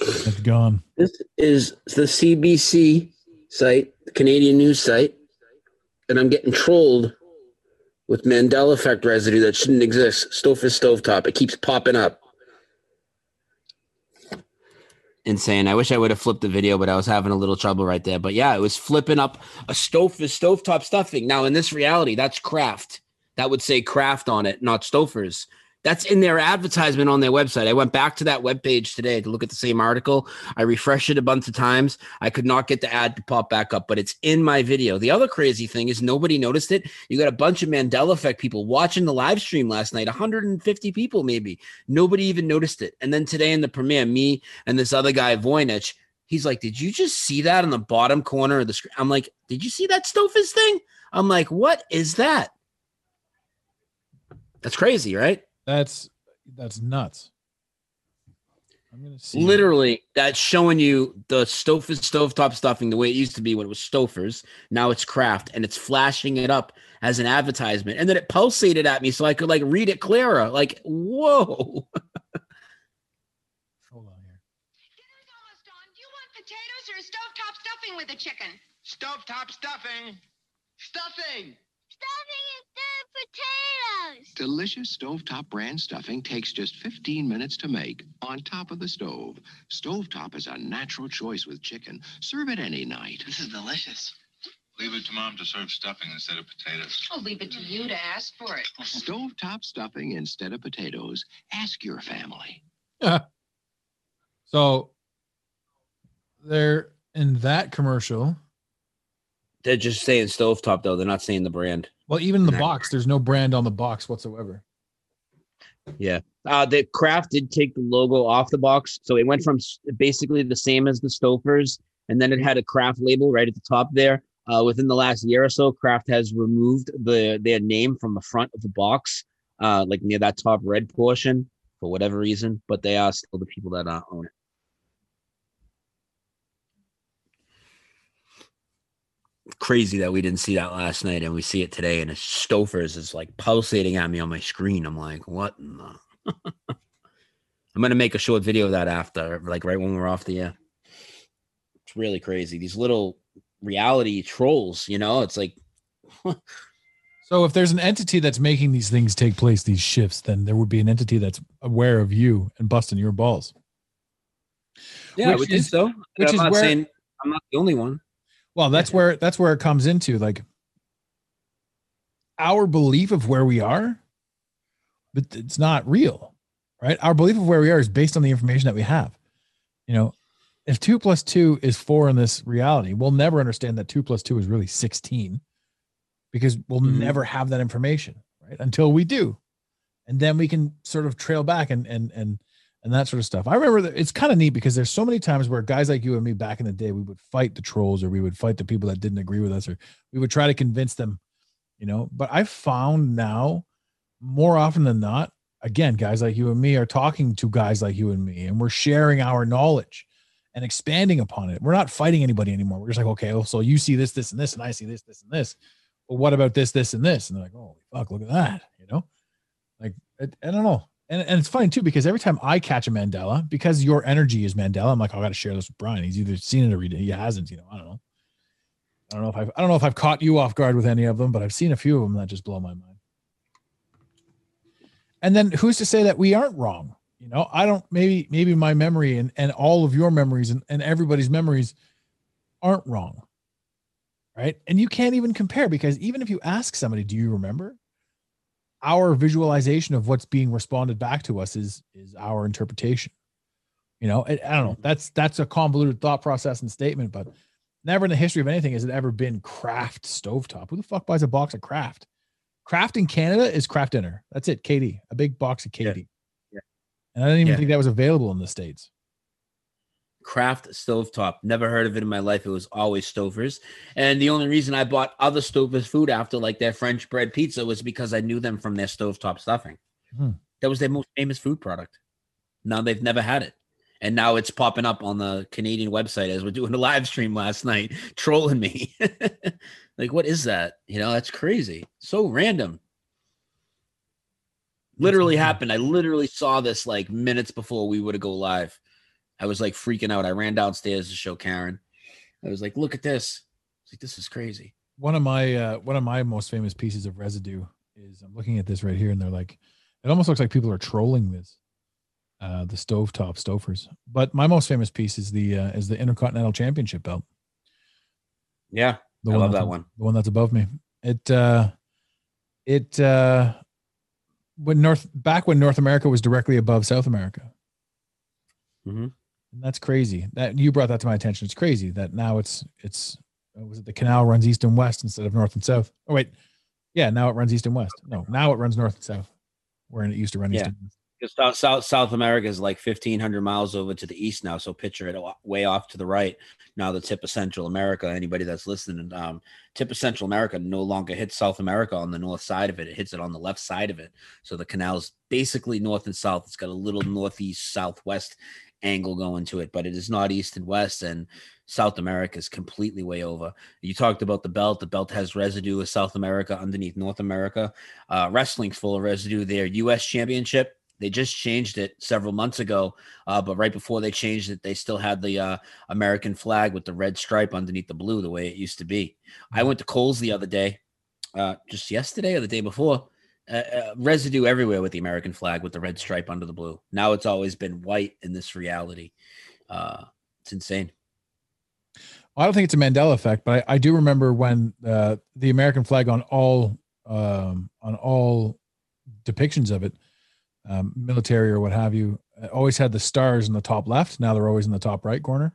It's gone.
This is the CBC site, the Canadian news site, and I'm getting trolled with Mandela effect residue that shouldn't exist. Stouffer's stovetop. It keeps popping up.
Insane. I wish I would have flipped the video, but I was having a little trouble right there. But yeah, it was flipping up a stove for stovetop stuffing. Now, in this reality, that's Kraft. That would say Kraft on it, not Stouffer's. That's in their advertisement on their website. I went back to that webpage today to look at the same article. I refreshed it a bunch of times. I could not get the ad to pop back up, but it's in my video. The other crazy thing is nobody noticed it. You got a bunch of Mandela effect people watching the live stream last night, 150 people maybe. Nobody even noticed it. And then today in the premiere, me and this other guy, Voynich, he's like, Did you just see that in the bottom corner of the screen? I'm like, Did you see that Stouffer's thing? I'm like, What is that? That's crazy, right?
That's that's nuts. I'm gonna see.
Literally, that's showing you the Stouffer's stovetop stuffing the way it used to be when it was Stouffer's. Now it's Kraft, and it's flashing it up as an advertisement, and then it pulsated at me so I could like read it clearer. Like, whoa!
Hold on here.
Dinner's almost on. Do you want potatoes or stovetop stuffing with the chicken?
Stovetop stuffing. Stuffing.
Stuffing instead of potatoes.
Delicious stovetop brand stuffing takes just 15 minutes to make on top of the stove. Stovetop is a natural choice with chicken. Serve it any night.
This is delicious.
Leave it to mom to serve stuffing instead of potatoes.
I'll leave it to you to ask for it.
Stovetop stuffing instead of potatoes. Ask your family.
So they're in that commercial.
They're just saying stovetop though; they're not saying the brand.
Well, even the box, there's no brand on the box whatsoever.
Yeah. Uh, the Kraft did take the logo off the box. So it went from basically the same as the Stouffer's, and then it had a Kraft label right at the top there. Uh, within the last year or so, Kraft has removed the their name from the front of the box, uh, like near that top red portion for whatever reason, but they are still the people that uh, own it. Crazy that we didn't see that last night and we see it today, and it's Stouffer's is like pulsating at me on my screen. I'm like, what in the I'm gonna make a short video of that after, like right when we're off the air. It's really crazy. These little reality trolls, you know, it's like
So if there's an entity that's making these things take place, these shifts, then there would be an entity that's aware of you and busting your balls.
yeah, I
Which
would think
is-
so.
which
I'm
is
not
where-
saying I'm not the only one.
Well, that's where that's where it comes into like our belief of where we are, but it's not real, right? Our belief of where we are is based on the information that we have. You know, if two plus two is four in this reality, we'll never understand that two plus two is really 16 because we'll
Mhm.
never have that information, right? Until we do. And then we can sort of trail back and and and and that sort of stuff. I remember that it's kind of neat because there's so many times where guys like you and me back in the day, we would fight the trolls or we would fight the people that didn't agree with us or we would try to convince them, you know. But I found now more often than not, again, guys like you and me are talking to guys like you and me and we're sharing our knowledge and expanding upon it. We're not fighting anybody anymore. We're just like, okay, well, so you see this, this, and this, and I see this, this, and this. But what about this, this, and this? And they're like, oh fuck, look at that, you know? Like, I, I don't know. And, and it's funny too, because every time I catch a Mandela, because your energy is Mandela, I'm like, oh, I got to share this with Brian. He's either seen it or he hasn't, you know, I don't know. I don't know if I've, I don't know if I've caught you off guard with any of them, but I've seen a few of them that just blow my mind. And then who's to say that we aren't wrong? You know, I don't, maybe, maybe my memory and, and all of your memories and, and everybody's memories aren't wrong. Right. And you can't even compare because even if you ask somebody, do you remember? Our visualization of what's being responded back to us is is our interpretation. You know, I, I don't know. Mm-hmm. That's that's a convoluted thought process and statement, but never in the history of anything has it ever been Kraft stovetop. Who the fuck buys a box of Kraft? Kraft in Canada is Kraft dinner. That's it. KD, a big box of KD.
Yeah.
And I didn't even
Yeah.
think that was available in the States.
Kraft stovetop. Never heard of it in my life. It was always Stover's. And the only reason I bought other Stover's food after like their French bread pizza was because I knew them from their stovetop stuffing.
Hmm.
That was their most famous food product. Now they've never had it. And now it's popping up on the Canadian website as we're doing a live stream last night, trolling me. like, what is that? You know, that's crazy. So random. Literally happened. I literally saw this like minutes before we would have go live. I was like freaking out. I ran downstairs to show Karen. I was like, look at this. Like, this is crazy.
One of my uh, one of my most famous pieces of residue is I'm looking at this right here, and they're like, it almost looks like people are trolling this, uh, the stovetop Stouffer's. But my most famous piece is the uh, is the Intercontinental Championship belt.
Yeah.
The
I love that one.
The one that's above me. It uh it uh when North back when North America was directly above South America.
Mm-hmm.
And that's crazy. That you brought that to my attention. It's crazy that now it's it's uh, was it the canal runs east and west instead of north and south. Oh wait. Yeah, now it runs east and west. No, now it runs north and south. Where it used to run east
Yeah.
and west.
South, South South America is like fifteen hundred miles over to the east now. So picture it way off to the right. Now the tip of Central America. Anybody that's listening, um, tip of Central America no longer hits South America on the north side of it. It hits it on the left side of it. So the canal is basically north and south. It's got a little northeast southwest angle going to it, but it is not east and west. And South America is completely way over. You talked about the belt. The belt has residue of South America underneath North America. Uh, wrestling's full of residue. there. U.S. championship, they just changed it several months ago. Uh, but right before they changed it, they still had the uh, American flag with the red stripe underneath the blue, the way it used to be. I went to Kohl's the other day, uh, just yesterday or the day before. Uh, uh, residue everywhere with the American flag with the red stripe under the blue. Now it's always been white in this reality. Uh, it's insane.
I don't think it's a Mandela effect, but I, I do remember when uh, the American flag on all um, on all depictions of it, um, military or what have you, uh, always had the stars in the top left. Now they're always in the top right corner.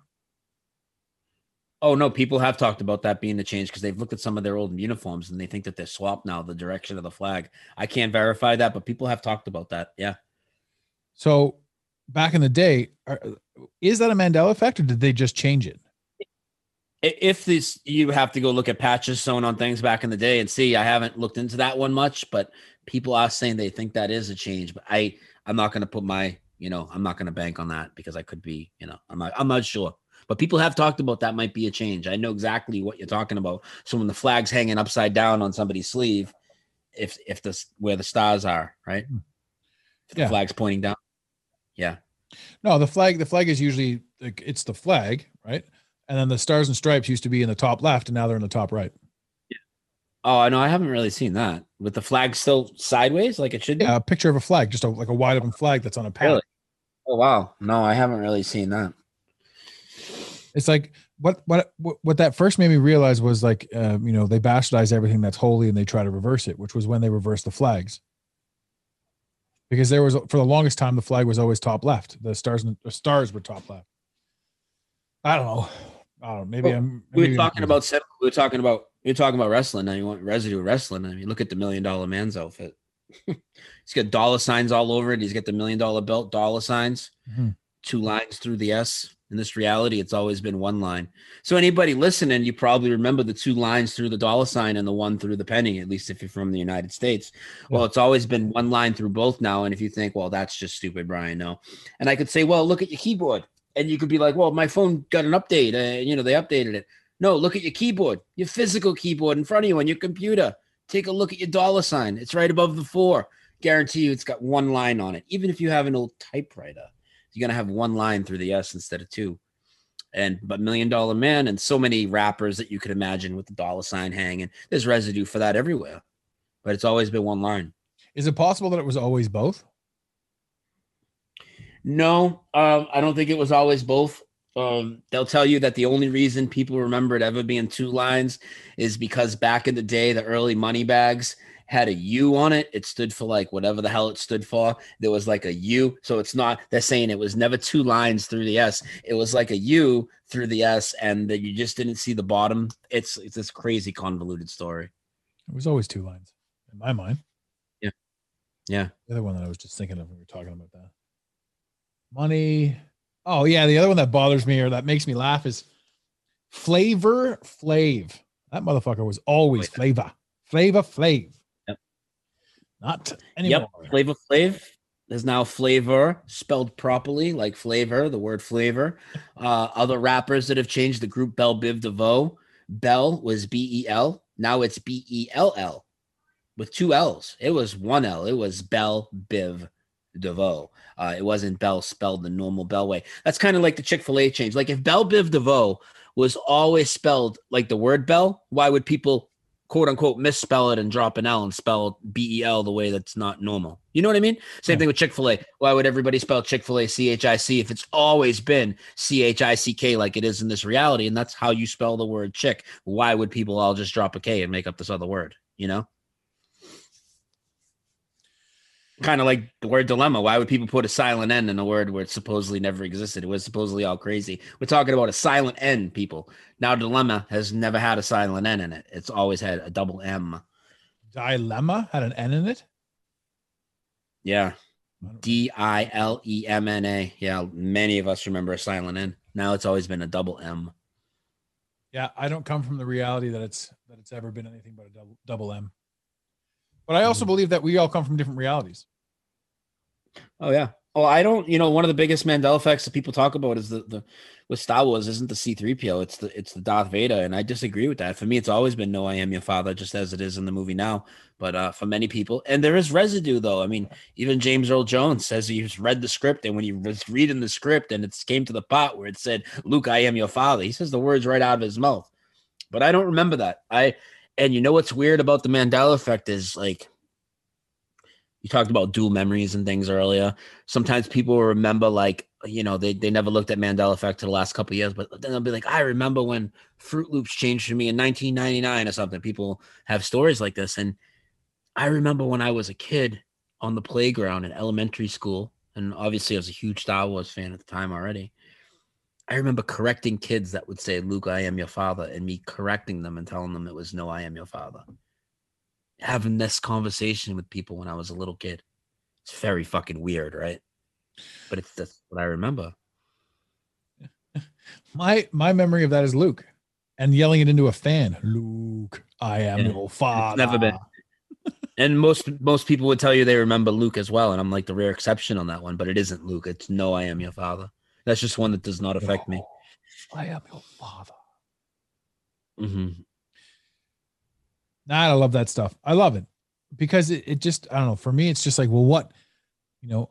Oh no, people have talked about that being a change because they've looked at some of their old uniforms and they think that they're swapped now the direction of the flag. I can't verify that, but people have talked about that. Yeah.
So back in the day, are, is that a Mandela effect or did they just change it?
If this, you have to go look at patches sewn on things back in the day and see. I haven't looked into that one much, but people are saying they think that is a change. But I, I'm not going to put my, you know, I'm not going to bank on that because I could be, you know, I'm not, I'm not sure. But people have talked about that might be a change. I know exactly what you're talking about. So when the flag's hanging upside down on somebody's sleeve, if if the where the stars are, right? Hmm. If the
Yeah.
flag's pointing down. Yeah.
No, the flag. The flag is usually like it's the flag, right? And then the stars and stripes used to be in the top left, and now they're in the top right.
Oh, I know. I haven't really seen that. With the flag still sideways, like it should be.
Yeah, a picture of a flag, just a, like a wide open flag that's on a pad.
Really? Oh wow. No, I haven't really seen that.
It's like what what what that first made me realize was like uh, you know they bastardize everything that's holy and they try to reverse it, which was when they reversed the flags. Because there was for the longest time the flag was always top left. The stars and the stars were top left. I don't know. I don't know. Maybe
Well,
I'm.
we
maybe
were
I'm
talking about we were talking about we were talking about wrestling. Now you want residue wrestling. I mean, look at the million dollar man's outfit. He's got dollar signs all over it. He's got the million dollar belt, dollar signs,
Mhm.
two lines through the S. In this reality, it's always been one line. So anybody listening, you probably remember the two lines through the dollar sign and the one through the penny, at least if you're from the United States. Well, it's always been one line through both now. And if you think, well, that's just stupid, Brian, no. And I could say, well, look at your keyboard. And you could be like, well, my phone got an update. Uh, you know, they updated it. No, look at your keyboard, your physical keyboard in front of you on your computer. Take a look at your dollar sign. It's right above the four. Guarantee you it's got one line on it. Even if you have an old typewriter, you're going to have one line through the S instead of two. And but Million Dollar Man and so many rappers that you could imagine with the dollar sign hanging. There's residue for that everywhere. But it's always been one line.
Is it possible that it was always both?
No, um, I don't think it was always both. Um, they'll tell you that the only reason people remember it ever being two lines is because back in the day, the early money bags had a U on it. It stood for like whatever the hell it stood for. There was like a U. So it's not, they're saying it was never two lines through the S. It was like a U through the S and that you just didn't see the bottom. It's, it's this crazy convoluted story.
It was always two lines in my mind.
Yeah. Yeah.
The other one that I was just thinking of when we were talking about that. Money. Oh yeah, the other one that bothers me or that makes me laugh is Flavor Flav. That motherfucker was always flavor. Flavor Flav. Not anymore.
Yep. Flavor Flav. There's now flavor spelled properly, like flavor, the word flavor. Uh, other rappers that have changed the group Bell Biv DeVoe. Bell was B E L. Now it's B E L L with two L's. It was one L. It was Bell Biv DeVoe. Uh, it wasn't Bell spelled the normal Bell way. That's kind of like the Chick fil A change. Like if Bell Biv DeVoe was always spelled like the word Bell, why would people quote unquote misspell it and drop an L and spell B E L the way that's not normal? You know what I mean? Same
Yeah.
thing with Chick fil A. Why would everybody spell Chick fil A C H I C if it's always been C H I C K like it is in this reality? And that's how you spell the word chick. Why would people all just drop a K and make up this other word? You know? Kind of like the word dilemma. Why would people put a silent N in a word where it supposedly never existed? It was supposedly all crazy. We're talking about a silent N, people. Now, dilemma has never had a silent N in it. It's always had a double M.
Dilemma had an N in it.
Yeah. D I L E M N A. Yeah. Many of us remember a silent N. Now it's always been a double M.
Yeah, I don't come from the reality that it's that it's ever been anything but a double, double M. But I also believe that we all come from different realities.
Oh yeah. Oh, I don't. You know, one of the biggest Mandela effects that people talk about is the the with Star Wars isn't the C three PO. It's the it's the Darth Vader, and I disagree with that. For me, it's always been No, I am your father, just as it is in the movie now. But uh, for many people, and there is residue though. I mean, even James Earl Jones says he's read the script, and when he was reading the script, and it came to the part where it said, "Luke, I am your father," he says the words right out of his mouth. But I don't remember that. I and you know what's weird about the Mandela effect is like you talked about dual memories and things earlier. Sometimes people remember like you know they, they never looked at Mandela effect to the last couple years, but then they'll be like, I remember when Fruit Loops changed for me in 1999 or something. People have stories like this, and I remember when I was a kid on the playground in elementary school, and obviously I was a huge Star Wars fan at the time already. I remember correcting kids that would say, Luke, I am your father, and me correcting them and telling them it was no, I am your father. Having this conversation with people when I was a little kid. It's very fucking weird, right? But it's that's what I remember.
My my memory of that is Luke and yelling it into a fan. Luke, I am
Yeah,
your father.
It's never been. And most most people would tell you they remember Luke as well, and I'm like the rare exception on that one. But it isn't Luke. It's no, I am your father. That's just one that does not affect me.
I am your father.
Mm-hmm.
Nah, I love that stuff. I love it because it, it just, I don't know. For me, it's just like, well, what, you know,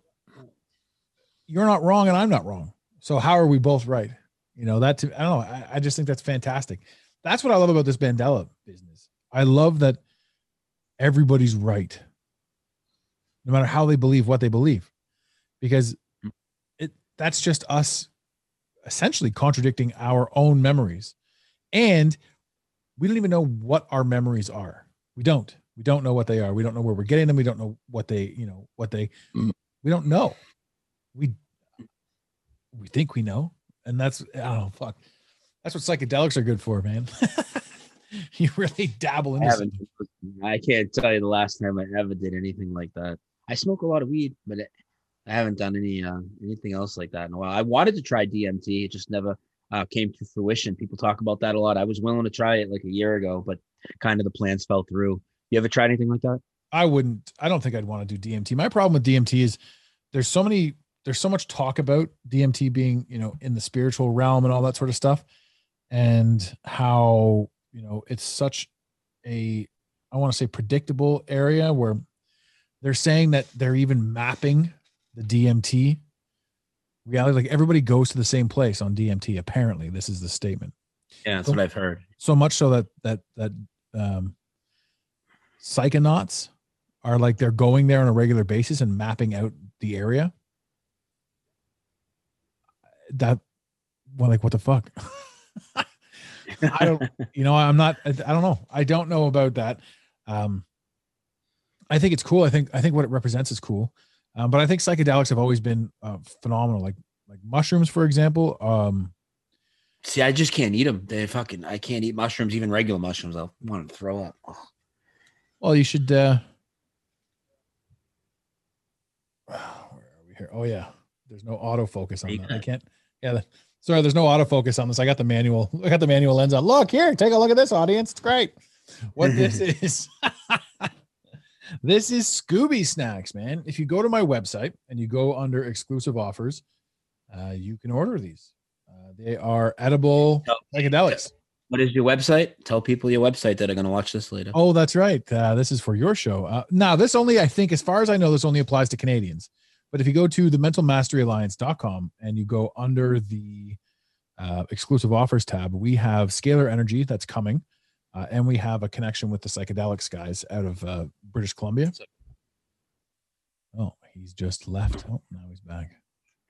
you're not wrong and I'm not wrong. So how are we both right? You know, that, to, I don't know. I, I just think that's fantastic. That's what I love about this Mandela business. I love that everybody's right, no matter how they believe what they believe, because that's just us essentially contradicting our own memories. And we don't even know what our memories are. We don't. We don't know what they are. We don't know where we're getting them. We don't know what they, you know, what they mm. we don't know. We we think we know. And that's I know, fuck. That's what psychedelics are good for, man. you really dabble
I
into
haven't. I can't tell you the last time I ever did anything like that. I smoke a lot of weed, but it, I haven't done any uh, anything else like that in a while. I wanted to try DMT, it just never uh, came to fruition. People talk about that a lot. I was willing to try it like a year ago, but kind of the plans fell through. You ever tried anything like that?
I wouldn't. I don't think I'd want to do DMT. My problem with DMT is there's so many. There's so much talk about DMT being, you know, in the spiritual realm and all that sort of stuff, and how you know it's such a, I want to say predictable area where they're saying that they're even mapping the DMT reality. Like everybody goes to the same place on DMT. Apparently, this is the statement.
Yeah, that's
So-
what I've heard.
So much so that that that um psychonauts are like they're going there on a regular basis and mapping out the area. That well, like what the fuck? I don't, you know, I'm not, I, I don't know. I don't know about that. Um, I think it's cool. I think, I think what it represents is cool. Um, but I think psychedelics have always been uh, phenomenal. Like, like mushrooms, for example. Um,
See, I just can't eat them. They fucking, I can't eat mushrooms, even regular mushrooms. I'll want to throw up.
Well, you should, uh, where are we here? Oh yeah. There's no autofocus on that. I can't, yeah. The, sorry. There's no autofocus on this. I got the manual. I got the manual lens on. Look here, take a look at this audience. It's great. What this is. This is Scooby Snacks, man. If you go to my website and you go under exclusive offers, uh, you can order these. Uh, they are edible psychedelics.
What is your website? Tell people your website that are going to watch this later.
Oh, that's right. Uh, this is for your show. Uh, now, this only, I think, as far as I know, this only applies to Canadians. But if you go to the mentalmasteryalliance.com and you go under the uh, exclusive offers tab, we have Scalar Energy that's coming. Uh, and we have a connection with the psychedelics guys out of uh, British Columbia. Oh, he's just left. Oh, now he's back.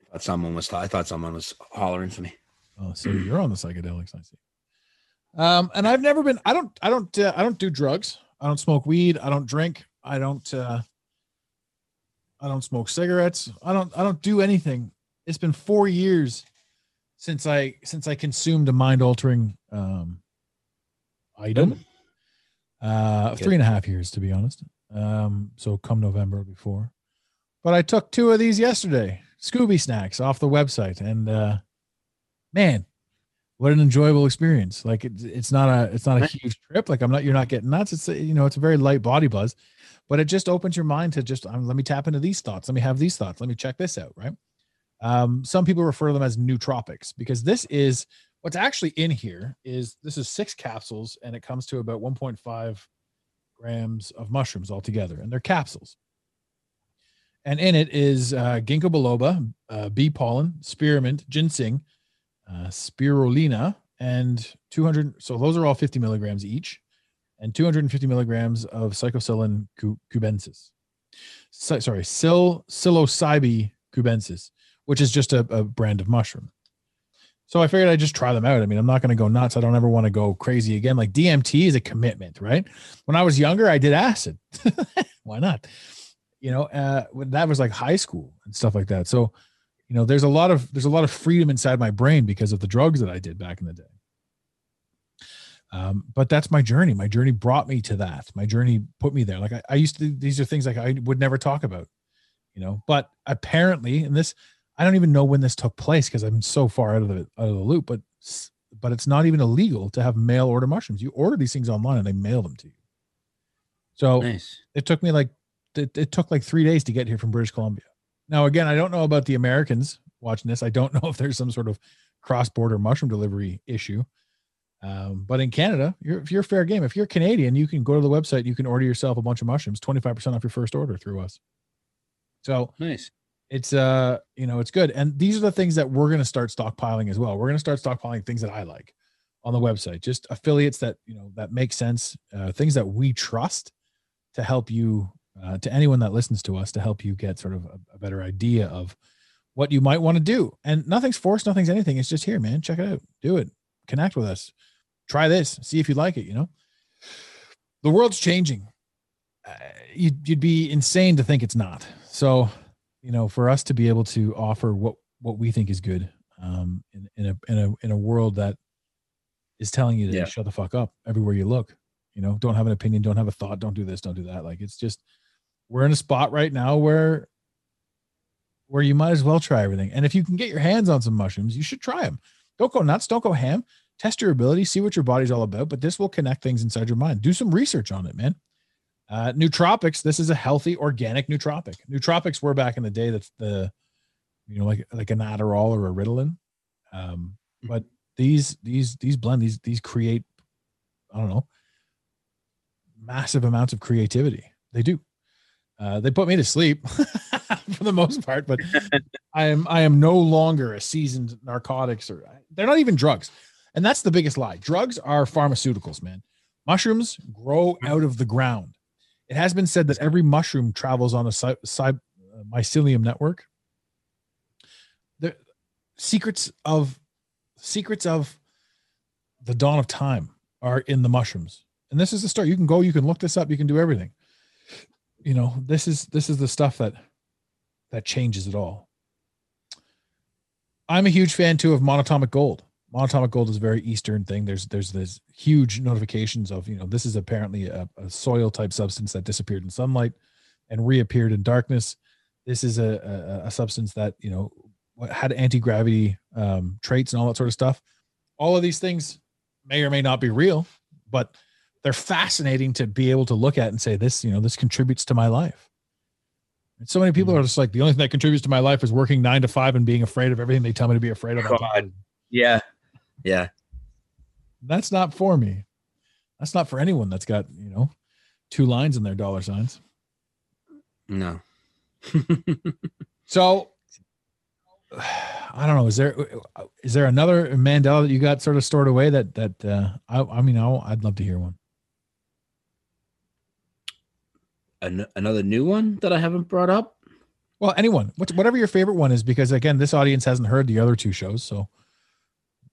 I thought someone was. I thought someone was hollering for me.
Oh, so you're on the psychedelics, I see. Um, and I've never been. I don't. I don't. Uh, I don't do drugs. I don't smoke weed. I don't drink. I don't. Uh, I don't smoke cigarettes. I don't. I don't do anything. It's been four years since I since I consumed a mind altering um, item. Uh, three and a half years to be honest. Um, so come November before, but I took two of these yesterday. Scooby snacks off the website, and uh, man, what an enjoyable experience! Like it, it's not a it's not a huge trip. Like I'm not you're not getting nuts. It's a, you know it's a very light body buzz, but it just opens your mind to just um, let me tap into these thoughts. Let me have these thoughts. Let me check this out. Right. Um, some people refer to them as nootropics because this is what's actually in here is this is six capsules and it comes to about 1.5 grams of mushrooms altogether and they're capsules. And in it is uh, ginkgo biloba uh, bee pollen spearmint ginseng uh, spirulina and 200 so those are all 50 milligrams each and 250 milligrams of cu- cubensis. So, sorry sil psilocybe cubensis which is just a, a brand of mushroom so I figured I'd just try them out. I mean, I'm not going to go nuts. I don't ever want to go crazy again. Like DMT is a commitment, right? When I was younger, I did acid. Why not? You know, uh, that was like high school and stuff like that. So, you know, there's a lot of there's a lot of freedom inside my brain because of the drugs that I did back in the day. Um, but that's my journey. My journey brought me to that. My journey put me there. Like I, I used to. These are things like I would never talk about. You know, but apparently, and this I don't even know when this took place because I'm so far out of the out of the loop. But but it's not even illegal to have mail order mushrooms. You order these things online and they mail them to you. So
Nice.
it took me like it, it took like three days to get here from British Columbia. Now again, I don't know about the Americans watching this. I don't know if there's some sort of cross border mushroom delivery issue. Um, but in Canada, you're, if you're fair game, if you're Canadian, you can go to the website, you can order yourself a bunch of mushrooms, 25% off your first order through us. So
Nice.
It's uh you know it's good. And these are the things that we're going to start stockpiling as well. We're going to start stockpiling things that i like on the website just affiliates that you know that make sense uh, things that we trust to help you uh, to anyone that listens to us to help you get sort of a, a better idea of what you might want to do. And nothing's forced nothing's anything. It's just here man. Check it out. Do it. Connect with us. Try this. See if you like it you know? The world's changing. Uh, you'd, you'd be insane to think it's not. So you know for us to be able to offer what what we think is good um in, in a in a in a world that is telling you to
Yeah.
shut the fuck up everywhere you look you know don't have an opinion don't have a thought don't do this don't do that. Like it's just we're in a spot right now where where you might as well try everything. And if you can get your hands on some mushrooms you should try them don't go nuts don't go ham. Test your ability see what your body's all about but this will connect things inside your mind. Do some research on it man uh, nootropics. This is a healthy organic nootropic. Nootropics were back in the day. That's the, you know, like like an Adderall or a Ritalin. Um, but these these these blend these these create, I don't know, massive amounts of creativity. They do. Uh, they put me to sleep for the most part, but I am I am no longer a seasoned narcotics or they're not even drugs, and that's the biggest lie. Drugs are pharmaceuticals, man. Mushrooms grow out of the ground. It has been said that every mushroom travels on a cy- cy- mycelium network. The secrets of secrets of the dawn of time are in the mushrooms. And this is the start. You can go, you can look this up, you can do everything. You know, this is this is the stuff that that changes it all. I'm a huge fan too of monatomic gold. Monatomic gold is a very eastern thing. There's there's this huge notifications of, you know, this is apparently a, a soil type substance that disappeared in sunlight and reappeared in darkness. This is a, a, a substance that, you know, had anti-gravity um, traits and all that sort of stuff. All of these things may or may not be real, but they're fascinating to be able to look at and say this, you know, this contributes to my life. And so many people are just like the only thing that contributes to my life is working nine to five and being afraid of everything they tell me to be afraid of. of
God. Yeah. Yeah.
That's not for me. That's not for anyone that's got, you know, two lines in their dollar signs.
No.
So I don't know. Is there is there another Mandela that you got sort of stored away that that uh, I I mean I, I'd love to hear one.
An- another new one that I haven't brought up.
Well, anyone, what, whatever your favorite one is, because again, this audience hasn't heard the other two shows. So,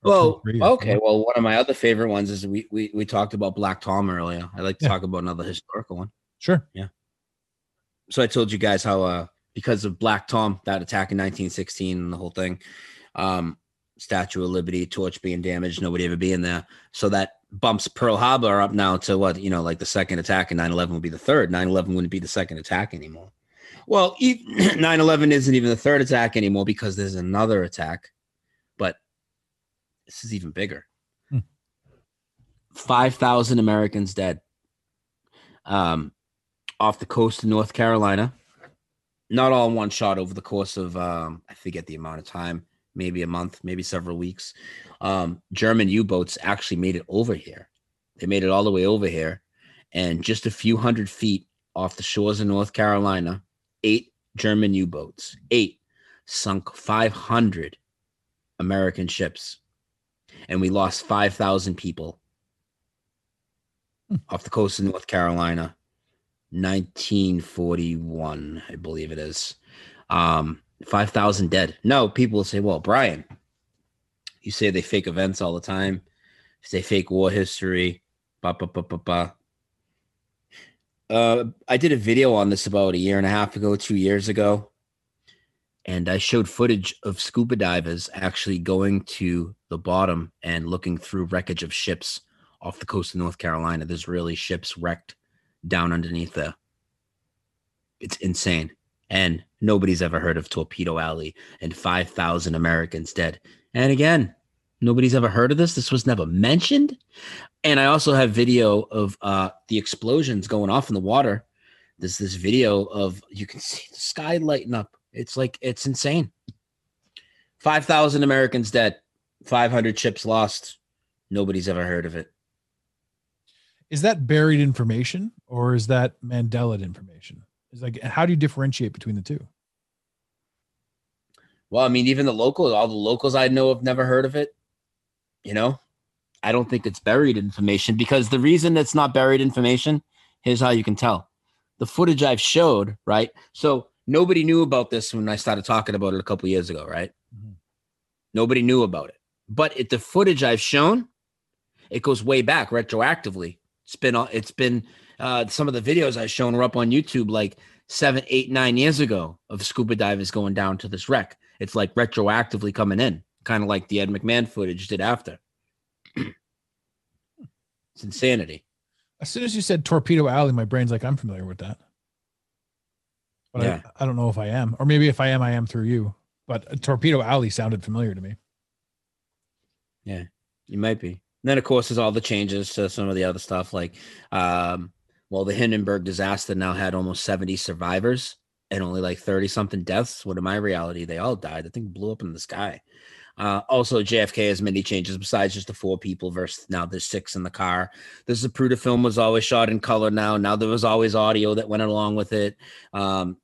Well, okay. Well, one of my other favorite ones is we we, we talked about Black Tom earlier. I'd like to
Yeah.
talk about another historical one.
sure. Yeah.
So I told you guys how uh because of Black Tom, that attack in 1916 and the whole thing, um, Statue of Liberty, torch being damaged, nobody ever being there. So that bumps Pearl Harbor up now to what, you know, like the second attack and 9-11 would be the third. 9-11 wouldn't be the second attack anymore. Well, e- 9-11 isn't even the third attack anymore because there's another attack, this is even bigger.
Hmm.
5,000 Americans dead. Um, off the coast of North Carolina. Not all in one shot over the course of um, I forget the amount of time, maybe a month, maybe several weeks. Um, German U-boats actually made it over here. They made it all the way over here, and just a few hundred feet off the shores of North Carolina, eight German U-boats, eight sunk 500 American ships, and we lost 5,000 people off the coast of North Carolina. 1941, I believe it is. Um, 5,000 dead. No, people will say, well, Brian, you say they fake events all the time. Say fake war history. Ba, ba, ba, ba, ba. Uh, I did a video on this about a year and a half ago, two years ago. And I showed footage of scuba divers actually going to the bottom and looking through wreckage of ships off the coast of North Carolina. There's really ships wrecked down underneath there. It's insane. And nobody's ever heard of Torpedo Alley and 5,000 Americans dead. And again, nobody's ever heard of this. This was never mentioned. And I also have video of uh, the explosions going off in the water. There's this video of you can see the sky lighting up. It's like it's insane. 5,000 Americans dead, 500 ships lost. Nobody's ever heard of it.
Is that buried information or is that Mandela information? Is like how do you differentiate between the two?
Well, I mean, even the locals, all the locals I know have never heard of it. You know, I don't think it's buried information because the reason it's not buried information, here's how you can tell. The footage I've showed, right? So nobody knew about this when I started talking about it a couple years ago, right?
Mhm.
Nobody knew about it. But it, the footage I've shown, it goes way back retroactively. It's been all- it's been uh, some of the videos I've shown are up on YouTube like seven, eight, nine years ago of scuba divers going down to this wreck. It's like retroactively coming in, kind of like the Ed McMahon footage did after. it's insanity.
As soon as you said Torpedo Alley, my brain's like, I'm familiar with that. But
Yeah.
I, I don't know if I am, or maybe if I am, I am through you. But Torpedo Alley sounded familiar to me.
Yeah, you might be. And then, of course, there's all the changes to some of the other stuff. Like, um, well, the Hindenburg disaster now had almost 70 survivors and only like 30 something deaths. What in my reality, they all died. The thing blew up in the sky. Uh, also, JFK has many changes besides just the four people versus now there's six in the car. The Zapruder film was always shot in color now. Now there was always audio that went along with it. Um,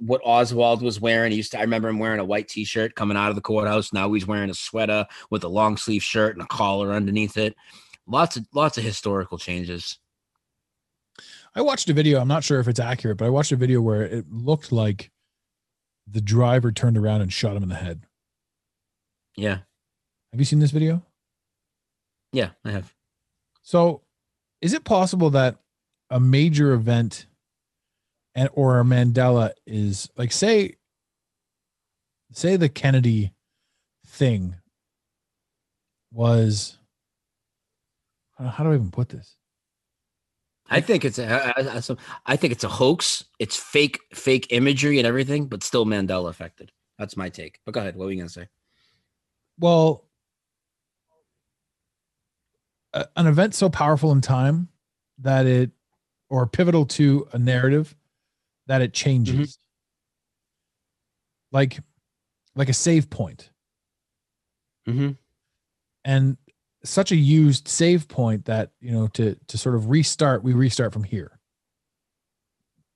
what Oswald was wearing, he used to, I remember him wearing a white t shirt coming out of the courthouse. Now he's wearing a sweater with a long sleeve shirt and a collar underneath it. Lots of lots of historical changes.
I watched a video. I'm not sure if it's accurate, but I watched a video where it looked like the driver turned around and shot him in the head.
Yeah.
Have you seen this video?
Yeah, I have.
So, is it possible that a major event and or a Mandela is like say say the Kennedy thing was how do I even put this?
I think it's a, I- I- so- I think it's a hoax. It's fake, fake imagery and everything, but still Mandela affected. That's my take. But go ahead. What were you gonna say?
Well, a- an event so powerful in time that it or pivotal to a narrative that it changes. Like like a save point.
Mm-hmm.
And such a used save point that, you know, to to sort of restart, we restart from here.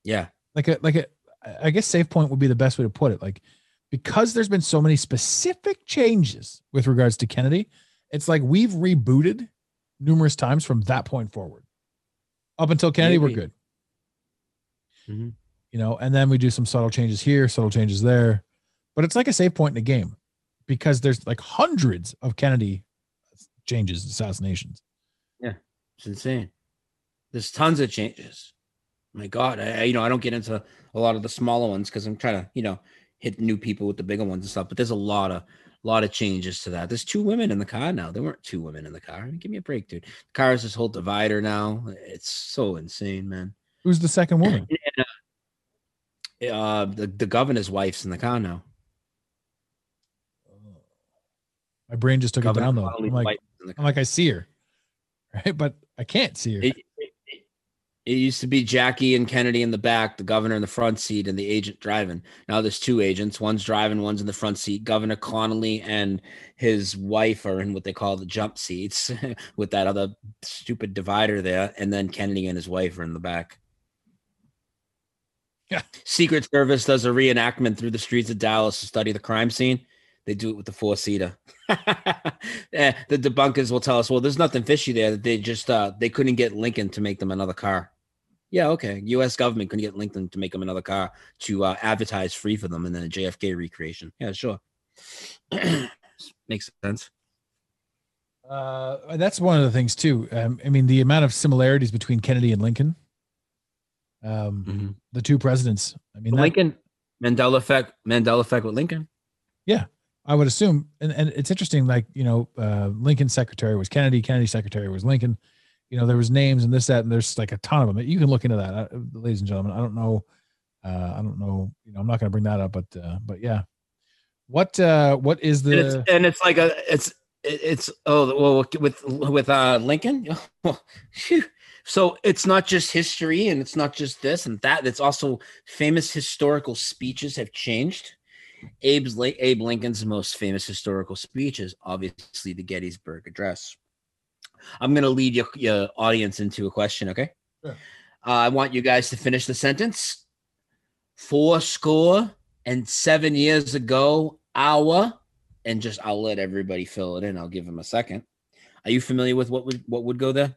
Yeah.
Like a like a I guess save point would be the best way to put it. Like because there's been so many specific changes with regards to Kennedy, it's like we've rebooted numerous times from that point forward. Up until Kennedy, we're
agree.
good.
Mhm.
You know, and then we do some subtle changes here, subtle changes there. But it's like a save point in a game because there's like hundreds of Kennedy changes, assassinations.
Yeah, it's insane. There's tons of changes. My God, I, I- you know I don't get into a lot of the smaller ones because I'm trying to you know hit new people with the bigger ones and stuff. But there's a lot of lot of changes to that. There's two women in the car now. There weren't two women in the car. Give me a break, dude. The car is this whole divider now. It's so insane, man.
Who's the second woman?
And, uh, uh, the the governor's wife's in the car now.
My brain just took
Governor
it down though. I'm like, I'm like, I see her, right? But I can't see her.
It, it, it used to be Jackie and Kennedy in the back, the governor in the front seat, and the agent driving. Now there's two agents. One's driving, one's in the front seat. Governor Connolly and his wife are in what they call the jump seats with that other stupid divider there. And then Kennedy and his wife are in the back.
Yeah.
Secret Service does a reenactment through the streets of Dallas to study the crime scene. They do it with the four seater. Eh, the debunkers will tell us, well, there's nothing fishy there. They just uh they couldn't get Lincoln to make them another car. Yeah, okay. U.S. government couldn't get Lincoln to make them another car to uh, advertise free for them, and then a JFK recreation. Yeah, sure. Makes sense.
Uh, that's one of the things too. Um, I mean, the amount of similarities between Kennedy and Lincoln, um, the two presidents. I mean, that-
Lincoln Mandela effect. Mandela effect with Lincoln.
yeah, I would assume. And, and it's interesting, like, you know, uh, Lincoln's secretary was Kennedy, Kennedy's secretary was Lincoln. You know, there was names and this, that, and there's like a ton of them. You can look into that, uh, ladies and gentlemen. I don't know. Uh, I don't know. You know, I'm not going to bring that up, but, uh, but yeah. What, uh, what is
and it's,
the,
and it's like a it's it's oh well with with uh Lincoln. So it's not just history and it's not just this and that. It's also famous historical speeches have changed. Abe's Abe Lincoln's most famous historical speech is obviously the Gettysburg Address. I'm gonna lead your, your audience into a question, okay? Uh, I want you guys to finish the sentence. Four score and seven years ago, our and just I'll let everybody fill it in. I'll give them a second. Are you familiar with what would what would go there?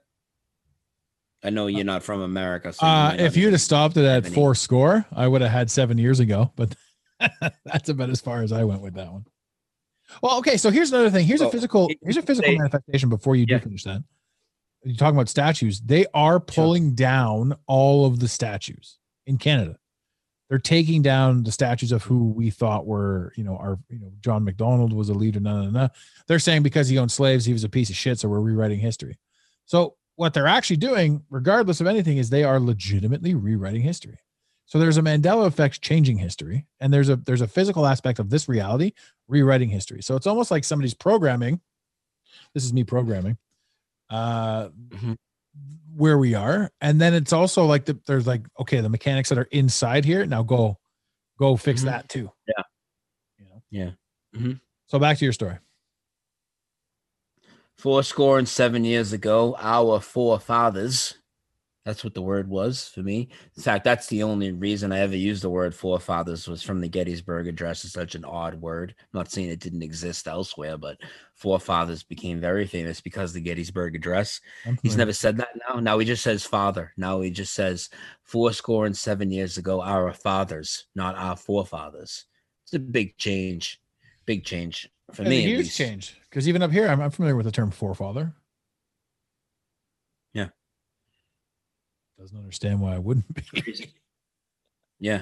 I know you're not from America. So
uh, if you'd have stopped it at
any.
four score, I would have had seven years ago, but that's about as far as I went with that one. Well, okay. So here's another thing. Here's a physical, here's a physical
they-
manifestation before you do
Yeah.
finish that. You're talking about statues. They are pulling down all of the statues in Canada. They're taking down the statues of who we thought were, you know, our, you know, John Macdonald was a leader. No, no, no. They're saying because he owned slaves, he was a piece of shit. So we're rewriting history. So what they're actually doing, regardless of anything, is they are legitimately rewriting history. So there's a Mandela effect changing history, and there's a there's a physical aspect of this reality rewriting history. So it's almost like somebody's programming. This is me programming. Uh,
Mhm.
where we are, and then it's also like the, there's like okay, the mechanics that are inside here now go go fix
Mhm.
that too.
Yeah.
You know.
Yeah.
So back to your story.
Four score and seven years ago, our forefathers. That's what the word was for me. In fact, that's the only reason I ever used the word forefathers was from the Gettysburg Address. It's such an odd word. I'm not saying it didn't exist elsewhere, but forefathers became very famous because the Gettysburg Address.
I'm
He's never said that now. Now he just says father. Now he just says four score and seven years ago, our fathers, not our forefathers. It's a big change. Big change. For me,
the
at
views
least.
change because even up here, I'm, I'm familiar with the term forefather.
Yeah.
Doesn't understand why I wouldn't be.
Yeah.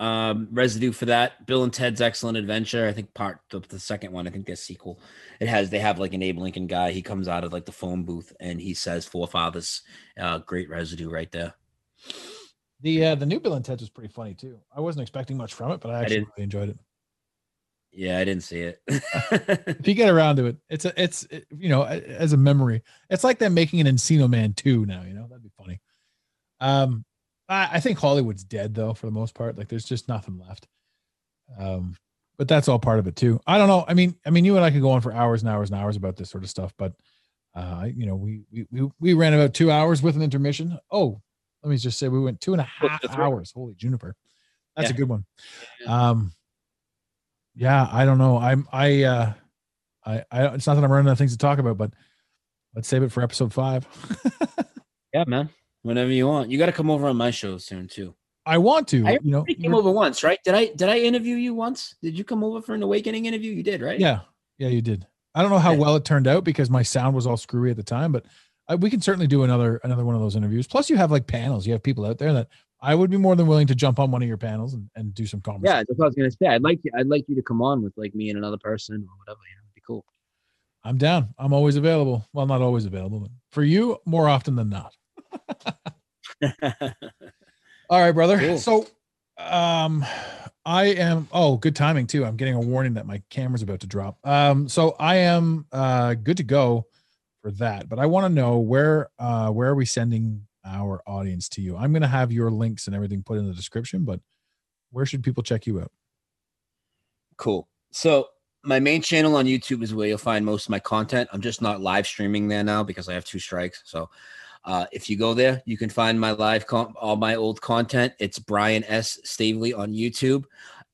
Um, residue for that. Bill and Ted's Excellent Adventure. I think part the, the second one. I think their sequel. It has they have like an Abe Lincoln guy. He comes out of like the phone booth and he says forefathers. Uh, great residue right there.
The uh, the new Bill and Ted's was pretty funny too. I wasn't expecting much from it, but I actually
didn't-
really enjoyed it.
Yeah, I didn't see it.
If you get around to it, it's a it's it- you know as a memory. It's like them making an Encino Man two now. You know that'd be funny. Um, I, I think Hollywood's dead though for the most part. Like there's just nothing left. Um, but that's all part of it too. I don't know. I mean, I mean, you and I could go on for hours and hours and hours about this sort of stuff, but uh, you know, we we we we ran about two hours with an intermission. Oh, let me just say we went two and a half hours. Holy juniper, that's a good one. Um, yeah, I don't know. I'm I uh, I I it's not that I'm running out of things to talk about, but let's save it for episode five.
yeah, man. Whenever you want. You got to come over on my show soon too.
I want to,
I
you know.
came over once, right? Did I did I interview you once? Did you come over for an awakening interview? You did, right?
Yeah, yeah, you did. I don't know how
Yeah.
well it turned out because my sound was all screwy at the time, but I, we can certainly do another another one of those interviews. Plus, you have like panels. You have people out there that I would be more than willing to jump on one of your panels and, and do some
conversations.
Yeah,
that's what I was gonna say. I'd like you, I'd like you to come on with like me and another person or whatever. You know, it'd be cool.
I'm down. I'm always available. Well, not always available, but for you, more often than not. All right, brother.
Cool.
So, um, I am. Oh, good timing too. I'm getting a warning that my camera's about to drop. Um, so I am uh good to go for that. But I want to know where uh where are we sending our audience to you? I'm gonna have your links and everything put in the description, but where should people check you out?
Cool. So my main channel on YouTube is where you'll find most of my content. I'm just not live streaming there now because I have two strikes. So uh, if you go there, you can find my live all my old content. It's Brian S. Staveley on YouTube.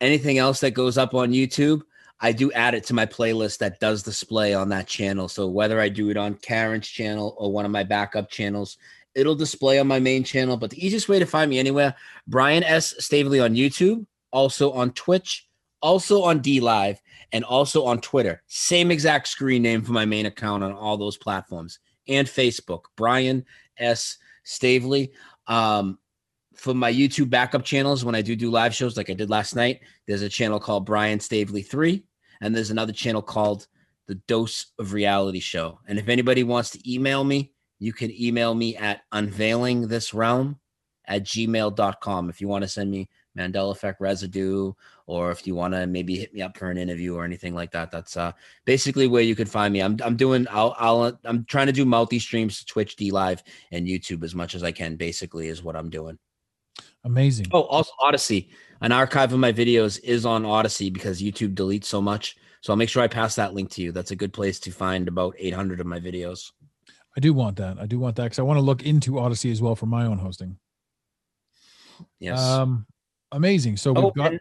Anything else that goes up on YouTube, I do add it to my playlist that does display on that channel. So whether I do it on Karen's channel or one of my backup channels, it'll display on my main channel. But the easiest way to find me anywhere, Brian S. Staveley on YouTube, also on Twitch, also on DLive, and also on Twitter. Same exact screen name for my main account on all those platforms and Facebook. Brian S. Staveley. Um, for my YouTube backup channels, when I do do live shows like I did last night, there's a channel called Brian Staveley 3, and there's another channel called The Dose of Reality Show. And if anybody wants to email me, you can email me at unveilingthisrealm this realm at gmail.com if you want to send me Mandela Effect residue or if you want to maybe hit me up for an interview or anything like that. That's uh basically where you can find me. I'm I'm doing I'll I'll I'm trying to do multi streams to Twitch, DLive, and YouTube as much as I can, basically, is what I'm doing.
Amazing.
Oh, also Odysee. An archive of my videos is on Odysee because YouTube deletes so much. So I'll make sure I pass that link to you. That's a good place to find about 800 of my videos.
I do want that. I do want that because I want to look into Odysee as well for my own hosting.
Yes.
Um, amazing. So we've
Oh,
got.
and,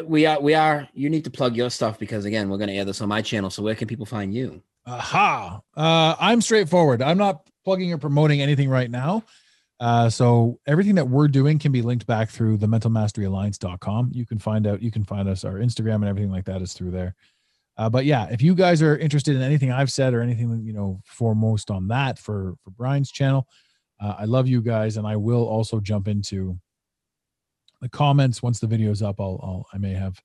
uh, we are we are you need to plug your stuff because again we're going to air this on my channel so where can people find you
Aha. Uh, I'm straightforward. I'm not plugging or promoting anything right now. Uh, so everything that we're doing can be linked back through the mentalmasteryalliance.com. You can find out, you can find us, our Instagram and everything like that is through there. Uh, but yeah, if you guys are interested in anything I've said or anything, you know, foremost on that for, for Brian's channel, uh, I love you guys. And I will also jump into the comments once the video's up. I'll, I'll, I may have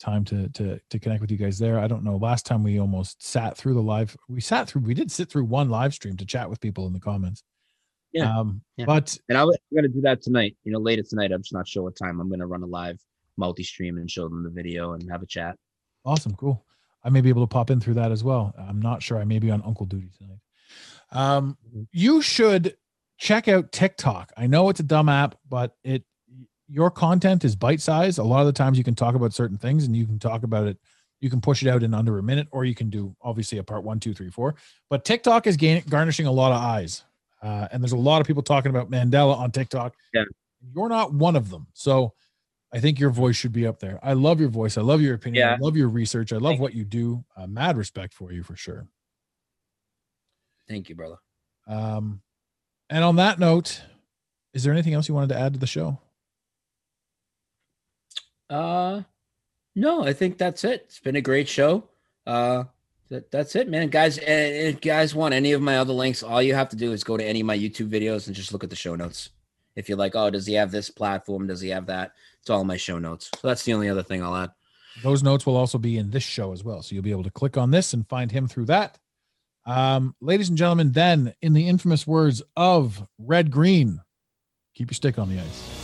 time to to to connect with you guys there. I don't know. Last time we almost sat through the live. We sat through. We did sit through one live stream to chat with people in the comments.
Yeah.
Um,
Yeah.
but
and I'm going to do that tonight you know later tonight i'm just not sure what time i'm going to run a live multi-stream and show them the video and have a chat
awesome, cool. I may be able to pop in through that as well. I'm not sure. I may be on uncle duty tonight. Um, you should check out TikTok. I know it's a dumb app, but it your content is bite sized. A lot of the times you can talk about certain things and you can talk about it. You can push it out in under a minute, or you can do obviously a part one, two, three, four. But TikTok is gain, garnishing a lot of eyes, uh, and there's a lot of people talking about Mandela on TikTok.
Yeah,
you're not one of them. So I think your voice should be up there. I love your voice. I love your opinion. I love your research. I love what you do. Uh, mad respect for you for sure.
thank you brother
Um, and on that note, is there anything else you wanted to add to the show?
uh no i think that's it it's been a great show uh, that, that's it, man. Guys, if you guys want any of my other links, all you have to do is go to any of my YouTube videos and just look at the show notes. If you're like, oh, does he have this platform? Does he have that? It's all my show notes. So that's the only other thing I'll add.
Those notes will also be in this show as well. So you'll be able to click on this and find him through that. Um, ladies and gentlemen, then in the infamous words of Red Green, keep your stick on the ice.